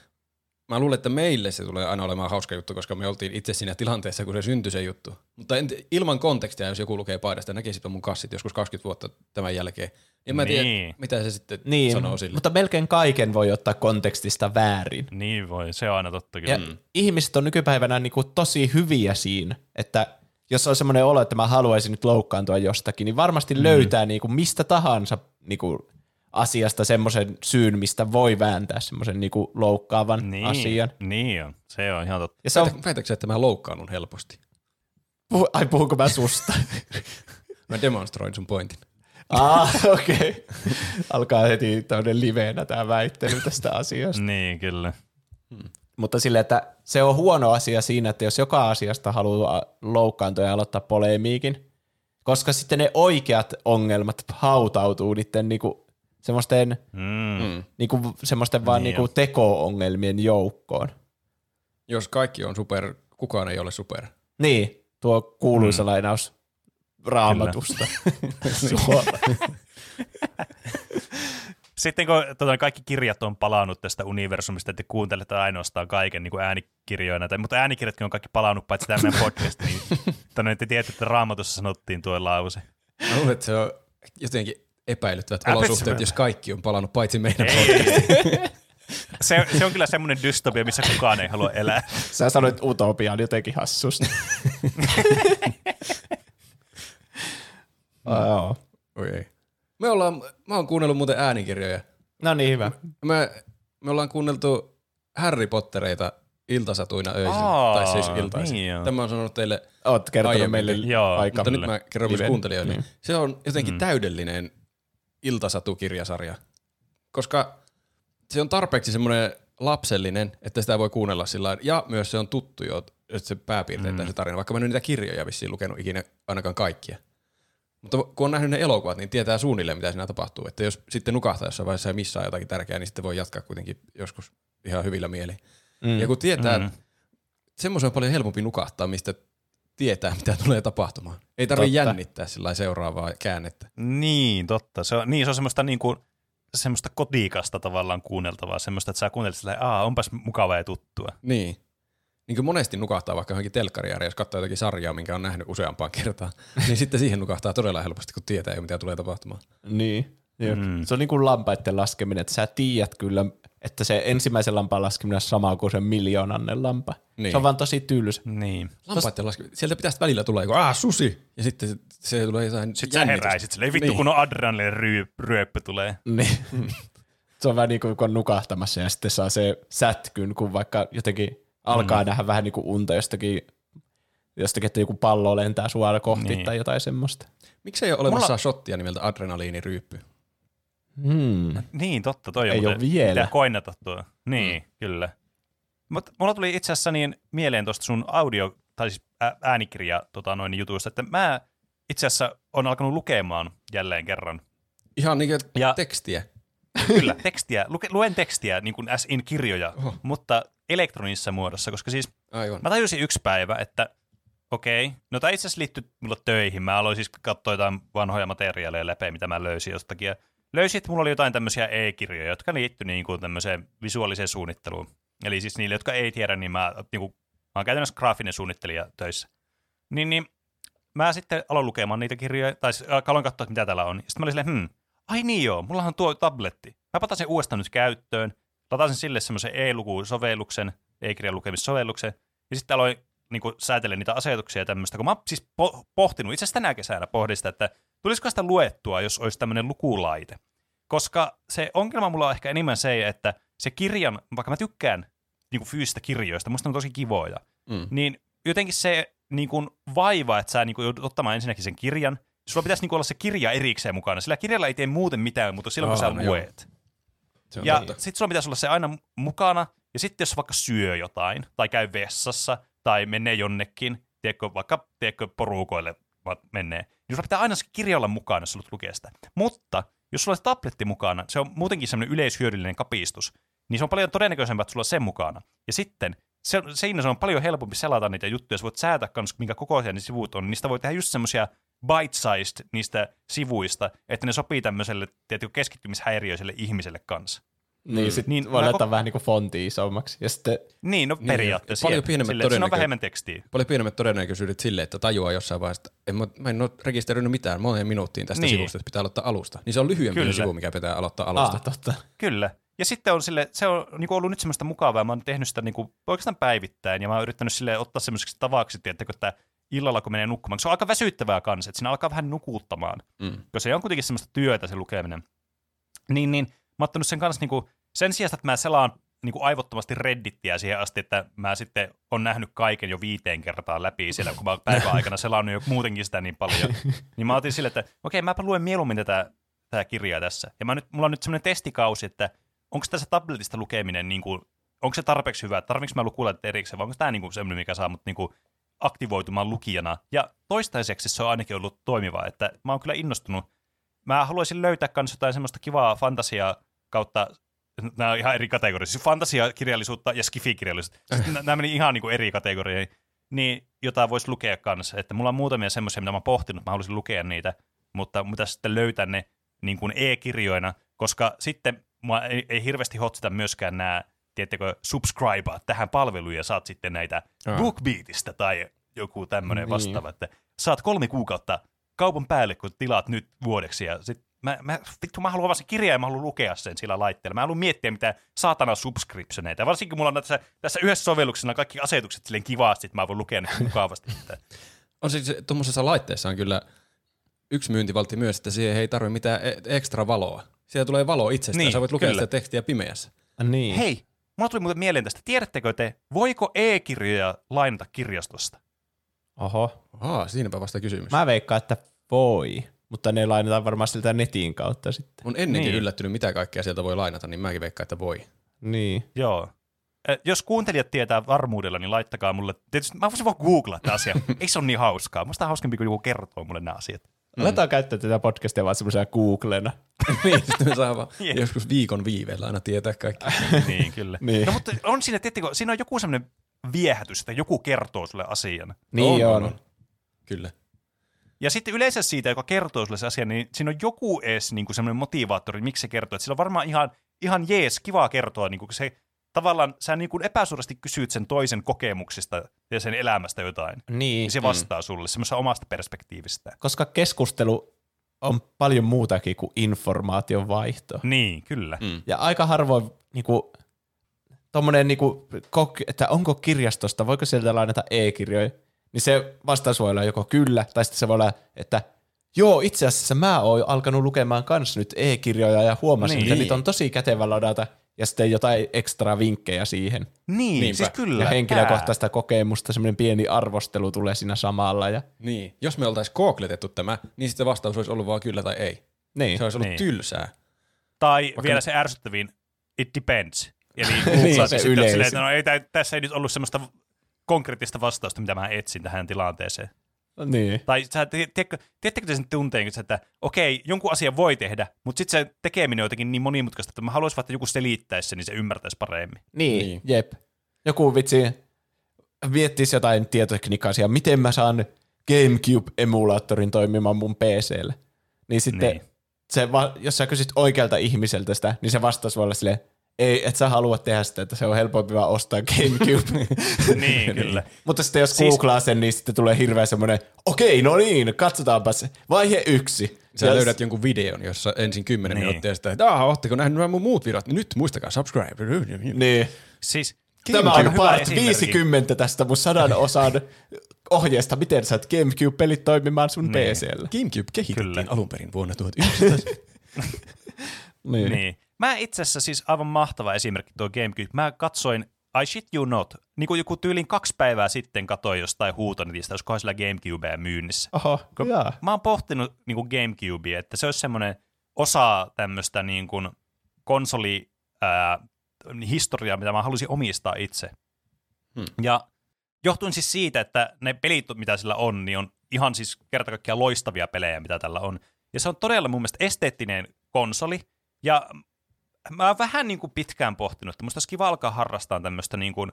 mä luulen, että meille se tulee aina olemaan hauska juttu, koska me oltiin itse siinä tilanteessa, kun se syntyi se juttu. Mutta en, ilman kontekstia, jos joku lukee paidasta, näkisipä mun kassit joskus 20 vuotta tämän jälkeen. En mä tiedä, Niin. mitä se sitten Niin, sanoo sille. mutta melkein kaiken voi ottaa kontekstista väärin. Niin voi, se on aina totta kyllä. Ja mm. ihmiset on nykypäivänä niin kuin tosi hyviä siinä, että jos on semmoinen olo, että mä haluaisin nyt loukkaantua jostakin, niin varmasti mm. löytää niin kuin mistä tahansa niin kuin asiasta semmoisen syyn, mistä voi vääntää semmoisen niin kuin loukkaavan Niin, asian. niin on, se on ihan totta. Ja se on, Väitätkö sä, että mä loukkaannun helposti? puhu, ai puhunko mä susta? Mä demonstroin sun pointin. ah, okei. Okay. Alkaa heti tämmöinen liveenä tämä väittely tästä asiasta. Niin, kyllä. Mutta sille, että se on huono asia siinä, että jos joka asiasta haluaa loukkaantua ja aloittaa polemiikin, koska sitten ne oikeat ongelmat hautautuu niiden niinku semmoisten, Mm. niinku, semmoisten vaan Niin niinku teko-ongelmien joukkoon. Jos kaikki on super, kukaan ei ole super. Niin, tuo kuuluisa mm. lainaus raamatusta. Sitten kun tota, kaikki kirjat on palannut tästä universumista, että te kuuntelette ainoastaan kaiken niin kuin äänikirjoina, tai, mutta äänikirjatkin on kaikki palannut, paitsi tämä meidän podcast, niin tonne, te tiedätte, että raamatussa sanottiin tuo lause. Mä luulen, että se on jotenkin epäilyttävät Ää, olosuhteet, jos kaikki on palannut paitsi meidän. Se, se on kyllä semmoinen dystopia, missä kukaan ei halua elää. Sä sanoit utopian jotenkin hassusti. oh, joo. Oi ei. Me ollaan, mä oon kuunnellut muuten äänikirjoja. No niin, hyvä. Me, me ollaan kuunneltu Harry Pottereita iltasatuina öisin. Aa, tai siis iltaisin. niin. Tämä on sanonut teille Oot kertonut Aiemmin. meille Joo, Mutta nyt mä kerron myös kuuntelijoille. Niin. Se on jotenkin mm. täydellinen iltasatukirjasarja, koska se on tarpeeksi semmoinen lapsellinen, että sitä voi kuunnella sillä. Ja myös se on tuttu jo, että se pääpiirteitä mm. se tarina, vaikka mä en niitä kirjoja vissiin lukenut ikinä ainakaan kaikkia. Mutta kun on nähnyt ne elokuvat, niin tietää suunnilleen, mitä siinä tapahtuu. Että jos sitten nukahtaa jossain vaiheessa ja missaa jotakin tärkeää, niin sitten voi jatkaa kuitenkin joskus ihan hyvillä mielin. Mm. Ja kun tietää, mm. semmoisen on paljon helpompi nukahtaa, mistä tietää, mitä tulee tapahtumaan. Ei tarvitse Totta. jännittää sillä seuraavaa käännettä. Niin, totta. Se on, niin, se on semmoista, niin kuin, semmoista kotikasta tavallaan kuunneltavaa, semmoista, että sä kuuntelet sillä aa, onpas mukavaa ja tuttua. Niin. Niin kuin monesti nukahtaa vaikka johonkin telkkariääreen, jos katsoo jotakin sarjaa, minkä on nähnyt useampaan kertaan, niin sitten siihen nukahtaa todella helposti, kun tietää jo, mitä tulee tapahtumaan. Niin. Mm. Se on niin kuin lampaiden laskeminen, että sä tiedät kyllä, että se ensimmäisen lampaan laskeminen on sama kuin se miljoonannen lampa. Niin. Se on vaan tosi tylsä. Niin. Lampaiden laske- Sieltä pitäisi välillä tulla joku, aah, susi! Ja sitten se, se tulee jotain Sitten sä heräisit silleen, vittu Niin. kun on adrenalin ryö, ryöppö tulee. Niin. se on vähän niin kuin kun on nukahtamassa ja sitten saa se sätkyn, kun vaikka jotenkin alkaa mm. nähdä vähän niin kuin unta jostakin, jostakin, että joku pallo lentää suoraan kohti Niin. tai jotain semmoista. Miksi ei ole olemassa Mulla- shottia nimeltä adrenaliiniryyppy? Hmm. Niin, totta, toi on Ei oo vielä. Pitää koinata tuo. Niin, mm. kyllä. Mutta mulla tuli itse asiassa niin mieleen tuosta sun audio, tai siis äänikirja tota, noin jutuista, että mä itse asiassa on alkanut lukemaan jälleen kerran. Ihan niin Ja- ja... tekstiä. Kyllä, tekstiä. Luke, luen tekstiä, niin kuin as in kirjoja, Oho. mutta elektronisessa muodossa, koska siis Aivan. mä tajusin yksi päivä, että Okei. No tämä itse asiassa liittyy mulle töihin. Mä aloin siis katsoa jotain vanhoja materiaaleja läpi, mitä mä löysin jostakin. Ja löysin, että mulla oli jotain tämmöisiä e-kirjoja, jotka liittyy niin kuin tämmöiseen visuaaliseen suunnitteluun. Eli siis niille, jotka ei tiedä, niin mä, niin kuin, mä oon käytännössä graafinen suunnittelija töissä. Niin, niin mä sitten aloin lukemaan niitä kirjoja, tai siis, äh, aloin katsoa, mitä täällä on. Sitten mä olin silleen, hmm, ai niin joo, mullahan on tuo tabletti. Mä pataan sen uudestaan nyt käyttöön, latasin sille semmoisen e-lukusovelluksen, e-kirjan lukemissovelluksen, ja sitten aloin niin säätellä niitä asetuksia ja tämmöistä, kun mä oon siis po- pohtinut, itse asiassa tänä kesänä pohdin sitä, että tulisiko sitä luettua, jos olisi tämmöinen lukulaite. Koska se ongelma mulla on ehkä enemmän se, että se kirjan, vaikka mä tykkään niin kuin fyysistä kirjoista, musta ne on tosi kivoja, Mm. niin jotenkin se niin kuin vaiva, että sä niin kuin joudut ottamaan ensinnäkin sen kirjan, sulla pitäisi niin kuin olla se kirja erikseen mukana, sillä kirjalla ei tee muuten mitään, mutta silloin kun Aa, sä no luet. Se on Ja sitten sulla pitäisi olla se aina mukana, ja sitten jos vaikka syö jotain, tai käy vessassa, tai menee jonnekin, tiedätkö, vaikka tiedätkö, porukoille menee, niin sulla pitää aina se kirja olla mukana, jos lukee sitä. Mutta jos sulla on tabletti mukana, se on muutenkin semmoinen yleishyödyllinen kapistus, niin se on paljon todennäköisempää, että sulla on sen mukana. Ja sitten se, siinä se on paljon helpompi selata niitä juttuja, sä voit säätää kans, minkä kokoisia ne sivut on, niistä voi tehdä just semmoisia bite-sized niistä sivuista, että ne sopii tämmöiselle tiedätkö, keskittymishäiriöiselle ihmiselle kanssa. Niin, sit Niin, niin, voi laittaa ko- vähän niin kuin fontia isommaksi. Ja sitten, Niin, no Niin, periaatteessa. paljon jep. pienemmät että siinä on todennäkö- vähemmän tekstiä. Paljon pienemmät todennäköisyydet sille, että tajuaa jossain vaiheessa, että en, mä, mä en ole rekisteröinyt mitään moneen minuuttiin tästä Niin. niin. sivusta, että pitää aloittaa alusta. Niin se on lyhyempi Kyllä. sivu, mikä pitää aloittaa alusta. ah, totta. Kyllä. Ja sitten on sille, se on niin ollut nyt semmoista mukavaa, mä oon tehnyt sitä niin kuin, oikeastaan päivittäin, ja mä oon yrittänyt sille ottaa semmoiseksi tavaksi, tiettäkö, että illalla kun menee nukkumaan, se on aika väsyttävää kanssa, että siinä alkaa vähän nukuttamaan, Mm. koska se on kuitenkin semmoista työtä se lukeminen. Niin, niin mä ottanut sen kanssa niin kuin, sen sijaan, että mä selaan niin kuin aivottomasti reddittiä siihen asti, että mä sitten on nähnyt kaiken jo viiteen kertaan läpi siellä, kun mä päivän aikana selannut jo muutenkin sitä niin paljon. niin mä otin sille, että okei, mäpä luen mieluummin tätä, tätä kirjaa tässä. Ja mä nyt, mulla on nyt semmoinen testikausi, että onko tässä tabletista lukeminen, niin kuin, onko se tarpeeksi hyvä, tarvitsenko mä lukulaitteet erikseen, vai onko tämä niin kuin semmoinen, mikä saa mut niin kuin aktivoitumaan lukijana. Ja toistaiseksi se on ainakin ollut toimiva, että mä oon kyllä innostunut. Mä haluaisin löytää myös jotain semmoista kivaa fantasiaa kautta nämä on ihan eri kategorioita, siis fantasiakirjallisuutta ja skifikirjallisuutta. Nämä meni ihan niin kuin eri kategorioihin, niin jota voisi lukea kanssa. Että mulla on muutamia semmoisia, mitä mä oon pohtinut, mä haluaisin lukea niitä, mutta mitä sitten löytää ne niin kuin e-kirjoina, koska sitten mua ei, ei hirveästi hotsita myöskään nämä, tiedättekö, subscribea tähän palveluun ja saat sitten näitä Aa. BookBeatista tai joku tämmöinen Niin. vastaava, että saat kolme kuukautta kaupan päälle, kun tilaat nyt vuodeksi ja sit Mä, mä, vittu, mä haluan vaan se kirja ja mä haluan lukea sen sillä laitteella. Mä haluan miettiä mitä saatana subscriptioneita. Varsinkin mulla on tässä, tässä yhdessä sovelluksena kaikki asetukset silleen kivasti, että mä voin lukea ne mukavasti. Että- On siis tuommoisessa laitteessa on kyllä yksi myyntivaltti myös, että siihen ei tarvitse mitään e- ekstra valoa. Siellä tulee valo itsestään, Niin, niin, sä voit lukea kyllä. sitä tekstiä pimeässä. Ah, niin. Hei, mulla tuli muuten mieleen tästä. Tiedättekö te, voiko e-kirjoja lainata kirjastosta? Oho. Aa, siinäpä vasta kysymys. Mä veikkaan, että voi, mutta ne lainataan varmaan siltä netin kautta sitten. Mun ennenkin Niin. niin. yllättynyt, mitä kaikkea sieltä voi lainata, niin mäkin veikkaan, että voi. Niin. Joo. Eh, Jos kuuntelijat tietää varmuudella, niin laittakaa mulle. Tietysti mä voisin vaan googlaa tämä asia. Ei se ole niin hauskaa. Musta on hauskempi, kun joku kertoo mulle nämä asiat. Mm. Aletaan käyttää tätä podcastia vaan semmoisena Googlena. niin, sitten me saa vaan Jep. joskus viikon viiveellä aina tietää kaikki. niin, kyllä. Niin. No, mutta on siinä, tiedättekö, siinä on joku semmoinen viehätys, että joku kertoo sulle asian. Niin on. on, on. Kyllä. Ja sitten yleensä siitä, joka kertoo sulle se asia, niin siinä on joku edes niin kuin semmoinen motivaattori, miksi se kertoo. Että sillä on varmaan ihan, ihan jees, kivaa kertoa, niin kuin se tavallaan sä niin kuin epäsuorasti kysyt sen toisen kokemuksista ja sen elämästä jotain. Niin. Ja se vastaa mm. sulle semmoista omasta perspektiivistä. Koska keskustelu on paljon muutakin kuin informaation vaihto. Niin, kyllä. Mm. Ja aika harvoin niinku, tommonen, niinku, kok- että onko kirjastosta, voiko sieltä lainata e-kirjoja, niin se vastaus voi olla joko kyllä, tai sitten se voi olla, että joo, itse asiassa mä oon alkanut lukemaan kans nyt e-kirjoja ja huomasin, Niin. että niitä on tosi kätevä ladata, ja sitten jotain ekstra vinkkejä siihen. Niin, Niinpä. siis kyllä. Ja henkilökohtaista kokemusta, semmoinen pieni arvostelu tulee siinä samalla. Ja, Niin. Jos me oltaisiin googletettu tämä, niin sitten vastaus olisi ollut vaan kyllä tai ei. niin. Se olisi ollut Niin. tylsää. Tai Vaikka vielä se ärsyttäviin, it depends. Eli Niin, googlaat se sitten silleen, että no, ei, tä- tässä ei nyt ollut semmoista konkreettista vastausta, mitä mä etsin tähän tilanteeseen. niin. Tai sä, ti- tiedätkö, tiedättekö te sen tunteen, että okei, jonkun asian voi tehdä, mutta sitten se tekeminen on jotenkin niin monimutkaista, että mä haluaisin, että joku selittäisi sen, niin se ymmärtäisi paremmin. Niin, Niin. niin, jep. Joku vitsi, miettisi jotain tietotekniikkaa miten mä saan GameCube-emulaattorin toimimaan mun PClle. Niin sitten, Niin. niin. Se va- jos sä kysyt oikealta ihmiseltä sitä, niin se vastaus voi olla silleen, ei, et sä halua tehdä sitä, että se on helpompi vaan ostaa GameCube. Niin, kyllä. Mutta sitten jos Siis- googlaa sen, niin sitten tulee hirveä semmoinen, okei, no niin, katsotaanpa se. Vaihe yksi. Sä Ja löydät jonkun videon, jossa ensin 10 Niin. minuuttia sitä, että aah, ootteko nähnyt nämä mun muut videot? Nyt muistakaa subscribe. Niin. Siis Tämä aika on part esimerkki. 50 tästä mun sadan osan ohjeesta, miten saat GameCube-pelit toimimaan sun Niin. PCllä. GameCube kehitettiin Kyllä. alun perin vuonna 1900. Niin. Niin. Mä itse asiassa siis aivan mahtava esimerkki tuo GameCube. Mä katsoin, I shit you not, niin kuin joku tyylin kaksi päivää sitten katsoin jostain huutonetista, olisikohan sillä GameCubea myynnissä. Oho, Kun jaa. Mä oon pohtinut niin kuin GameCubea, että se olisi semmoinen osa tämmöistä niin kuin konsoli ää, historiaa, mitä mä halusin omistaa itse. Hmm. Ja johtuen siis siitä, että ne pelit, mitä sillä on, niin on ihan siis kerta kaikkiaan loistavia pelejä, mitä tällä on. Ja se on todella mun mielestä esteettinen konsoli, ja mä oon vähän niin kuin pitkään pohtinut, että musta olisi kiva alkaa harrastaa tämmöistä niin kuin,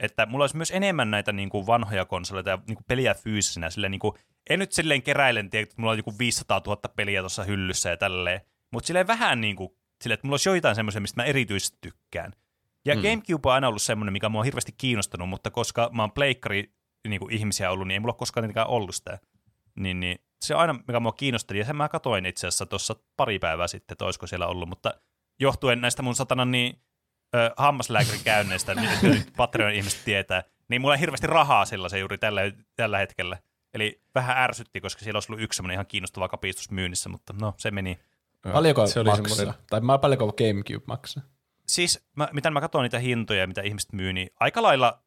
että mulla olisi myös enemmän näitä niin kuin vanhoja konsoleita ja niin kuin peliä fyysisenä, silleen niin kuin, en nyt silleen keräilen, tiedä, että mulla on joku 500 000 peliä tuossa hyllyssä ja tälleen, mutta silleen vähän niin kuin, silleen, että mulla olisi joitain semmoisia, mistä mä erityisesti tykkään. Ja mm. Gamecube on aina ollut semmoinen, mikä mua on hirveästi kiinnostanut, mutta koska mä oon pleikkari niin kuin ihmisiä ollut, niin ei mulla ole koskaan tietenkään ollut sitä. Niin, niin se on aina, mikä mua kiinnosteli, ja sen mä katoin itse asiassa tuossa pari päivää sitten, että olisiko siellä ollut, mutta johtuen näistä mun satanan niin ö, hammaslääkärin käynneistä, mitä nyt Patreon ihmiset tietää, niin mulla ei hirveästi rahaa sellaisen juuri tällä, tällä hetkellä. Eli vähän ärsytti, koska siellä olisi ollut yksi semmoinen ihan kiinnostava kapistus myynnissä, mutta no, se meni. Paljonko se oli maksaa? semmoinen- Tai mä paljonko GameCube maksaa? Siis, mä, mitä mä katson niitä hintoja, mitä ihmiset myy, niin aika lailla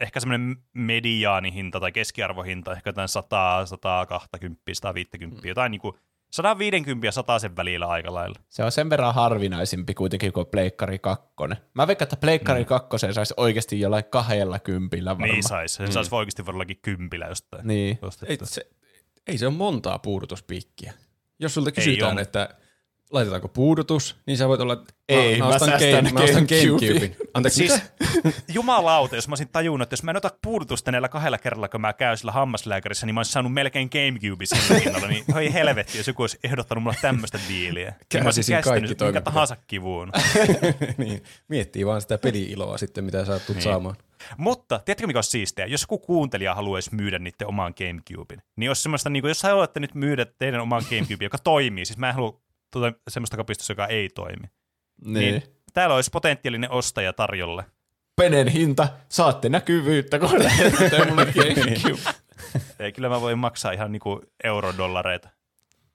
ehkä semmoinen mediaanihinta tai keskiarvohinta, ehkä jotain 100, 120, 150, jotain niin kuin 150 ja 100 sen välillä aika lailla. Se on sen verran harvinaisempi kuitenkin kuin Pleikkari 2. Mä veikkaan, että Pleikkari Mm. 2 saisi oikeasti jollain kahdella kympillä varmaan. Niin sais. Sen saisi oikeasti varmaankin kympillä jostain. Niin. ei, se, ei se ole montaa puudutuspiikkiä. Jos sulta kysytään, että laitetaanko puudutus, niin sä voit olla, että Ei, mä ostan, game, mä ostan GameCubin. GameCubin. Anteeksi, Siis, jumalauta, jos mä olisin tajunnut, että jos mä en ota puudutusta näillä kahdella kerralla, kun mä käyn sillä hammaslääkärissä, niin mä olisin saanut melkein Gamecube sillä hinnalla. Niin hoi helvetti, jos joku olisi ehdottanut mulle tämmöistä diiliä. Niin mä olisin kaikki toimenpiteet. tahansa kivuun. niin, miettii vaan sitä peli-iloa sitten, mitä sä tulet Niin. saamaan. Mutta tiedätkö mikä on siistiä? Jos joku kuuntelija haluaisi myydä niiden oman Gamecubein, niin jos semmoista, niin kuin, jos haluatte nyt myydä teidän oman Gamecube, joka toimii, siis mä en halua tuota, semmoista kapistusta, joka ei toimi, Niin. niin täällä olisi potentiaalinen ostaja tarjolla. Penen hinta, saatte näkyvyyttä, kun lähetätte mulle GameCube. Ei, kyllä mä voin maksaa ihan niinku eurodollareita.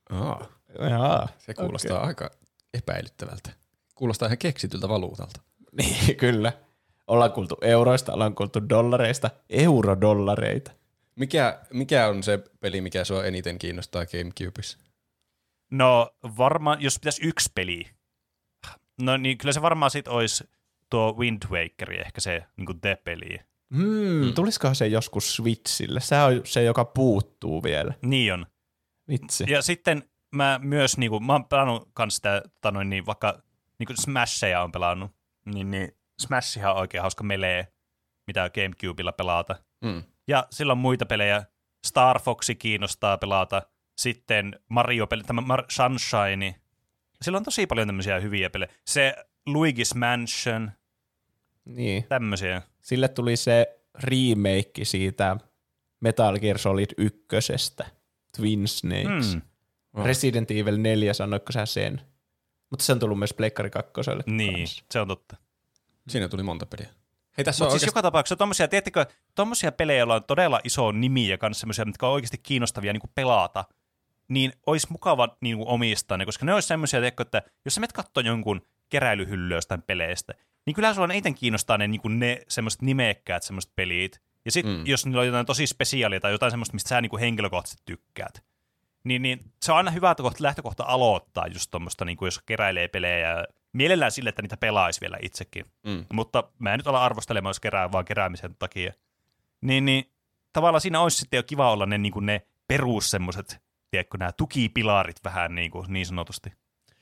Aa, Jaa, se kuulostaa okay. aika epäilyttävältä. Kuulostaa ihan keksityltä valuutalta. Niin, kyllä. Ollaan kuultu euroista, ollaan kuultu dollareista, eurodollareita. Mikä, mikä on se peli, mikä sua eniten kiinnostaa GameCubessa? No varmaan, jos pitäisi yksi peli, no niin kyllä se varmaan sit olisi tuo Wind Waker, ehkä se niinku The-peli. Hmm, tulisikohan se joskus Switchille? Se on se, joka puuttuu vielä. Niin on. Vitsi. Ja sitten mä myös, niinku, mä oon pelannut kans sitä, tota noin, niin vaikka niinku Smashia on pelannut, niin, niin Smashihan on oikein hauska melee, mitä Gamecubella pelata. Mm. Ja sillä on muita pelejä. Star Foxi kiinnostaa pelata. Sitten Mario-peli, tämä Mar- Sunshine. Sillä on tosi paljon tämmöisiä hyviä pelejä. Se Luigi's Mansion, Niin. tämmöisiä. Sille tuli se remake siitä Metal Gear Solid 1. Twin Snakes. Mm. Mm. Resident Evil 4, sanoitko sä sen? Mutta se on tullut myös Pleikkari 2. Niin, se on totta. Siinä tuli monta peliä. Hei, tässä Mutta on siis joka tapauksessa tommosia, tiedättekö, tommosia pelejä, joilla on todella iso nimi ja kans semmoisia, mitkä on oikeasti kiinnostavia niin pelata, niin olisi mukava niin kuin omistaa ne, koska ne olisi semmoisia, että jos sä menet katsoa jonkun keräilyhyllyä jostain peleistä, niin kyllä sulla eniten kiinnostaa ne, niin kuin ne semmoiset nimekkäät semmoiset pelit. Ja sitten mm. jos niillä on jotain tosi spesiaalia tai jotain semmoista, mistä sä niin kuin henkilökohtaisesti tykkäät, niin, niin se on aina hyvä kohta, lähtökohta aloittaa just tuommoista, niin kuin jos keräilee pelejä ja mielellään sille, että niitä pelaisi vielä itsekin. Mm. Mutta mä en nyt ala arvostelemaan, jos kerää vaan keräämisen takia. Niin, niin tavallaan siinä olisi sitten jo kiva olla ne, niin kuin ne perus semmoiset, tiedätkö, nämä tukipilarit vähän niin, kuin, niin sanotusti.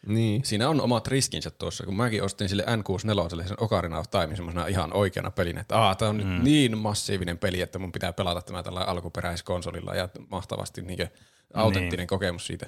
Niin. siinä on omat riskinsä tuossa, kun mäkin ostin sille N64 sen Ocarina of Time semmoisena ihan oikeana pelinä, että aah, tää on mm. nyt niin massiivinen peli, että mun pitää pelata tämä tällä alkuperäiskonsolilla ja mahtavasti niin autenttinen niin. kokemus siitä.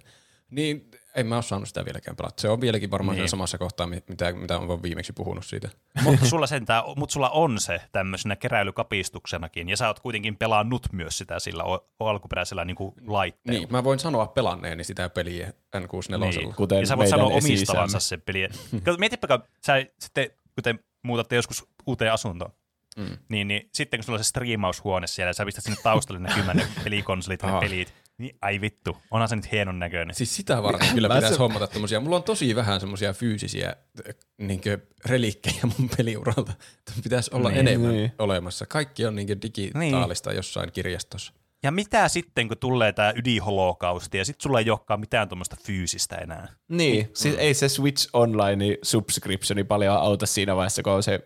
Niin en mä ole saanut sitä vieläkään pelata. Se on vieläkin varmaan niin. Samassa kohtaa, mitä, mitä on viimeksi puhunut siitä. Mutta sulla, sentään, mut sulla on se tämmöisenä keräilykapistuksenakin, ja sä oot kuitenkin pelannut myös sitä sillä alkuperäisellä niinku laitteella. Niin, mä voin sanoa pelanneeni sitä peliä N64. Niin. Kuten ja sä voit sanoa omistavansa sen peliä. Kato, Mietipä, sä sitten, kun te muutatte joskus uuteen asuntoon, mm. niin, niin sitten kun sulla on se striimaushuone siellä, ja sä pistät sinne taustalle näkymään ne pelikonsolit ja ne Ah. pelit, niin ai vittu, onhan se nyt hienon näköinen. Siis sitä varten kyllä Mä pitäisi se- hommata tommosia. Mulla on tosi vähän semmosia fyysisiä niinkö relikkejä mun peliuralta. Pitäisi olla Niin. enemmän Niin. olemassa. Kaikki on niinkö digitaalista jossain kirjastossa. Ja mitä sitten, kun tulee tämä ydinholokausti, ja sitten sulla ei olekaan mitään tuommoista fyysistä enää. Niin, siis ei se Switch Online subscriptioni paljon auta siinä vaiheessa, kun on se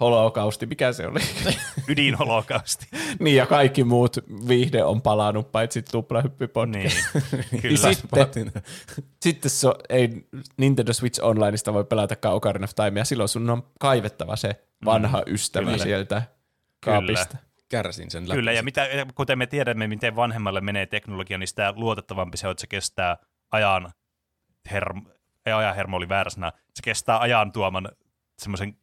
holokausti, mikä se oli? Ydinholokausti. niin, ja kaikki muut viihde on palannut, paitsi tuplahyppypodcast. niin, kyllä. Sitten, sitten so, ei Nintendo Switch Onlineista voi pelatakaan Ocarina of Time, ja silloin sun on kaivettava se vanha ystävä kyllä. sieltä kaapista. Kärsin sen läpi. Kyllä, ja mitä, kuten me tiedämme, miten vanhemmalle menee teknologia, niin sitä luotettavampi se on, että se kestää ajan herm, ei ajan hermo oli väärä sana, se kestää ajan tuoman semmoisen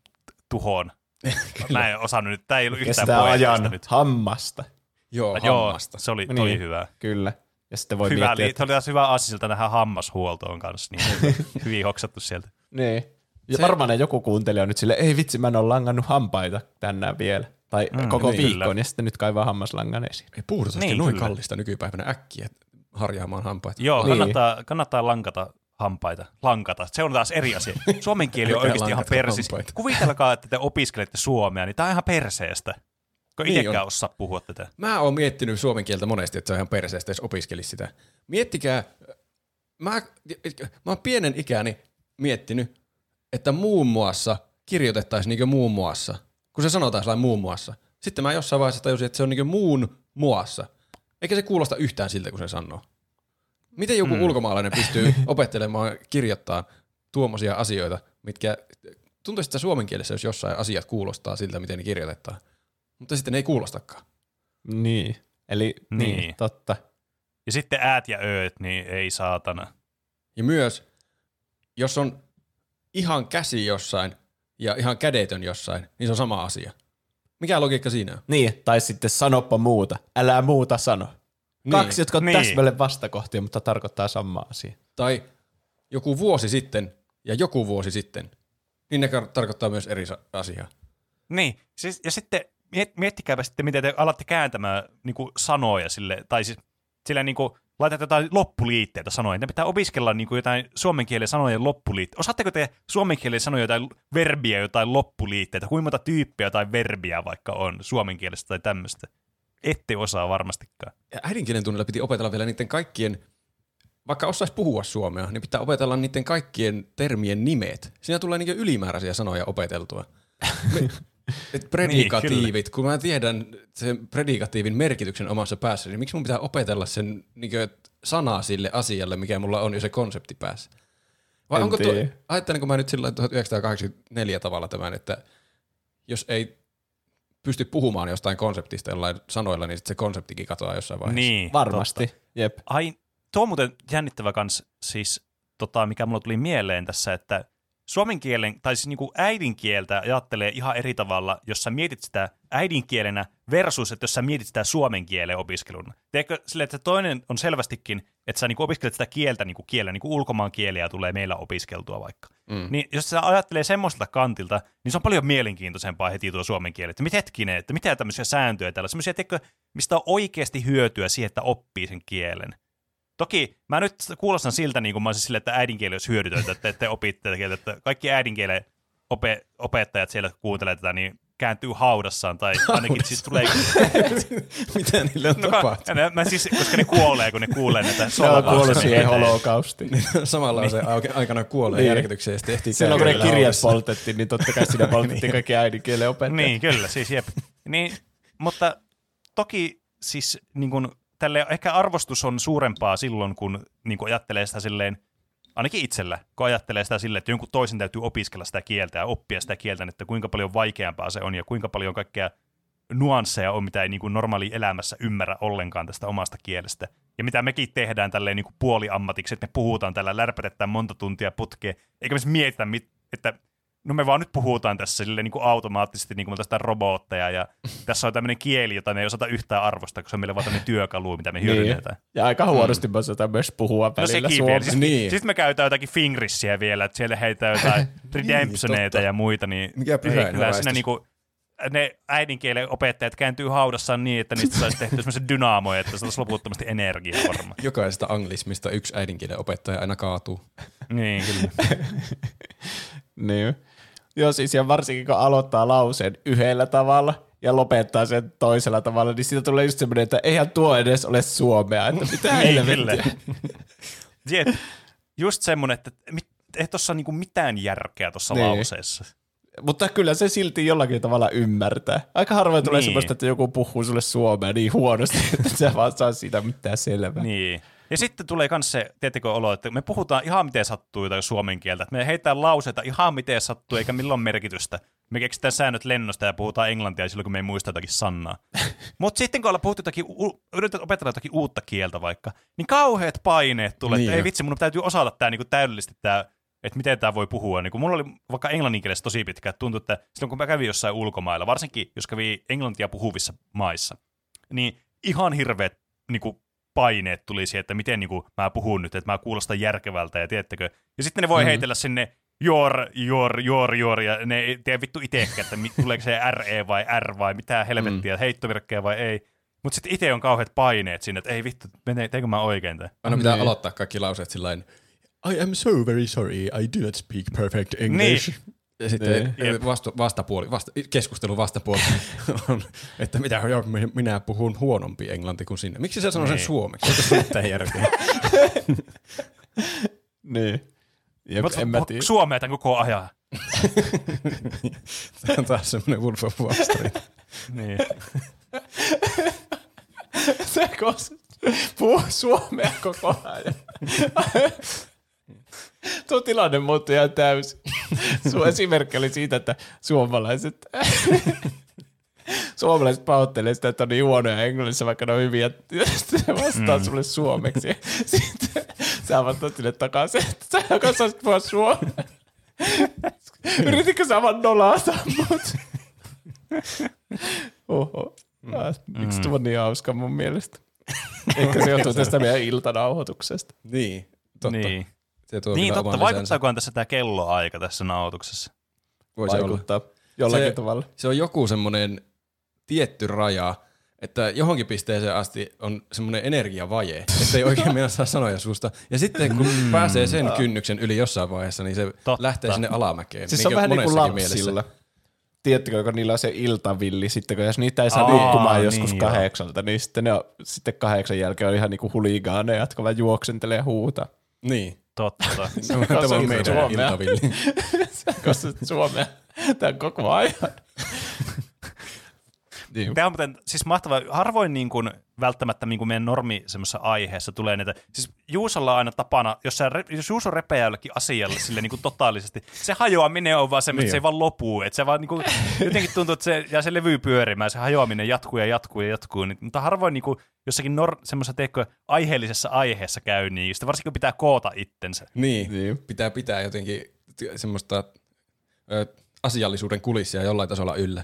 tuhon. Mä en osannut nyt, tää ei ollut yhtään Kestää ajan nyt. hammasta. Joo, Joo, hammasta. se oli, toi Niin. hyvä. Kyllä. Ja sitten voi Hyvä, miettiä, että, oli taas hyvä aasisilta tähän hammashuoltoon kanssa, niin hyvin hoksattu sieltä. niin. Ja Se- varmaan ne joku kuuntelija on nyt sille, ei vitsi, mä en ole langannut hampaita tänään vielä. Tai mm, koko niin, viikon, kyllä. ja sitten nyt kaivaa hammaslangan esiin. Ei puhdasta Niin, niin, noin kyllä. kallista nykypäivänä äkkiä harjaamaan hampaita. Joo, Niin. kannattaa, kannattaa lankata hampaita. Lankata. Se on taas eri asia. Suomen kieli on oikeasti ihan persis. Kuvitelkaa, että te opiskelette suomea, niin tämä on ihan perseestä. Kun Niin itsekään osaa puhua tätä. Mä oon miettinyt suomen kieltä monesti, että se on ihan perseestä, jos opiskelisi sitä. Miettikää, mä, mä oon pienen ikäni miettinyt, että muun muassa kirjoitettaisiin niinkö muun muassa, kun se sanotaan sellainen muun muassa. Sitten mä jossain vaiheessa tajusin, että se on niinkö muun muassa. Eikä se kuulosta yhtään siltä, kun se sanoo. Miten joku mm. ulkomaalainen pystyy opettelemaan kirjoittaa tuommoisia asioita, mitkä tuntuisi, että suomen kielessä, jos jossain asiat kuulostaa siltä, miten ne kirjoitetaan. Mutta sitten ne ei kuulostakaan. Niin. Eli niin, Niin. totta. Ja sitten äät ja ööt, niin ei saatana. Ja myös, jos on ihan käsi jossain ja ihan kädetön jossain, niin se on sama asia. Mikä logiikka siinä on? Niin, tai sitten sanoppa muuta. Älä muuta sano. Kaksi, jotka on Niin. täsmälleen vastakohtia, mutta tarkoittaa samaa asiaa. Tai joku vuosi sitten ja joku vuosi sitten, niin ne tarkoittaa myös eri asiaa. Niin, siis, ja sitten miet- miettikääpä sitten, miten te alatte kääntämään niin kuin sanoja sille, tai siis sillä niin kuin, laitatte jotain loppuliitteitä sanoja. Ne pitää opiskella niin kuin jotain suomen kielen sanojen loppuliitteitä. Osaatteko te suomen kielen sanoja jotain verbiä, jotain loppuliitteitä? Kuinka monta tyyppiä tai verbiä vaikka on suomen kielestä tai tämmöistä? Ette osaa varmastikaan. Ja äidinkielen tunnilla piti opetella vielä niiden kaikkien, vaikka osaisi puhua suomea, niin pitää opetella niiden kaikkien termien nimet. Siinä tulee niin ylimääräisiä sanoja opeteltua. Me, et predikatiivit, kun mä tiedän sen predikatiivin merkityksen omassa päässä, niin miksi mun pitää opetella sen niin sanaa sille asialle, mikä mulla on jo se konsepti päässä? Vai En onko tuo, ajattelenko mä nyt sillä 1984 tavalla tämän, että jos ei pysty puhumaan jostain konseptista jollain sanoilla, niin sit se konseptikin katoaa jossain vaiheessa. Niin, Varmasti. Jep. Ai, tuo on muuten jännittävä kans, siis tota, mikä mulla tuli mieleen tässä, että suomen kielen, tai siis niinku äidinkieltä ajattelee ihan eri tavalla, jos sä mietit sitä äidinkielenä versus, että jos sä mietit sitä suomen kielen opiskeluna. Teekö sille, että toinen on selvästikin, että sä niinku opiskelet sitä kieltä niinku kielen, niinku ulkomaan kieliä tulee meillä opiskeltua vaikka. Mm. Niin jos sä ajattelee semmoiselta kantilta, niin se on paljon mielenkiintoisempaa heti tuo suomen kieli. Että mit hetkinen, että mitä tämmöisiä sääntöjä täällä, semmoisia, teekö, mistä on oikeasti hyötyä siihen, että oppii sen kielen. Toki mä nyt kuulostan siltä, niin kuin mä olisin sille, että äidinkieli olisi hyödytöntä, että te opitte tätä kieltä, että kaikki äidinkielen ope- opettajat siellä kuuntelee tätä, niin kääntyy haudassaan, tai ainakin siis tulee... Mitä niille on No, tapahtunut? mä, mä siis, koska ne kuolee, kun ne kuulee näitä on kuollut solvauksia siihen eteen. holokaustiin. Samalla on se au- aikana kuolee Niin. niin. järkytykseen ja ehtii Silloin kun ne kirjat poltettiin, niin totta kai siinä poltettiin kaikki äidinkielen opettajat. Niin, kyllä, siis jep. Niin, mutta toki siis niin kun, tälle ehkä arvostus on suurempaa silloin, kun niin kun ajattelee sitä silleen ainakin itsellä, kun ajattelee sitä silleen, että jonkun toisen täytyy opiskella sitä kieltä ja oppia sitä kieltä, että kuinka paljon vaikeampaa se on ja kuinka paljon kaikkea nuansseja on, mitä ei niin kuin normaali elämässä ymmärrä ollenkaan tästä omasta kielestä. Ja mitä mekin tehdään tälleen niin kuin puoliammatiksi, että me puhutaan tällä, lärpätetään monta tuntia putkeen, eikä me mietitä, että no me vaan nyt puhutaan tässä silleen niin kuin automaattisesti niin kuin tästä robotteja, ja tässä on tämmöinen kieli, jota me ei osata yhtään arvostaa, koska se on meille vaan tämmöinen työkalu, mitä me hyödynnetään. Ja aika huonosti mm. mä osataan myös puhua No välillä sekin vielä. Sitten Niin. sit me käytetään jotakin fingrissiä vielä, että siellä heitään jotain redemptioneita totta. ja muita. Niin Mikä ei, kyllä siinä niinku, ne äidinkielen opettajat kääntyy haudassaan niin, että niistä saisi tehtyä semmoisen dynamoja, että se olisi loputtomasti energiaa varmaan. Jokaisesta anglismista yksi äidinkielen opettaja aina kaatuu. niin, kyllä. Niin. Joo, siis ja varsinkin kun aloittaa lauseen yhdellä tavalla ja lopettaa sen toisella tavalla, niin siitä tulee just semmoinen, että eihän tuo edes ole suomea, että mitä helvettiä. Siet, just semmoinen, että mit, ei tuossa niinku mitään järkeä tuossa Niin. lauseessa. Mutta kyllä se silti jollakin tavalla ymmärtää. Aika harvoin tulee Niin. semmoista, että joku puhuu sulle suomea niin huonosti, että sä vaan saa siitä mitään selvää. Niin. Ja sitten tulee myös se, tiedättekö olo, että me puhutaan ihan miten sattuu tai suomen kieltä. Että me heitetään lauseita ihan miten sattuu, eikä millään ole merkitystä. Me keksitään säännöt lennosta ja puhutaan englantia silloin, kun me ei muista jotakin sanaa. Mutta sitten kun ollaan puhuttu jotakin, u- yritetään opetella jotakin uutta kieltä vaikka, niin kauheat paineet tulee, Niin että ei vitsi, mun täytyy osata tämä niinku täydellisesti tämä että miten tämä voi puhua. Niin kun mulla oli vaikka englanninkielessä tosi pitkä, että tuntui, että silloin kun mä kävin jossain ulkomailla, varsinkin jos kävi englantia puhuvissa maissa, niin ihan hirveät niin kuin, paineet tuli siihen, että miten niin kuin, mä puhun nyt, että mä kuulostan järkevältä ja tiedättekö. Ja sitten ne voi mm. heitellä sinne jor, jor, jor, jor, ja ne ei tiedä vittu itsekään, että tuleeko se RE vai R vai mitä helvettiä, mm. heittovirkkejä vai ei. Mutta sitten itse on kauheat paineet sinne, että ei vittu, mene- teinkö mä oikein tämän? Aina pitää aloittaa kaikki lauseet sillain, I am so very sorry, I do not speak perfect English. Niin. Ja sitten niin. vastu, vastapuoli, vasta, keskustelun vastapuoli on, että mitä minä puhun huonompi englanti kuin sinne. Miksi sä sanoo sen Niin. suomeksi? Eikö se mitään järkeä? Niin. Jep, Mut en mä tiedä. Suomea tämän koko ajan. Tämä on taas semmoinen Wolf of Wall Street. Niin. Se kos puhuu suomea koko ajan. Tuo tilanne muuttui ihan täysin. Sun esimerkki oli siitä, että suomalaiset suomalaiset pahoittelee sitä, että on niin huonoja englannissa, vaikka ne on hyviä. Se vastaa mm. sulle suomeksi. Sitten sä vastaat sille takaisin, että sä osasit puhua suomea. Yrititkö sä vaan nolata mut? Oho. Ah, Miksi tuo on niin hauska mun mielestä? Ehkä se johtuu tästä meidän iltanauhoituksesta. Niin, totta. Niin, Se tuo niin totta. Vaikuttaakohan tässä tämä kelloaika tässä nauhoituksessa? Voisi olla. Vaikuttaa jollakin Se- tavalla. Se on joku semmoinen tietty raja, että johonkin pisteeseen asti on semmoinen energiavaje, että ei oikein mennä saa sanoja suusta. Ja sitten kun mm. pääsee sen kynnyksen yli jossain vaiheessa, niin se Totta. lähtee sinne alamäkeen. Siis se on vähän niin kuin lapsilla. Tiedättekö, kun niillä on se iltavilli, sitten kun jos niitä ei saa Aa, nukkumaan joskus niin joo. kahdeksalta, niin sitten, ne on, sitten kahdeksan jälkeen on ihan niin kuin huligaaneja, jotka vaan juoksentelee ja huutaa. Niin. Totta. Se on, tämä on meidän Suomea. iltavilli. Koska Suomea tämän koko ajan. Niin. Tämä on muuten siis mahtavaa. Harvoin niin kuin, välttämättä niin kuin meidän normi semmoisessa aiheessa tulee näitä. Siis Juusolla on aina tapana, jos, sä, jos Juuso repeää jollekin asialle sille niin kuin totaalisesti, se hajoaminen on vaan semmoista, Niin että se ei vaan lopu. Että se vaan niin kuin, jotenkin tuntuu, että se jää se levy pyörimään, se hajoaminen jatkuu ja jatkuu ja jatkuu. Niin, mutta harvoin niin kuin, jossakin nor- semmoisessa teekö, aiheellisessa aiheessa käy niin, sitten varsinkin kun pitää koota itsensä. Niin. Niin. Pitää pitää jotenkin semmoista ö, asiallisuuden kulissia jollain tasolla yllä.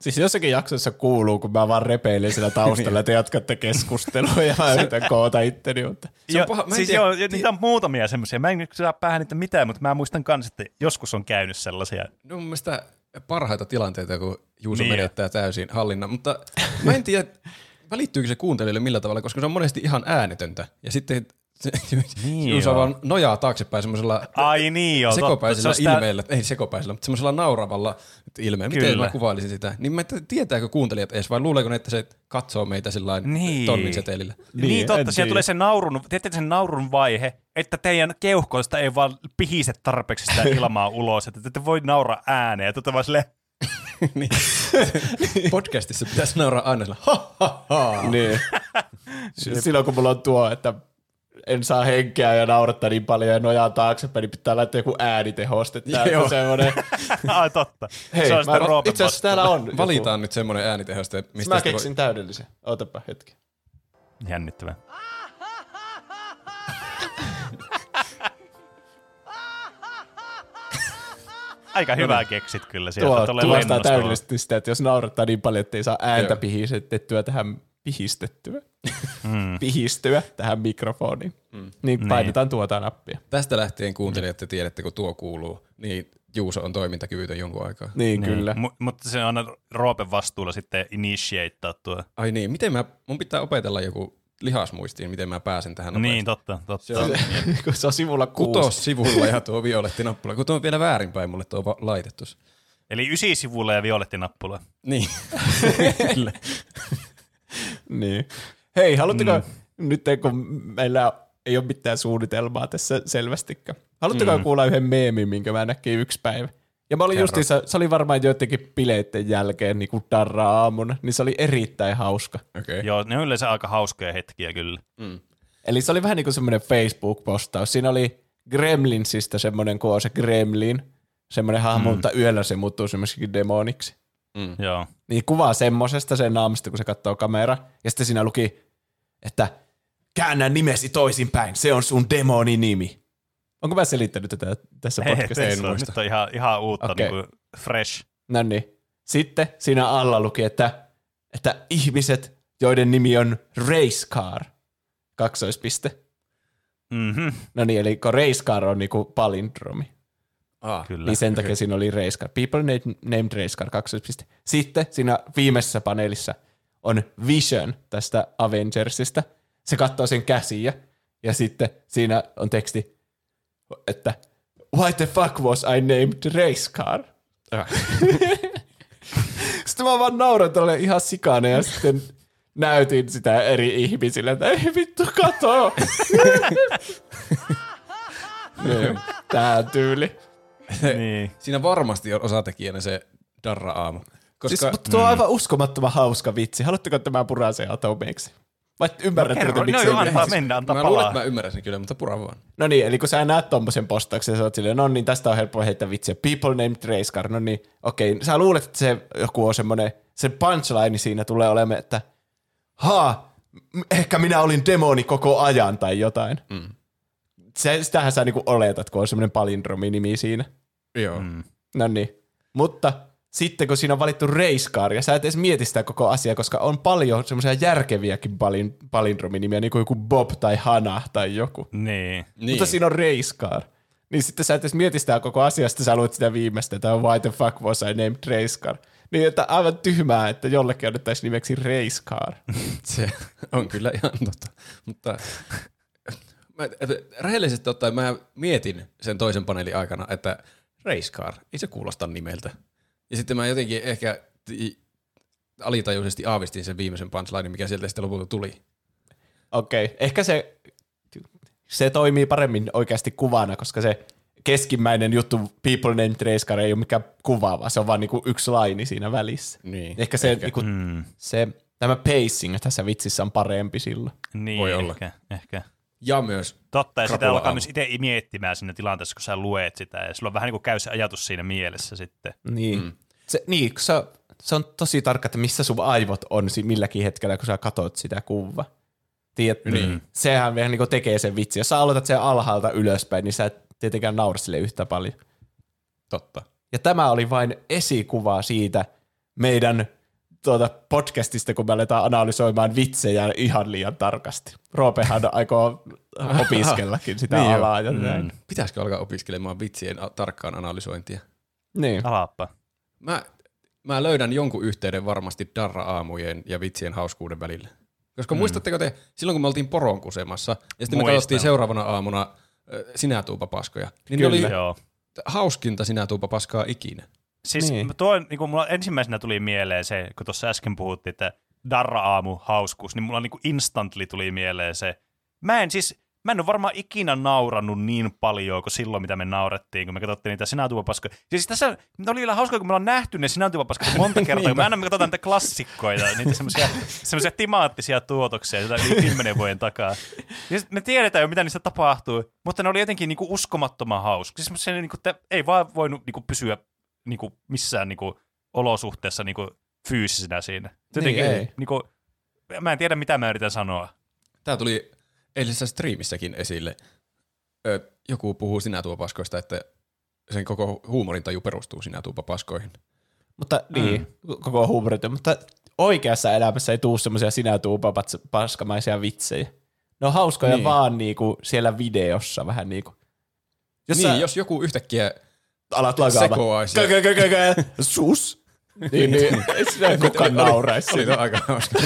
Siis jossakin jaksossa kuuluu, kun mä vaan repeilin siellä taustalla, että jatkatte keskustelua ja mä yritän koota itteni, mutta Se on Jo, paha- mä siis tiedä- joo, jo, niitä on muutamia semmoisia. Mä en nyt saa päähän niitä mitään, mutta mä muistan kans, että joskus on käynyt sellaisia. No mun mielestä parhaita tilanteita, kun Juuso Niin. menettää täysin hallinnan, mutta mä en tiedä, välittyykö se kuuntelijoille millä tavalla, koska se on monesti ihan äänetöntä. Ja sitten Niin Juuso vaan nojaa taaksepäin semmoisella Ai niin joo, totta. sekopäisellä Se on sitä- ilmeellä, ei sekopäisellä, mutta semmoisella nauravalla ilmeellä. Miten Kyllä. mä kuvailisin sitä? Niin mä tietääkö kuuntelijat edes vai luuleeko ne, että se katsoo meitä sillä Niin. tonnin setelillä? Niin, Niin, totta, siellä tiedä. tulee se naurun, tiedätte sen naurun vaihe, että teidän keuhkoista ei vaan pihise tarpeeksi sitä ilmaa ulos, että te voi nauraa ääneen, olette vaan silleen, niin. Podcastissa pitäisi nauraa aina sillä ha ha ha. niin. Silloin kun mulla on tuo, että en saa henkeä ja naurattaa niin paljon ja nojaa taaksepäin, niin pitää laittaa joku äänitehoste. Joo. on semmoinen, Ai totta. hei, se on mä, itse asiassa täällä on. joku. Valitaan nyt semmoinen äänitehoste, mistä Mä sitä voi- keksin täydellisen. Ootapa hetki. Jännittävää. Aika hyvää keksit kyllä sieltä. Tuo Tuo, tuostaa täydellisesti sitä, että jos naurattaa niin paljon, että ei saa ääntä Joo. pihistettyä tähän pihistettyä, mm. pihistyä tähän mikrofoniin, mm. niin painetaan tuota nappia. Tästä lähtien kuuntelijat te tiedätte, kun tuo kuuluu, niin Juuso on toimintakyvytön jonkun aikaa. Niin, niin. kyllä. M- mutta se on aina Roopen vastuulla sitten initiateittaa tuo. Ai niin, miten mä, mun pitää opetella joku lihasmuistiin, miten mä pääsen tähän nopeasti. Niin, totta, totta. Se on Kun se on sivulla kuusi. kutos sivulla ja tuo violetti nappula, kun tuo on vielä väärinpäin mulle tuo va- laitettu. Eli ysi sivulla ja violettinappula. Niin. Kyllä. Niin. Hei, haluatteko, mm. nyt kun meillä ei ole mitään suunnitelmaa tässä selvästikään, haluatteko mm. kuulla yhden meemin, minkä mä näkin yksi päivä? Ja mä olin justiinsa, se oli varmaan joidenkin bileitten jälkeen niin kuin darra-aamuna, niin se oli erittäin hauska. Okei. Joo, ne on yleensä aika hauskoja hetkiä kyllä. Eli se oli vähän niin kuin semmoinen Facebook-postaus. Siinä oli Gremlinsista semmoinen, kun on se Gremlin, semmoinen hahmo, mm. mutta yöllä se muuttuu semmoiseksi demoniksi. Joo. Niin kuvaa semmosesta sen naamasta, kun se katsoo kamera. Ja sitten siinä luki, että käännä nimesi toisinpäin, se on sun demoninimi. Onko mä selittänyt tätä tässä podcastissa? se on, nyt on ihan, ihan uutta, okay. niin kuin fresh. No niin. Sitten siinä alla luki, että, että ihmiset, joiden nimi on Racecar, kaksoispiste. Mhm, No niin, eli kun Racecar on niinku palindromi. Ah, kyllä. Niin sen takia siinä oli Racecar. People named, named Racecar, kaksoispiste. Sitten siinä viimeisessä paneelissa on Vision tästä Avengersista. Se katsoo sen käsiä ja sitten siinä on teksti, että Why the fuck was I named Racecar? sitten mä vaan nauran tuolle ihan sikana ja sitten näytin sitä eri ihmisille, että ei vittu kato. Niin, Tää tyyli. Niin. Siinä varmasti on osatekijänä se darra-aamu. Koska Siis, mutta tuo on aivan uskomattoman hauska vitsi. Haluatteko tämä puraseen atomeiksi? Vai Kerro, no miksi joo, ei- antaa mennä, antaa mä luulen, että mä ymmärrän sen kyllä, mutta pura vaan. No niin, eli kun sä näet tommosen postauksen, sä oot silleen, no niin, tästä on helppo heittää vitsiä. People named Racecar, no niin, okei. Sä luulet, että se joku on semmonen, se punchline siinä tulee olemaan, että haa, ehkä minä olin demoni koko ajan tai jotain. Mm. Se, sitähän sä niinku oletat, kun on semmoinen palindromi-nimi siinä. Joo. Mm. No niin. Mutta sitten kun siinä on valittu Racecar, ja sä et edes mieti sitä koko asiaa, koska on paljon semmoisia järkeviäkin palin, palindrominimiä, niin kuin joku Bob tai Hana tai joku. Niin. Niin. Mutta siinä on Racecar. Niin sitten sä et edes mieti sitä koko asiaa, sitten sä luet sitä viimeistä, että why the fuck was I named Racecar. Niin, että aivan tyhmää, että jollekin annettaisiin nimeksi Racecar. Se on kyllä ihan totta. Mutta mä, rehellisesti ottaen mä mietin sen toisen paneelin aikana, että Racecar, ei se kuulosta nimeltä. Ja sitten mä jotenkin ehkä ti- alitajuisesti aavistin sen viimeisen punchline, mikä sieltä sitten lopulta tuli. Okei, okay. ehkä se, se toimii paremmin oikeasti kuvana, koska se keskimmäinen juttu People Named Racecar ei ole mikään kuva, vaan se on vaan niinku yksi laini siinä välissä. Niin, Ehkä se, ehkä. Niinku, se tämä pacing tässä vitsissä on parempi silloin. Niin, Voi olla. ehkä, ehkä. Ja myös, Totta, ja sitä alkaa aamu. myös itse miettimään siinä tilanteessa, kun sä luet sitä, ja sulla on vähän niin kuin käy se ajatus siinä mielessä sitten. Niin. Mm. Se, niin, kun se, se on tosi tarkka, että missä sun aivot on si- milläkin hetkellä, kun sä katot sitä kuvaa. Tiedät, niin. sehän vähän niin tekee sen vitsi. Jos sä aloitat sen alhaalta ylöspäin, niin sä et tietenkään naura sille yhtä paljon. totta. Ja tämä oli vain esikuva siitä meidän tuota podcastista, kun me aletaan analysoimaan vitsejä ihan liian tarkasti. Roopehan aikoo opiskellakin sitä Niin alaa. Ja mm. Pitäisikö alkaa opiskelemaan vitsien tarkkaan analysointia? niin. Alaappa. Mä, mä löydän jonkun yhteyden varmasti darra-aamujen ja vitsien hauskuuden välillä. Koska mm. muistatteko te, silloin kun me oltiin poron kusemassa, ja sitten me Muistan. katsottiin seuraavana aamuna äh, sinä tuupa paskoja, niin Kyllä. ne oli Joo. hauskinta sinä tuupa paskaa ikinä. Siis Niin. niin. tuo, niin kuin mulla ensimmäisenä tuli mieleen se, kun tuossa äsken puhuttiin, että Darra-aamu, hauskuus, niin mulla niin kuin instantly tuli mieleen se. Mä en siis, mä en ole varmaan ikinä naurannut niin paljon kuin silloin, mitä me naurettiin, kun me katsottiin niitä sinatuvapaskoja. Ja siis tässä oli kyllä hauskaa, kun me ollaan nähty ne sinatuvapaskat monta kertaa, kun me aina me katsotaan niitä klassikkoja, niitä semmoisia, semmoisia timaattisia tuotoksia, joita yli kymmenen vuoden takaa. Ja sit me tiedetään jo, mitä niistä tapahtuu, mutta ne oli jotenkin niinku uskomattoman hauska. Siis se, niinku, te, ei vaan voinut niinku pysyä niinku, missään niinku, olosuhteessa niinku, fyysisenä siinä. Jotenkin, Niin, ei. niinku, mä en tiedä, mitä mä yritän sanoa. Tämä tuli eilisessä striimissäkin esille. Ö, joku puhuu sinätuopaskoista, että sen koko huumorintaju perustuu sinätuopapaskoihin. Mutta niin, koko huumorit, mutta oikeassa elämässä ei tuu semmoisia sinä tuupa paskamaisia vitsejä. Ne on hauskoja Niin. niin. vaan niinku siellä videossa vähän niinku. Jos niin, sä jos joku yhtäkkiä alat lagaamaan, sekoaisi ja- kö, kö, kö, kö, kö, sus, niin, niin ei sinä kukaan nauraisi. Oli siinä. toi aika hauska.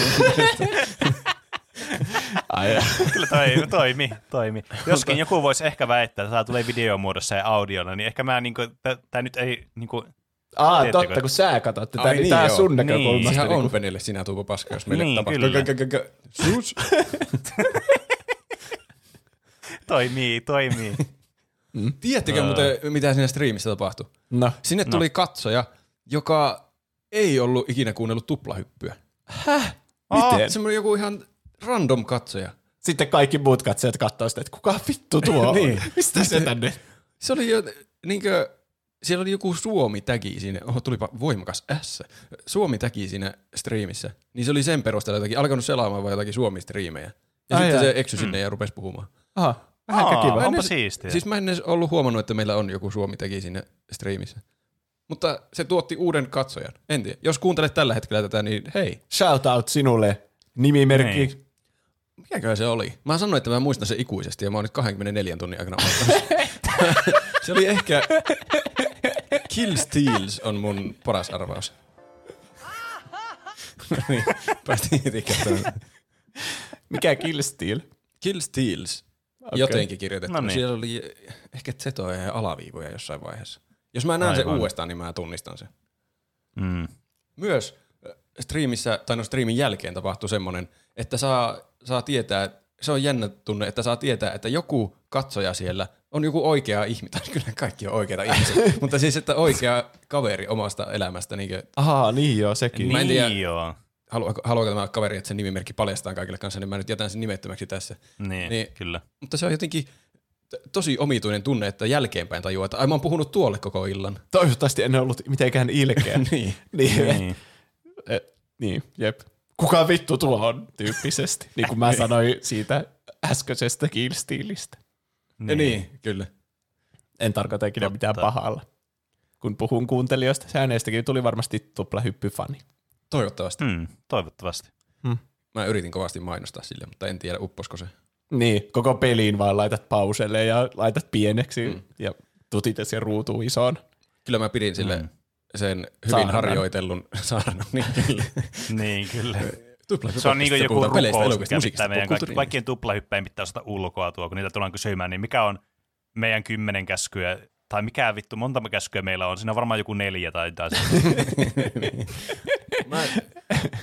Ai, Kyllä toi, toimi, toimi. Joskin joku voisi ehkä väittää, että tämä tulee videomuodossa ja audiona, niin ehkä mä niinku, tämä nyt ei niinku, Aa, Tiedättekö? totta, kun sä katsot tätä, Ai niin, niin, tää joo. sun Niin. näkökulmasta. Sehän niinku- on Penille sinä tuupa paska, jos meille Niin, tapahtuu. kyllä. Sus. toimii, toimii. Tiedättekö muuten, mitä siinä striimissä tapahtui? No, Sinne tuli katsoja, joka ei ollut ikinä kuunnellut tuplahyppyä. miten? Semmoinen joku ihan random katsoja. Sitten kaikki muut katsojat katsoo sitä, että kuka vittu tuo on? Niin. Mistä se tänne? Se oli jo, niinkö, siellä oli joku Suomi-tägi siinä, oho tulipa voimakas S, Suomi-tägi siinä striimissä. Niin se oli sen perusteella jotakin, alkanut selaamaan vai jotakin Suomi-striimejä. Ja Ai sitten jaa. se eksy sinne ja rupesi puhumaan. Aha, vähän Aa, kiva. onpa siistiä. Siis mä en edes ollut huomannut, että meillä on joku Suomi-tägi siinä striimissä. Mutta se tuotti uuden katsojan. En tiedä. Jos kuuntelet tällä hetkellä tätä, niin hei, Shout out sinulle, nimimerkki. Niin. mikäköhän se oli? Mä sanoin, että mä muistan sen ikuisesti ja mä oon nyt 24 tunnin aikana se oli ehkä... Kill Steals on mun paras arvaus. niin, päästiin heti. Mikä Killsteel? Kill Steals. Okay. Jotenkin kirjoitettu. No niin. Siellä oli ehkä zetoja ja alaviivoja jossain vaiheessa. Jos mä näen sen uudestaan, niin mä tunnistan sen. Mm. Myös äh, striimissä, tai no striimin jälkeen tapahtuu semmoinen, että saa, saa tietää, se on jännä tunne, että saa tietää, että joku katsoja siellä on joku oikea ihminen, tai kyllä kaikki on oikeita ihmisiä, mutta siis, että oikea kaveri omasta elämästä, niin kuin, Ahaa, niin joo, sekin. Mä en Niin tiedä. joo. Haluaako, haluaako tämä kaveri, että sen nimimerkki paljastaa kaikille kanssa, niin mä nyt jätän sen nimettömäksi tässä. Niin, Niin. niin, kyllä. Mutta se on jotenkin tosi omituinen tunne, että jälkeenpäin tajuaa, että ai mä oon puhunut tuolle koko illan. Toivottavasti en ollut mitenkään ilkeä. niin. niin, Niin. et, niin, jep. Kuka vittu tuo on tyyppisesti, niin kuin mä sanoin siitä äskeisestä Killsteelistä. Niin. niin, kyllä. En tarkoita ikinä Totta. mitään pahalla. Kun puhun kuuntelijoista, se hänestäkin tuli varmasti tuplahyppyfani. Toivottavasti. Mm, toivottavasti. Mä yritin kovasti mainostaa sille, mutta en tiedä upposko se. Niin, koko peliin vaan laitat pauselle ja laitat pieneksi mm. ja tutitet sen ruutuun isoon. Kyllä mä pidin sille Mm. sen hyvin Saarnan. harjoitellun saarnan. Niin, kyllä. Niin, kyllä. Tupla Se on niin kuin joku rukous, mikä pitää meidän kaikki, kaikkien tuplahyppäin pitää osata ulkoa tuo, kun niitä tullaan kysymään, niin mikä on meidän kymmenen käskyä, tai mikä vittu, monta käskyä meillä on, siinä on varmaan joku neljä tai jotain. Mä,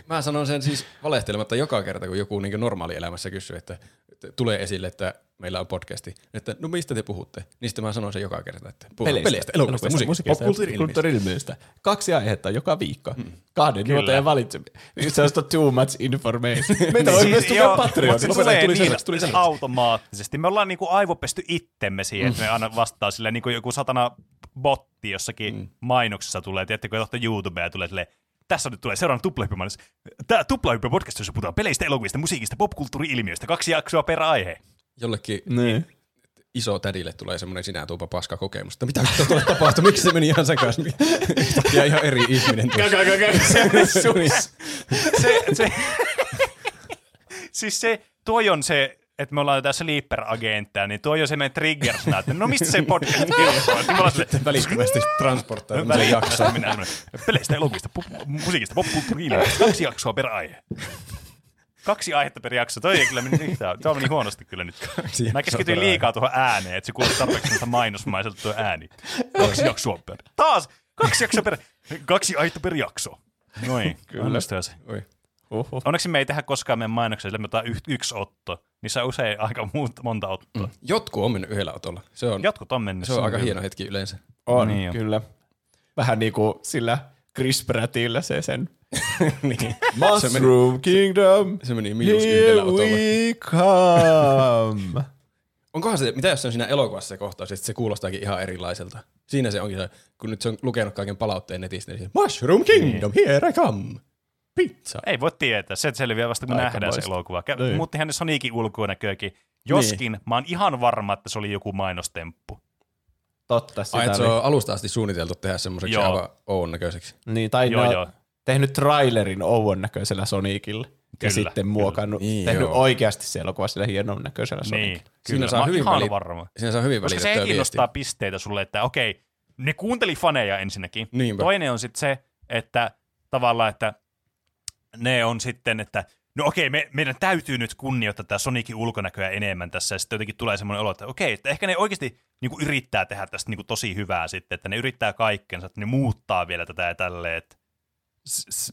mä sanon sen siis valehtelematta joka kerta, kun joku niin normaali elämässä kysyy, että, että tulee esille, että meillä on podcasti, että no mistä te puhutte? Niin sitten mä sanon sen joka kerta, että puhutaan peleistä, elokuvista, musiikista, popkulttuuri-ilmiöistä. kulttuuri-ilmiöistä. Kaksi aihetta joka viikko. Mm. Kahden juotajan valitseminen. Se on too much information. Meitä Siis myös tukea mutta se tulee tuli niin tuli automaattisesti. Me ollaan niinku aivopesty itsemme siihen, että me aina vastaa sille niinku joku satana botti jossakin mm. mainoksessa tulee. Tiedättekö, kun johtaa YouTubea ja tulee silleen, tässä nyt tulee seuraava tuplahyppymainos. Tämä tuplahyppy podcast, jossa puhutaan peleistä, elokuvista, musiikista, popkulttuuri-ilmiöistä. Kaksi jaksoa per aihe. Jollekin Niin. iso tädille tulee semmoinen sinä tuupa paska kokemus, että mitä tuolle tapahtui, miksi se meni ihan sekaisin. Ja ihan eri ihminen tuossa. se, se, siis se, toi on se, että me ollaan jotain sleeper-agentteja, niin toi on se meidän triggersna, että no mistä se podcast kertoo? Niin ollaan silleen, Välittömästi transporttaa tämmöisen jakson. jakso. Minä peleistä, elokuvista, pop, musiikista, popkulttuuri kaksi jaksoa per aihe. Kaksi aihetta per jakso. Toi ei kyllä mennyt yhtään. Tuo meni huonosti kyllä nyt. Kaksi Mä keskityin liikaa tuohon ääneen, että se kuulostaa tarpeeksi mainosmaiselta tuo ääni. Kaksi jaksoa per. Taas! Kaksi jaksoa per. Kaksi aihetta per jakso. Noin, kyllä. se. Oi. Uhuh. Onneksi me ei tehdä koskaan meidän mainoksia, sillä me otetaan y- yksi otto. Niissä on usein aika muut, monta ottoa. Mm. Jotkut on mennyt yhdellä otolla. Se on, Jotkut on mennyt se on aika kyllä. hieno hetki yleensä. On, Niin on. kyllä. Vähän niin kuin sillä Chris Prattillä se sen niin. Mushroom Kingdom, Se meni miinus here yhdellä otolla. we come. Onkohan se, mitä jos se on siinä elokuvassa se kohtaus, että se kuulostaakin ihan erilaiselta? Siinä se onkin se, kun nyt se on lukenut kaiken palautteen netistä, niin se, Mushroom Kingdom, Niin. here I come. Pizza. Ei voi tietää, se selviää vasta kun Aika nähdään se elokuva. Kä- Niin. Muuttihan ne Sonicin ulkonäköäkin. Joskin mä oon ihan varma, että se oli joku mainostemppu. Totta, sitä Ai, että se on alusta asti suunniteltu tehdä semmoiseksi Joo. aivan oon näköiseksi. Niin, tai Joo, ne on joo. tehnyt trailerin Owen näköisellä Sonicilla. Kyllä, ja sitten muokannut, Niin, tehnyt joo. oikeasti se elokuva sillä hienon näköisellä Niin, Sonicilla. kyllä. Siinä saa oon hyvin ihan välit- varma. Siinä saa hyvin Koska välitettyä sekin viestiä. nostaa pisteitä sulle, että okei, ne kuunteli faneja ensinnäkin. Niinpä. Toinen on sitten se, että tavallaan, että ne on sitten, että no okei, me, meidän täytyy nyt kunnioittaa tätä Sonicin ulkonäköä enemmän tässä, ja sitten jotenkin tulee semmoinen olo, että okei, että ehkä ne oikeasti niin kuin yrittää tehdä tästä niin kuin tosi hyvää sitten, että ne yrittää kaikkensa, että ne muuttaa vielä tätä ja tälleen,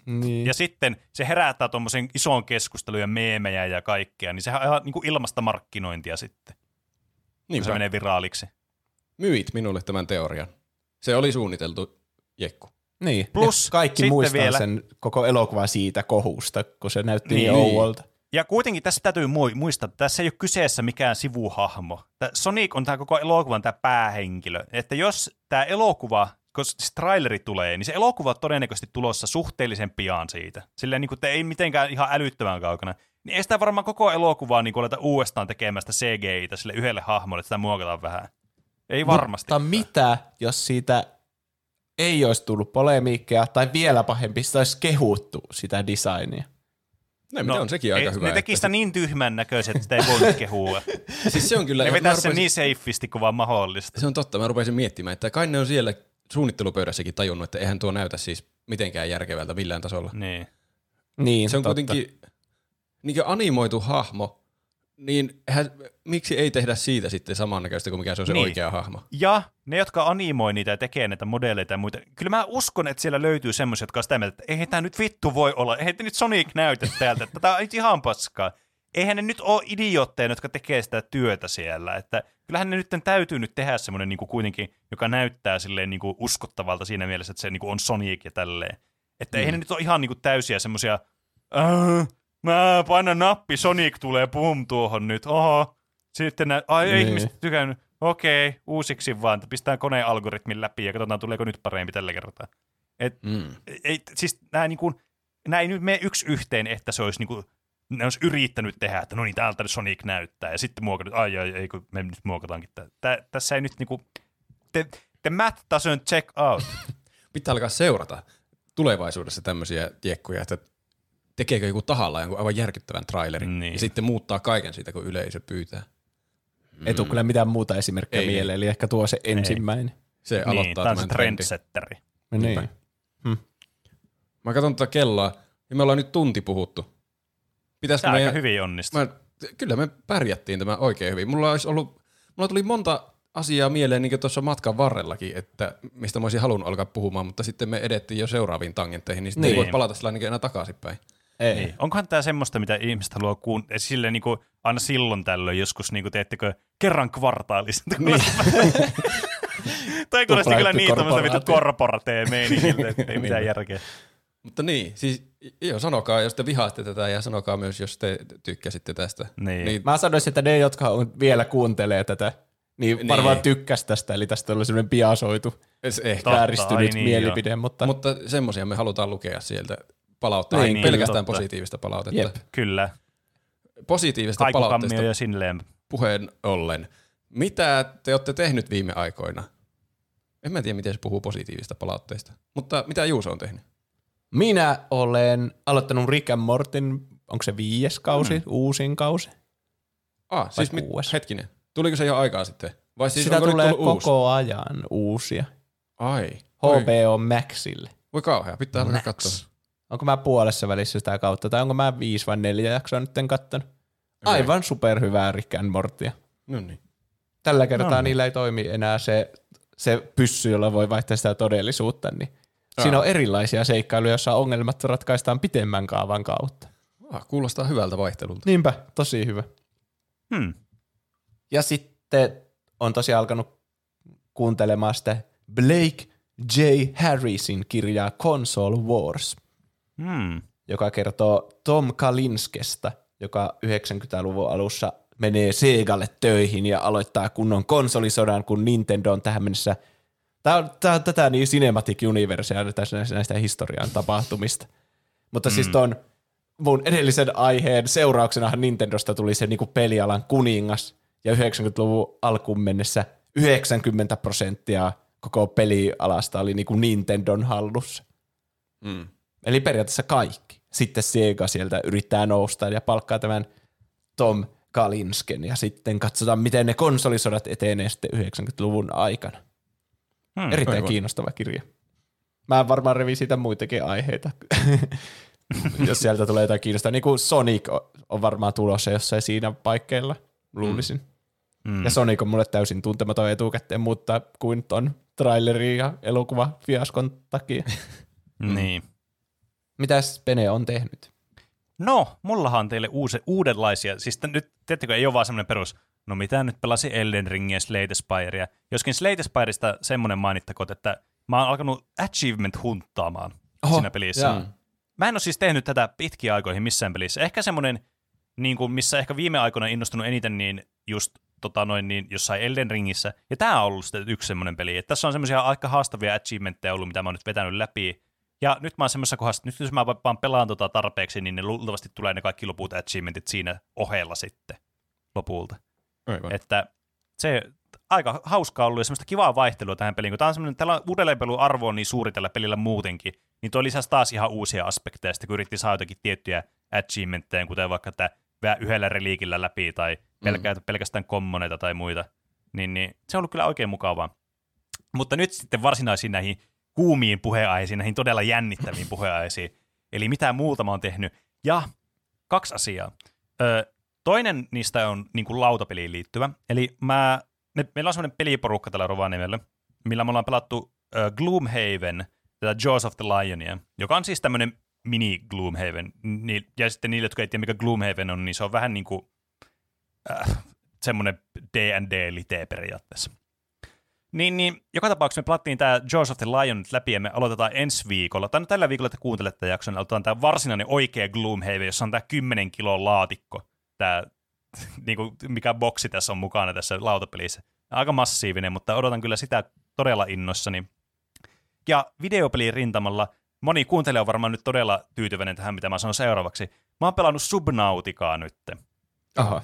Niin. ja sitten se herättää tuommoisen ison keskustelun ja meemejä ja kaikkea, niin sehän on ihan niin kuin ilmasta markkinointia sitten, kun Niinpä. se menee viraaliksi. Myit minulle tämän teorian. Se oli suunniteltu jekku. Niin. Plus ja kaikki muistaa vielä- sen koko elokuva siitä kohusta, kun se näytti niin, Niin. ouolta. Ja kuitenkin tässä täytyy mui- muistaa, että tässä ei ole kyseessä mikään sivuhahmo. Sonic on tämä koko elokuvan tämä päähenkilö. Että jos tämä elokuva, koska siis traileri tulee, niin se elokuva on todennäköisesti tulossa suhteellisen pian siitä. Silleen niin kuin, että ei mitenkään ihan älyttömän kaukana. Niin ei sitä varmaan koko elokuvaa niin aleta uudestaan tekemästä CGI-tä sille yhdelle hahmolle, että sitä muokataan vähän. Ei varmasti. Mutta mitä, jos siitä ei olisi tullut polemiikkia, tai vielä pahempi, sitä olisi kehuttu sitä designia. No, no on sekin aika ei, hyvä. Ne teki että sitä niin tyhmän näköiset, että sitä ei voi kehua. se, siis se on kyllä... Ne vetää sen rupesin- niin safeisti kuin vaan mahdollista. Se on totta, mä rupesin miettimään, että kai ne on siellä suunnittelupöydässäkin tajunnut, että eihän tuo näytä siis mitenkään järkevältä millään tasolla. Niin. Niin, Se on totta. kuitenkin niin animoitu hahmo, niin eihän, miksi ei tehdä siitä sitten samannäköistä kuin mikä se on se Niin. oikea hahmo? Ja ne, jotka animoi niitä ja tekee näitä modeleita ja muita, kyllä mä uskon, että siellä löytyy semmoisia, jotka on sitä mieltä, että eihän tämä nyt vittu voi olla, eihän te nyt Sonic näytä täältä, että tämä on ihan paskaa. Eihän ne nyt ole idiootteja, jotka tekee sitä työtä siellä, että kyllähän ne nyt täytyy nyt tehdä semmoinen niin kuin kuitenkin, joka näyttää silleen niin kuin uskottavalta siinä mielessä, että se niin kuin on Sonic ja tälleen. Että mm. eihän ne nyt ole ihan niin kuin täysiä semmoisia, äh, mä painan nappi, Sonic tulee pum tuohon nyt, oho. Sitten nä- ai ei Niin. ihmiset tykännyt, okei, uusiksi vaan, pistetään koneen algoritmin läpi ja katsotaan tuleeko nyt parempi tällä kertaa. Et, Mm. ei, siis nämä niin kuin, ei nyt mene yksi yhteen, että se olisi niin kuin, ne olisi yrittänyt tehdä, että no niin, täältä Sonic näyttää, ja sitten muokannut, ai ai, ei kun me nyt muokataankin. tää. Tässä ei nyt niinku, the, the math doesn't check out. Pitää alkaa seurata tulevaisuudessa tämmöisiä kiekkuja, että tekeekö joku tahallaan jonkun aivan järkyttävän trailerin Niin. ja sitten muuttaa kaiken siitä, kun yleisö pyytää. Ei tule kyllä mitään muuta esimerkkejä Ei. mieleen, eli ehkä tuo se ensimmäinen. Se niin, aloittaa se tämän trendin. trendsetteri. Niin. Mä katson tätä kelloa ja me ollaan nyt tunti puhuttu. Pitäisikö aika meidän... hyvin onnistuu. Mä, kyllä me pärjättiin tämä oikein hyvin. Mulla olisi ollut, mulla tuli monta asiaa mieleen niin tuossa matkan varrellakin, että mistä mä olisin halunnut alkaa puhumaan, mutta sitten me edettiin jo seuraaviin tangentteihin, niin sitten niin. ei Niin. voi palata sillä enää takaisinpäin. Ei. Niin. Onkohan tämä semmoista, mitä ihmiset haluaa kuunnella, silleen niin kuin aina silloin tällöin joskus, niin kuin teettekö kerran kvartaalissa. Niin. tai kuulosti kyllä niin tämmöistä vittu korporaatio. korporateen meiningiltä, että ei mitään järkeä. Mutta niin, siis joo, sanokaa, jos te vihaatte tätä ja sanokaa myös, jos te tykkäsitte tästä. Niin. niin Mä sanoisin, että ne, jotka on, vielä kuuntelee tätä, niin, Niin. varmaan tykkäs tästä, eli tästä oli semmoinen biasoitu, es- ehkä. Totta, vääristynyt ai niin, mielipide, mutta, Mutta semmoisia me halutaan lukea sieltä palautetta. Niin, niin, pelkästään totta. positiivista palautetta. Jep. Kyllä. Positiivista palautteesta ja sinleen. puheen ollen. Mitä te olette tehnyt viime aikoina? En mä tiedä, miten se puhuu positiivista palautteista. Mutta mitä Juuso on tehnyt? minä olen aloittanut Rick and Mortin, onko se viides kausi, mm. uusin kausi? Ah, siis mit, hetkinen. Tuliko se jo aikaa sitten? Vai siis Sitä onko tulee koko uusi? ajan uusia. Ai. HBO Maxille. voi kauhea, pitää alkaa Max. katsoa. Onko mä puolessa välissä sitä kautta, tai onko mä viisi vai neljä jaksoa nyt kattonut? Aivan superhyvää Rick and Mortia. No niin. Tällä kertaa No niin. niillä ei toimi enää se, se pyssy, jolla voi vaihtaa sitä todellisuutta, niin Aa. siinä on erilaisia seikkailuja, joissa ongelmat ratkaistaan pitemmän kaavan kautta. Ah, kuulostaa hyvältä vaihtelulta. Niinpä, tosi hyvä. Hmm. Ja sitten on tosiaan alkanut kuuntelemaan sitä Blake J. Harrisin kirjaa Console Wars, Hmm. joka kertoo Tom Kalinskesta, joka 90-luvun alussa menee Segalle töihin ja aloittaa kunnon konsolisodan, kun Nintendo on tähän mennessä Tämä on, tää on tätä niin Cinematic Universea näistä, näistä historian tapahtumista. Mutta mm. siis ton mun edellisen aiheen seurauksenahan Nintendosta tuli se niinku pelialan kuningas, ja 90-luvun alkuun mennessä 90 prosenttia koko pelialasta oli niinku Nintendon hallussa. Mm. Eli periaatteessa kaikki. Sitten Sega sieltä yrittää nousta ja palkkaa tämän Tom Kalinsken, ja sitten katsotaan, miten ne konsolisodat etenee sitten 90-luvun aikana. Hmm. Erittäin aivan. kiinnostava kirja. Mä varmaan revin siitä muitakin aiheita, jos sieltä tulee jotain kiinnostavaa. Niin kuin Sonic on- varmaan tulossa jossain siinä paikkeilla, luulisin. Hmm. Ja Sonic on mulle täysin tuntematon etukäteen, mutta kuin ton trailerin ja elokuva fiaskon takia. Niin. Mitäs Pene on tehnyt? No, mullahan on teille uusi, uudenlaisia. Siis t- nyt, tiedättekö, ei ole vaan semmoinen perus, no mitä nyt pelasi Elden Ringia ja Slate Spirea. Joskin Slate Spireista semmoinen mainittakoon, että mä oon alkanut achievement hunttaamaan Oho, siinä pelissä. jaa. Mä en ole siis tehnyt tätä pitkiä aikoihin missään pelissä. Ehkä semmoinen, niin kuin missä ehkä viime aikoina innostunut eniten, niin just tota noin, niin jossain Elden Ringissä. Ja tämä on ollut sitten yksi semmoinen peli. Että tässä on semmoisia aika haastavia achievementteja ollut, mitä mä oon nyt vetänyt läpi. Ja nyt mä oon semmoisessa kohdassa, että nyt jos mä vaan pelaan tota tarpeeksi, niin ne luultavasti tulee ne kaikki loput achievementit siinä ohella sitten lopulta. Aivan. Että se aika hauskaa ollut ja semmoista kivaa vaihtelua tähän peliin, kun tämä on semmoinen, tällä uudelleenpelun arvo on niin suuri tällä pelillä muutenkin, niin tuo lisäsi taas ihan uusia aspekteja, sitten kun yritti saada jotakin tiettyjä achievementteja, kuten vaikka että vää yhdellä reliikillä läpi tai pelkää, mm. pelkästään kommoneita tai muita, niin, niin se on ollut kyllä oikein mukavaa. Mutta nyt sitten varsinaisiin näihin kuumiin puheenaiheisiin, näihin todella jännittäviin puheenaiheisiin. Eli mitä muuta mä oon tehnyt. Ja kaksi asiaa. Ö, toinen niistä on niin kuin lautapeliin liittyvä. Eli mä, me, meillä on semmoinen peliporukka tällä Rovaniemellä, millä me ollaan pelattu ö, Gloomhaven, tätä Jaws of the Lionia, joka on siis tämmöinen mini Gloomhaven. Ni, ja sitten niille, jotka ei tiedä, mikä Gloomhaven on, niin se on vähän niin kuin äh, semmoinen D&D-lite periaatteessa. Niin, niin, joka tapauksessa me pelattiin tämä Jaws of the Lion nyt läpi ja me aloitetaan ensi viikolla, tai no tällä viikolla, että kuuntelette tämän jakson, niin aloitetaan tämä varsinainen oikea Gloomhaven, jossa on tämä 10 kilon laatikko, tämä, niinku, mikä boksi tässä on mukana tässä lautapelissä. Aika massiivinen, mutta odotan kyllä sitä todella innoissani. Ja videopelin rintamalla moni kuuntelija on varmaan nyt todella tyytyväinen tähän, mitä mä sanon seuraavaksi. Mä oon pelannut Subnauticaa nyt. Aha.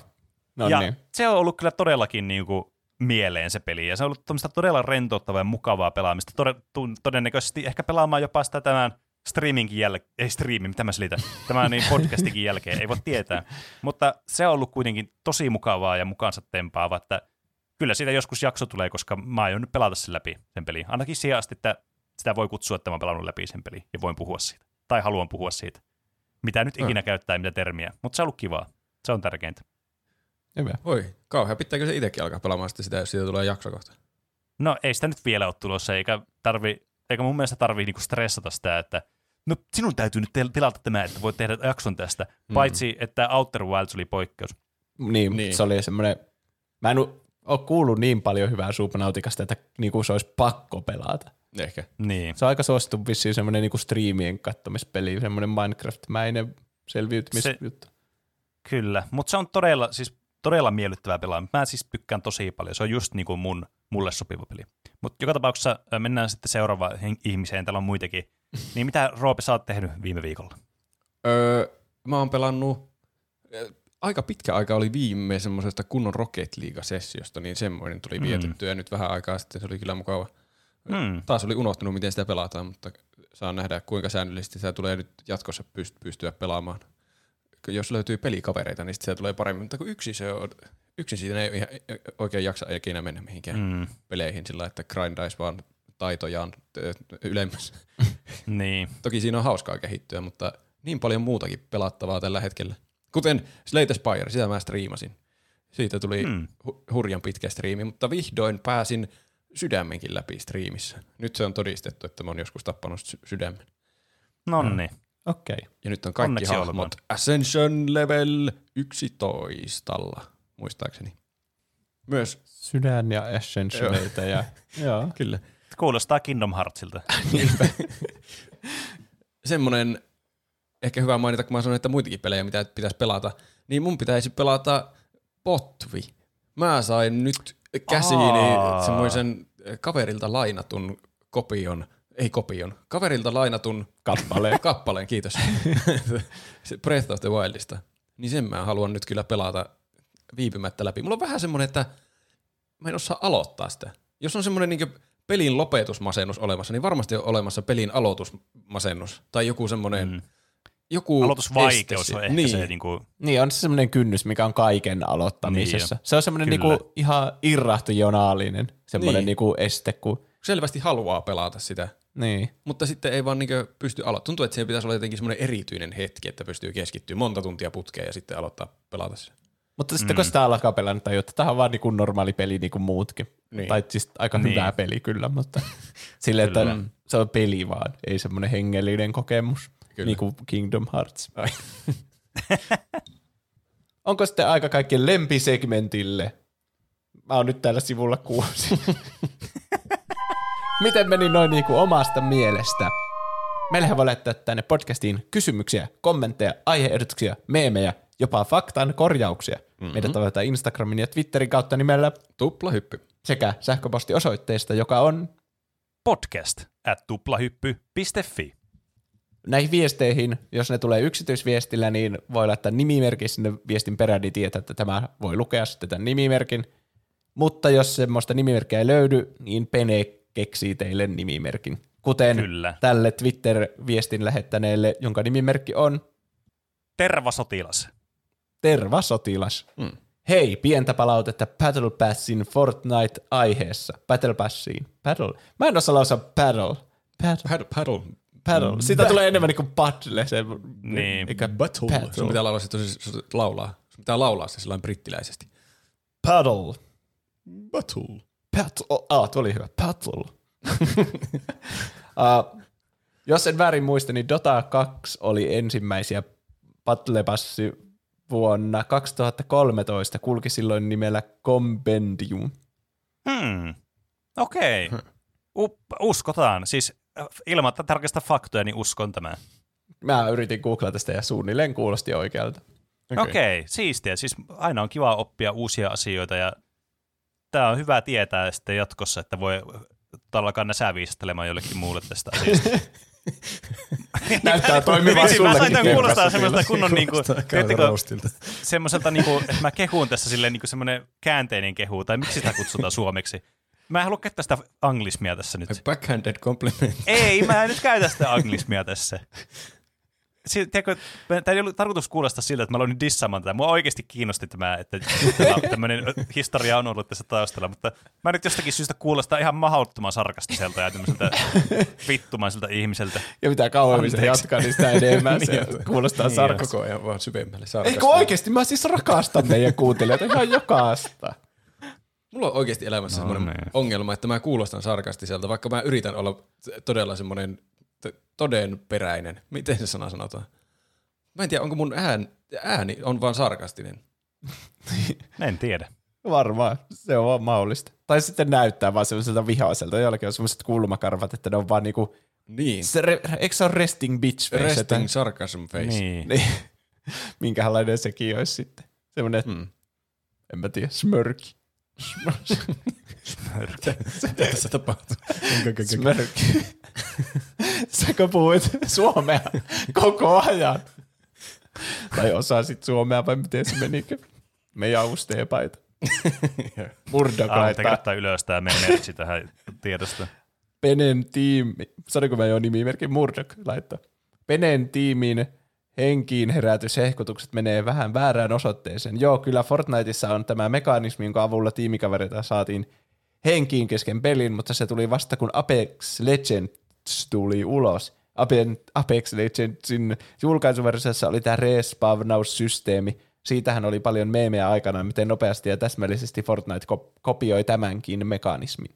No ja niin. se on ollut kyllä todellakin niin kuin mieleen se peli, ja se on ollut todella rentouttavaa ja mukavaa pelaamista. Tode, tu, todennäköisesti ehkä pelaamaan jopa sitä tämän streamingin jälkeen, ei streami, mitä mä selitän, tämän niin podcastikin jälkeen, ei voi tietää. Mutta se on ollut kuitenkin tosi mukavaa ja mukaansa tempaava, että kyllä siitä joskus jakso tulee, koska mä aion nyt pelata sen läpi, sen peli. Ainakin siihen asti, että sitä voi kutsua, että mä oon pelannut läpi sen peli ja voin puhua siitä. Tai haluan puhua siitä. Mitä nyt ikinä käyttää, mitä termiä. Mutta se on ollut kivaa. Se on tärkeintä. Hyvä. Oi, kauhean. Pitääkö se itsekin alkaa pelaamaan sitten sitä, jos siitä tulee jakso kohta? No ei sitä nyt vielä ole tulossa, eikä, tarvi, eikä mun mielestä tarvii niinku stressata sitä, että no sinun täytyy nyt tel- tilata tämä, että voit tehdä jakson tästä. Mm. Paitsi, että Outer Wilds oli poikkeus. Niin, niin. Se oli semmoinen, mä en ole kuullut niin paljon hyvää Subnauticasta, että niinku se olisi pakko pelata. Ehkä. Niin. Se on aika suosittu vissiin semmoinen niinku striimien kattomispeli, semmoinen Minecraft-mäinen selviytymisjuttu. Kyllä, mutta se on todella, siis todella miellyttävää pelaa. Mä siis tykkään tosi paljon. Se on just niin kuin mun, mulle sopiva peli. Mutta joka tapauksessa mennään sitten seuraavaan ihmiseen. Täällä on muitakin. Niin mitä Roope sä oot tehnyt viime viikolla? Öö, mä oon pelannut, aika pitkä aika oli viime semmoisesta kunnon Rocket League-sessiosta, niin semmoinen tuli Mm. vietettyä ja nyt vähän aikaa sitten se oli kyllä mukava. Hmm. Taas oli unohtunut, miten sitä pelataan, mutta saa nähdä, kuinka säännöllisesti sitä tulee nyt jatkossa pyst- pystyä pelaamaan. Jos löytyy pelikavereita, niin sit se tulee paremmin, mutta kun yksi se on, yksin siitä ei ihan oikein jaksa ikinä mennä mihinkään Hmm. peleihin sillä, että grindaisi vaan taitojaan ylemmäs. Niin. Toki siinä on hauskaa kehittyä, mutta niin paljon muutakin pelattavaa tällä hetkellä. Kuten Slate Spire, sitä mä striimasin. Siitä tuli Hmm. hu- hurjan pitkä striimi, mutta vihdoin pääsin sydämenkin läpi striimissä. Nyt se on todistettu, että mä oon joskus tappanut sy- sydämen. No niin. Okei. Okay. Ja nyt on kaikki Onneksi hahmot olkoon. Ascension Level 11. muistaakseni. Myös, Sydän ja Ascensioneita ja... Joo. kyllä. Kuulostaa Kingdom Heartsilta. Semmoinen, ehkä hyvä mainita, kun mä sanoin, että muitakin pelejä, mitä pitäisi pelata, niin mun pitäisi pelata Potvi. Mä sain nyt käsiini Aa. semmoisen kaverilta lainatun kopion, ei kopion, kaverilta lainatun Kappaleen. kappaleen, kiitos. Se Breath of the Wildista. Niin sen mä haluan nyt kyllä pelata viipymättä läpi. Mulla on vähän semmoinen, että mä en osaa aloittaa sitä. Jos on semmoinen niin pelin lopetusmasennus olemassa, niin varmasti on olemassa pelin aloitusmasennus. Tai joku semmoinen, mm. joku Aloitusvaikeus este on ehkä niin. se, niin kuin, Niin, on se semmoinen kynnys, mikä on kaiken aloittamisessa. Niin se on semmoinen niinku ihan irrahtojonaalinen semmoinen Niin. niinku este, kun... Selvästi haluaa pelata sitä. Niin. Mutta sitten ei vaan niin pysty aloittamaan. Tuntuu, että siihen pitäisi olla jotenkin semmoinen erityinen hetki, että pystyy keskittyä monta tuntia putkeen ja sitten aloittaa pelata se. Mutta sitten mm. kun sitä alkaa pelaa, niin tajuu, että tämä on vaan niinku normaali peli niin kuin muutkin. Niin. Tai siis aika Niin. hyvä peli kyllä, mutta silleen, että Kyllä. se on peli vaan, ei semmoinen hengellinen kokemus, Kyllä. niin kuin Kingdom Hearts. Onko sitten aika kaikkien lempisegmentille? Mä oon nyt täällä sivulla kuusi. Miten meni noin niin kuin omasta mielestä? Meillähän voi laittaa tänne podcastiin kysymyksiä, kommentteja, aiheehdotuksia, meemejä, jopa faktan korjauksia. Mm-hmm. Meidät tavoitetaan Instagramin ja Twitterin kautta nimellä Tupla hyppy. sekä sähköpostiosoitteesta, joka on podcast at tuplahyppy.fi. näihin viesteihin, jos ne tulee yksityisviestillä, niin voi laittaa nimimerkin sinne viestin perään, niin tietää, että tämä voi lukea sitten tämän nimimerkin. Mutta jos semmoista nimimerkkiä ei löydy, niin Pene keksii teille nimimerkin. Kuten Kyllä. tälle Twitter-viestin lähettäneelle, jonka nimimerkki on Tervasotilas. Tervasotilas. Mm. Hei, pientä palautetta Battle Passin Fortnite-aiheessa. Battle Passiin. Battle. Mä en osaa lausua battle. Battle. Paddle, paddle. Paddle. Siitä tulee enemmän niin kuin paddle. Se, Niin. Eikä Battle. Battle. Sun pitää laulaa se tosi, se laulaa. Sun pitää laulaa se sillä brittiläisesti. Paddle. Battle. Battle. Ah, tuo oli hyvä. Battle. uh, jos en väärin muista, niin Dota 2 oli ensimmäisiä Battle Passi vuonna 2013. Kulki silloin nimellä Compendium. Hmm. Okei. Okay. uskotaan. Siis äh, ilman, että tarkista faktoja, niin uskon tämän. Mä yritin googlata tästä ja suunnilleen kuulosti oikealta. Okei, okay, siistiä. Siis aina on kiva oppia uusia asioita ja tämä on hyvä tietää sitten jatkossa, että voi alkaa näsää viistelemaan jollekin muulle tästä asiasta. Näyttää toimivan Vitsi, mä sain tämän sullekin. kuulostaa semmoista kunnon niinku, semmoiselta, niinku, että mä kehun tässä silleen niinku semmoinen käänteinen kehu, tai miksi sitä kutsutaan suomeksi. Mä en halua käyttää sitä anglismia tässä nyt. Backhanded compliment. Ei, mä en nyt käytä sitä anglismia tässä. Si- tiedätkö, tämä ei ollut tarkoitus kuulostaa siltä, että mä aloin dissaamaan tätä. Mua oikeasti kiinnosti tämä, että tämmöinen historia on ollut tässä taustalla, mutta mä nyt jostakin syystä kuulostaa ihan mahdottoman sarkastiselta ja tämmöiseltä vittumaiselta ihmiseltä. Ja mitä kauemmin se jatkaa, niin sitä enemmän se Niin, kuulostaa niin, sarkasta. Koko ajan vaan syvemmälle Ei sarkastaa. kun oikeasti, mä siis rakastan meidän kuuntelijoita ihan jokaista. Mulla on oikeasti elämässä No semmoinen niin. ongelma, että mä kuulostan sarkastiselta, vaikka mä yritän olla todella semmoinen todenperäinen. Miten se sana sanotaan? Mä en tiedä, onko mun ään, ääni on vaan sarkastinen. En tiedä. Varmaan, se on vaan mahdollista. Tai sitten näyttää vaan semmoiselta vihaiselta. Jollakin on semmoiset kulmakarvat, että ne on vaan niinku, Niin. se re, eikö se ole resting bitch face? Resting että- sarcasm face. Niin. Niin. Minkälainen sekin olisi sitten. Semmoinen, Hmm. en mä tiedä, smörki. Mitä tässä tapahtuu? Smörki. Säkö puhuit suomea koko ajan? Tai osasit suomea vai miten se menikö? Murdoch Ah, pitää laittaa kirjoittaa ylös tämä meidän merkki tähän tiedosta. Penen tiimi, sanoinko mä jo nimimerkin Murdoch laittaa. Penen tiimin henkiin herätyshehkutukset menee vähän väärään osoitteeseen. Joo, kyllä Fortniteissa on tämä mekanismi, jonka avulla tiimikavereita saatiin henkiin kesken pelin, mutta se tuli vasta kun Apex Legends tuli ulos. Ape- Apex Legendsin julkaisuversiossa oli tämä respawnaussysteemi. Siitähän oli paljon meemejä aikana, miten nopeasti ja täsmällisesti Fortnite ko- kopioi tämänkin mekanismin.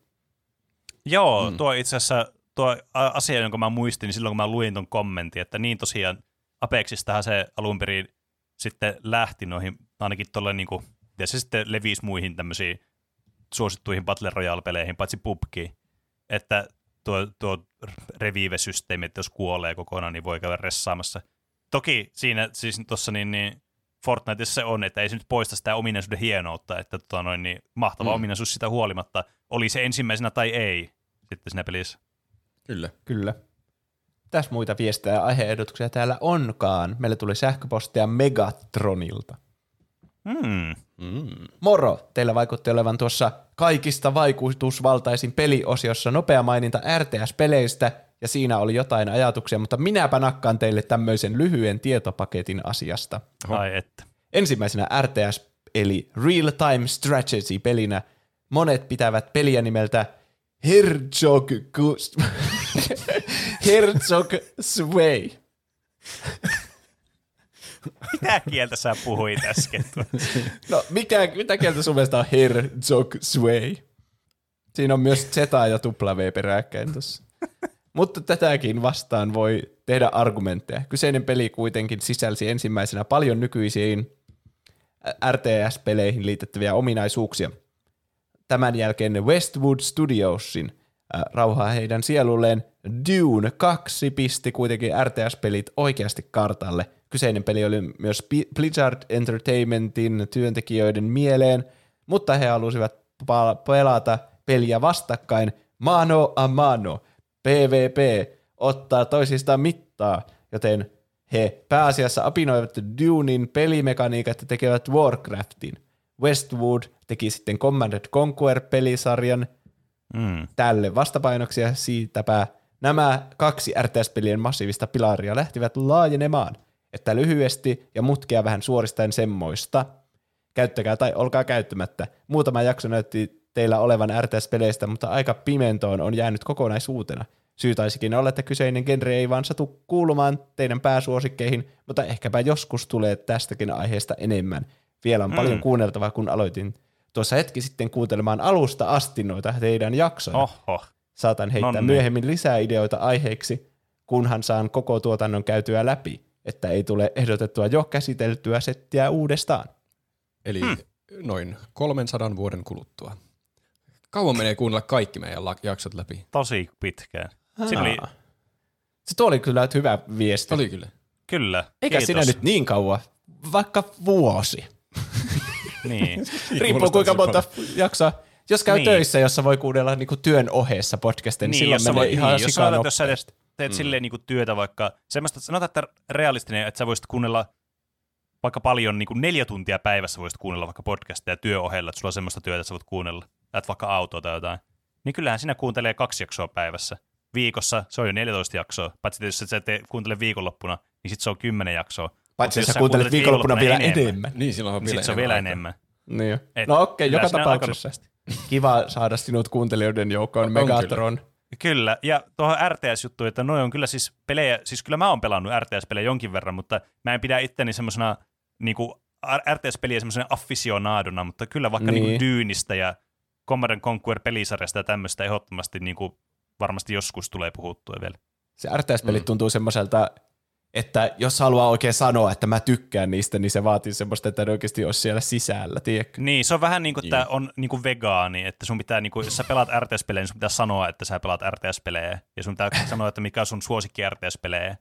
Joo, mm. tuo itse asiassa tuo asia, jonka mä muistin silloin, kun mä luin ton kommentin, että niin tosiaan Apexistähän se alun perin sitten lähti noihin, ainakin tuolle niinku Ja se sitten levisi muihin tämmöisiin suosittuihin Battle Royale-peleihin, paitsi PUBGiin. Että tuo, tuo revive-systeemi, että jos kuolee kokonaan, niin voi käydä ressaamassa. Toki siinä siis tuossa niin, niin Fortniteissa se on, että ei se nyt poista sitä ominaisuuden hienoutta, että tota noin, niin mahtava mm. ominaisuus sitä huolimatta, oli se ensimmäisenä tai ei sitten siinä pelissä. Kyllä. Kyllä. Tässä muita viestejä ja aiheehdotuksia täällä onkaan. Meille tuli sähköpostia Megatronilta. Hmm. Moro, teillä vaikutti olevan tuossa kaikista vaikutusvaltaisin peliosiossa nopea maininta RTS-peleistä, ja siinä oli jotain ajatuksia, mutta minäpä nakkaan teille tämmöisen lyhyen tietopaketin asiasta. Ai että. Ensimmäisenä RTS, eli Real Time Strategy-pelinä, monet pitävät peliä nimeltä Herzog, Herzog Sway. Mitä kieltä sä puhuit äsken? No, mikä, mitä kieltä sun mielestä on Herzog Sway? Siinä on myös Z ja W peräkkäin tuossa. Mutta tätäkin vastaan voi tehdä argumentteja. Kyseinen peli kuitenkin sisälsi ensimmäisenä paljon nykyisiin RTS-peleihin liitettäviä ominaisuuksia. Tämän jälkeen Westwood Studiosin rauhaa heidän sielulleen Dune 2 pisti kuitenkin RTS-pelit oikeasti kartalle. Kyseinen peli oli myös Blizzard Entertainmentin työntekijöiden mieleen, mutta he halusivat pelata peliä vastakkain mano a mano, PvP, ottaa toisistaan mittaa, joten he pääasiassa apinoivat Dunein pelimekaniikat ja tekevät Warcraftin. Westwood teki sitten Command and Conquer-pelisarjan Mm. tälle vastapainoksi ja siitäpä nämä kaksi RTS-pelien massiivista pilaria lähtivät laajenemaan, että lyhyesti ja mutkia vähän suoristaen semmoista. Käyttäkää tai olkaa käyttämättä. Muutama jakso näytti teillä olevan RTS-peleistä, mutta aika pimentoon on jäänyt kokonaisuutena. Syy taisikin olla, että kyseinen genre ei vaan satu kuulumaan teidän pääsuosikkeihin, mutta ehkäpä joskus tulee tästäkin aiheesta enemmän. Vielä on paljon kuunneltavaa, kun aloitin tuossa hetki sitten kuuntelemaan alusta asti noita teidän jaksoja. Oho. Saatan heittää Nonni. myöhemmin lisää ideoita aiheeksi, kunhan saan koko tuotannon käytyä läpi, että ei tule ehdotettua jo käsiteltyä settiä uudestaan. Eli hmm. noin 300 vuoden kuluttua. Kauan menee kuunnella kaikki meidän jaksot läpi. Tosi pitkään. Siinä oli. Se tuo oli kyllä hyvä viesti. Oli kyllä. kyllä. Eikä Kiitos. siinä nyt niin kauan, vaikka vuosi. Niin. Riippuu kuinka monta jaksoa. Jos käy Niin. töissä, jossa voi kuunnella niinku työn ohessa podcasteja, niin, niin, silloin jos menee voit, ihan niin, jos että jos sä teet, mm. silleen niin työtä vaikka, semmoista, sanotaan, että realistinen, että sä voisit kuunnella vaikka paljon, niin kuin neljä tuntia päivässä voisit kuunnella vaikka podcastia työohella, että sulla on semmoista työtä, että sä voit kuunnella, että vaikka autoa tai jotain, niin kyllähän sinä kuuntelee kaksi jaksoa päivässä. Viikossa se on jo 14 jaksoa, paitsi tietysti, että sä et kuuntele viikonloppuna, niin sit se on 10 jaksoa. Paitsi jos sä kuuntelet viikonloppuna vielä enemmän. Enemmän. Niin, silloin on niin vielä sit se on vielä enemmän. Niin. Et no okei, kyllä joka tapauksessa. Kiva saada sinut kuuntelijoiden joukkoon, On Megatron. Kyllä, ja tuohon RTS-juttuun, että noi on kyllä siis pelejä, siis kyllä mä oon pelannut RTS-pelejä jonkin verran, mutta mä en pidä itteni semmoisena niinku RTS-peliä semmoisena afficionadona, mutta kyllä vaikka Niin. niin. niinku Dyynistä ja Command and Conquer pelisarjasta ja tämmöistä ehdottomasti niinku varmasti joskus tulee puhuttua vielä. Se RTS-pelit mm. tuntuu semmoiselta, että jos haluaa oikein sanoa, että mä tykkään niistä, niin se vaatii semmoista, että ne oikeasti olisi siellä sisällä, tiedätkö? Niin, se on vähän niin kuin, että on niin kuin vegaani, että sun pitää, niin kuin, jos sä pelaat RTS-pelejä, niin sun pitää sanoa, että sä pelaat RTS-pelejä, ja sun pitää sanoa, että mikä on sun suosikki RTS-pelejä.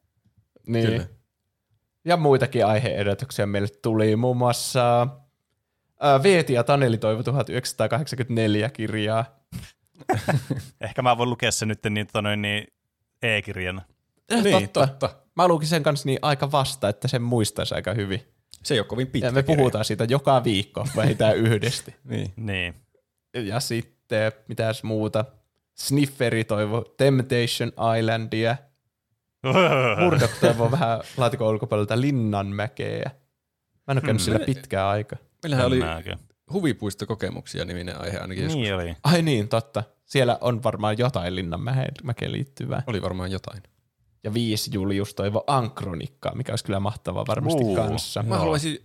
Niin. Kyllä. Ja muitakin aiheehdotuksia meille tuli, muun muassa ää, Veeti ja Taneli toivo 1984 kirjaa. Ehkä mä voin lukea sen nyt niin, tota noin, niin e-kirjana. Eh, Niin, totta. Mä lukin sen kanssa niin aika vasta, että sen muistaisi aika hyvin. Se ei ole kovin pitkä Ja me kirja. puhutaan siitä joka viikko, vähintään yhdesti. Niin. Niin. Ja sitten, mitäs muuta? Snifferi toivo Temptation Islandia. Murdoch toivoo vähän laatikon ulkopuolelta Linnanmäkeä. Mä en ole käynyt sillä pitkää aikaa. Meillähän oli huvipuistokokemuksia niminen aihe ainakin joskus. Niin oli. Ai niin, totta. Siellä on varmaan jotain Linnanmäkeen liittyvää. Oli varmaan jotain. Ja viisi Julius toivo Ankronikkaa, mikä olisi kyllä mahtavaa varmasti Uu. kanssa. Mä haluaisin,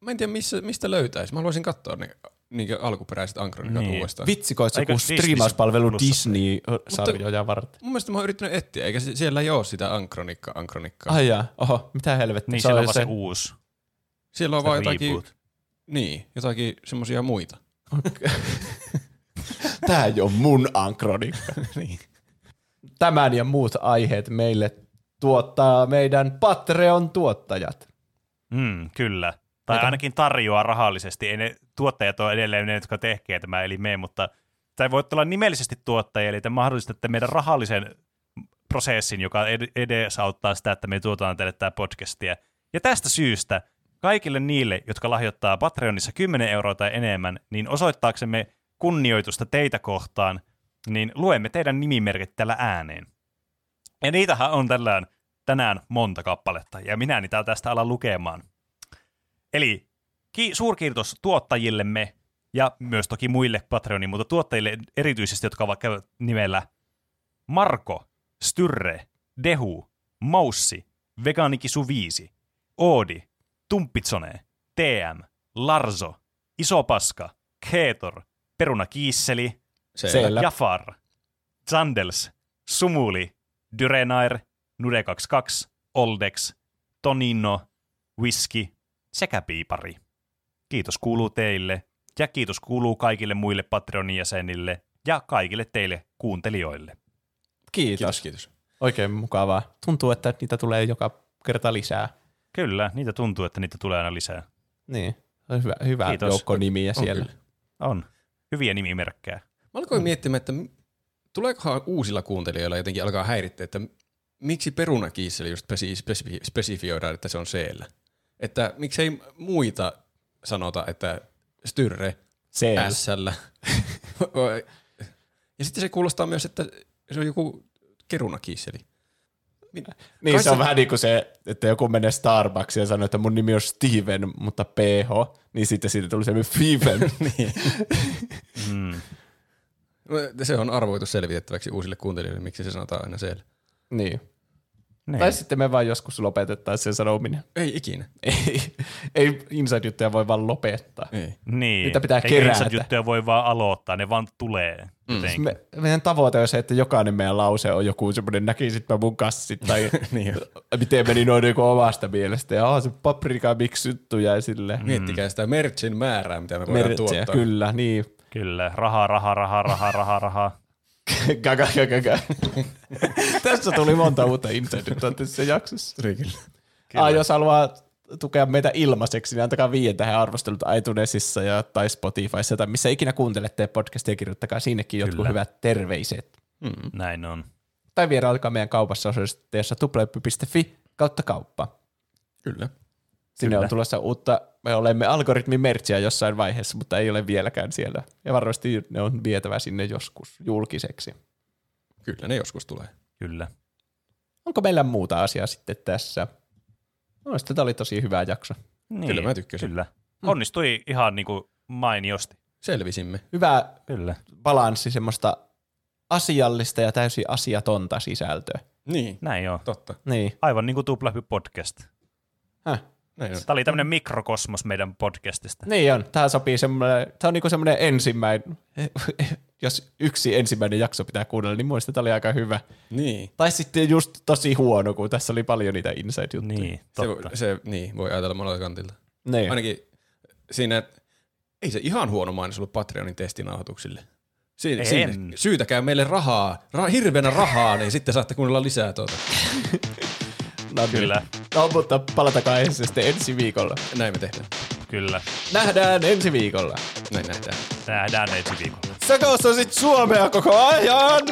mä en tiedä missä, mistä löytäisi. Mä haluaisin katsoa ne niin alkuperäiset Ankronikat Niin. uudestaan. Olisi Eikö joku Disney striimauspalvelu? Disney-sarjoja varten. Mun mielestä mä oon yrittänyt etsiä, eikä se, siellä ei ole sitä Ankronikka, Ankronikkaa. Ai jaa, oho, mitä helvettiä. Niin se siellä on vaan se se, uusi. siellä on vaan jotakin. Niin, jotakin semmoisia muita. Tää ei ole mun ankronikka. niin. Tämän ja muut aiheet meille tuottaa meidän Patreon-tuottajat. Mm, kyllä. Tai ainakin tarjoaa rahallisesti. Ei ne tuottajat ole edelleen ne, jotka tekee tämä, eli me, mutta tai voitte olla nimellisesti tuottajia, eli te mahdollistatte meidän rahallisen prosessin, joka ed- edesauttaa sitä, että me tuotetaan teille tämä podcastia. Ja tästä syystä kaikille niille, jotka lahjoittaa Patreonissa 10 euroa tai enemmän, niin osoittaaksemme kunnioitusta teitä kohtaan, niin luemme teidän nimimerkit tällä ääneen. Ja niitähän on tällään tänään monta kappaletta, ja minä niitä tästä alan lukemaan. Eli ki- suurkiitos tuottajillemme, ja myös toki muille Patreonin, mutta tuottajille erityisesti, jotka ovat nimellä Marko, Styrre, Dehu, Moussi, Vegaanikisu 5, Oodi, Tumppitsone, TM, Larzo, Iso Paska, Keetor, Peruna Kiisseli, Selvä. Jafar, Zandels, Sumuli, Dyrenair, Nude22, Oldex, Tonino, Whisky sekä Piipari. Kiitos kuuluu teille ja kiitos kuuluu kaikille muille Patreonin jäsenille ja kaikille teille kuuntelijoille. Kiitos. Kiitos, kiitos. Oikein mukavaa. Tuntuu, että niitä tulee joka kerta lisää. Kyllä, niitä tuntuu, että niitä tulee aina lisää. Niin. On Hyvä, hyvä Kiitos. joukko nimiä On siellä. kyllä. On. Hyviä nimimerkkejä. Mä alkoin miettimään, että tuleekohan uusilla kuuntelijoilla jotenkin alkaa häirittää, että miksi perunakiisseli just spesi- spesifi- spesifioidaan, että se on C-llä. Että miksei muita sanota, että styrre. S-llä. ja sitten se kuulostaa myös, että se on joku kerunakiisseli. Niin Kai se on se- vähän niin kuin se, että joku menee Starbucksiin ja sanoo, että mun nimi on Steven, mutta PH, niin sitten siitä tuli semmoinen Fiven. niin. Mm. Se on arvoitu selvitettäväksi uusille kuuntelijoille, miksi se sanotaan aina siellä. niin. Niin. Tai sitten me vaan joskus lopetettaisiin sen sanominen. Ei ikinä. Ei, ei inside-juttuja voi vaan lopettaa. Ei. Niin. Niitä pitää Eikä kerätä. inside-juttuja voi vaan aloittaa, ne vaan tulee. Mm. Me, meidän tavoite on se, että jokainen meidän lause on joku semmoinen, näkisit mä mun kassit, tai Niin miten meni noin niin omasta mielestä, ja se paprika miksi juttu jäi silleen. Miettikää sitä merchin määrää, mitä me voidaan Mertsiä, tuottaa. kyllä, niin. Kyllä, rahaa, rahaa, rahaa, rahaa, rahaa, rahaa. Gaga, gaga, gaga. Tässä tuli monta uutta insidettä tässä jaksossa. Tuli kyllä. Ah, jos haluaa tukea meitä ilmaiseksi, niin antakaa viien tähän arvostelut iTunesissa ja, tai Spotifyssa tai missä ikinä kuuntelette podcastia, kirjoittakaa sinnekin jotkut Kyllä. hyvät terveiset. Näin on. Tai vierailkaa meidän kaupassa osoitteessa tuplahyppy.fi kautta kauppa. Kyllä. Sinne Kyllä. on tulossa uutta, me olemme algoritmin mertsiä jossain vaiheessa, mutta ei ole vieläkään siellä. Ja varmasti ne on vietävä sinne joskus julkiseksi. Kyllä ne joskus tulee. Kyllä. Onko meillä muuta asiaa sitten tässä? Mielestäni tämä oli tosi hyvä jakso. Niin, Kyllä mä tykkäsin. Kyllä. Onnistui ihan niin kuin mainiosti. Selvisimme. Hyvä Kyllä. balanssi semmoista asiallista ja täysin asiatonta sisältöä. Niin, Näin on. totta. Niin. Aivan niin kuin Tuplahyppy podcast. Häh. Näin on. Tämä oli tämmöinen mikrokosmos meidän podcastista. Niin on. Tämä sopii semmoinen, tämä on niinku semmoinen ensimmäinen, jos yksi ensimmäinen jakso pitää kuunnella, niin muista tämä oli aika hyvä. Niin. Tai sitten just tosi huono, kun tässä oli paljon niitä inside-juttuja. Niin, Se, totta. se, niin, voi ajatella monelta kantilta. Niin. Ainakin siinä, ei se ihan huono mainos ollut Patreonin testinauhoituksille. Siinä, siinä, syytäkää meille rahaa, ra, hirveänä rahaa, niin sitten saatte kuunnella lisää tuota. No, niin. Kyllä. No, mutta palatakaa ensin sitten ensi viikolla. Näin me tehdään. Kyllä. Nähdään ensi viikolla. Näin nähdään. Nähdään ensi viikolla. Sä sit Suomea koko ajan!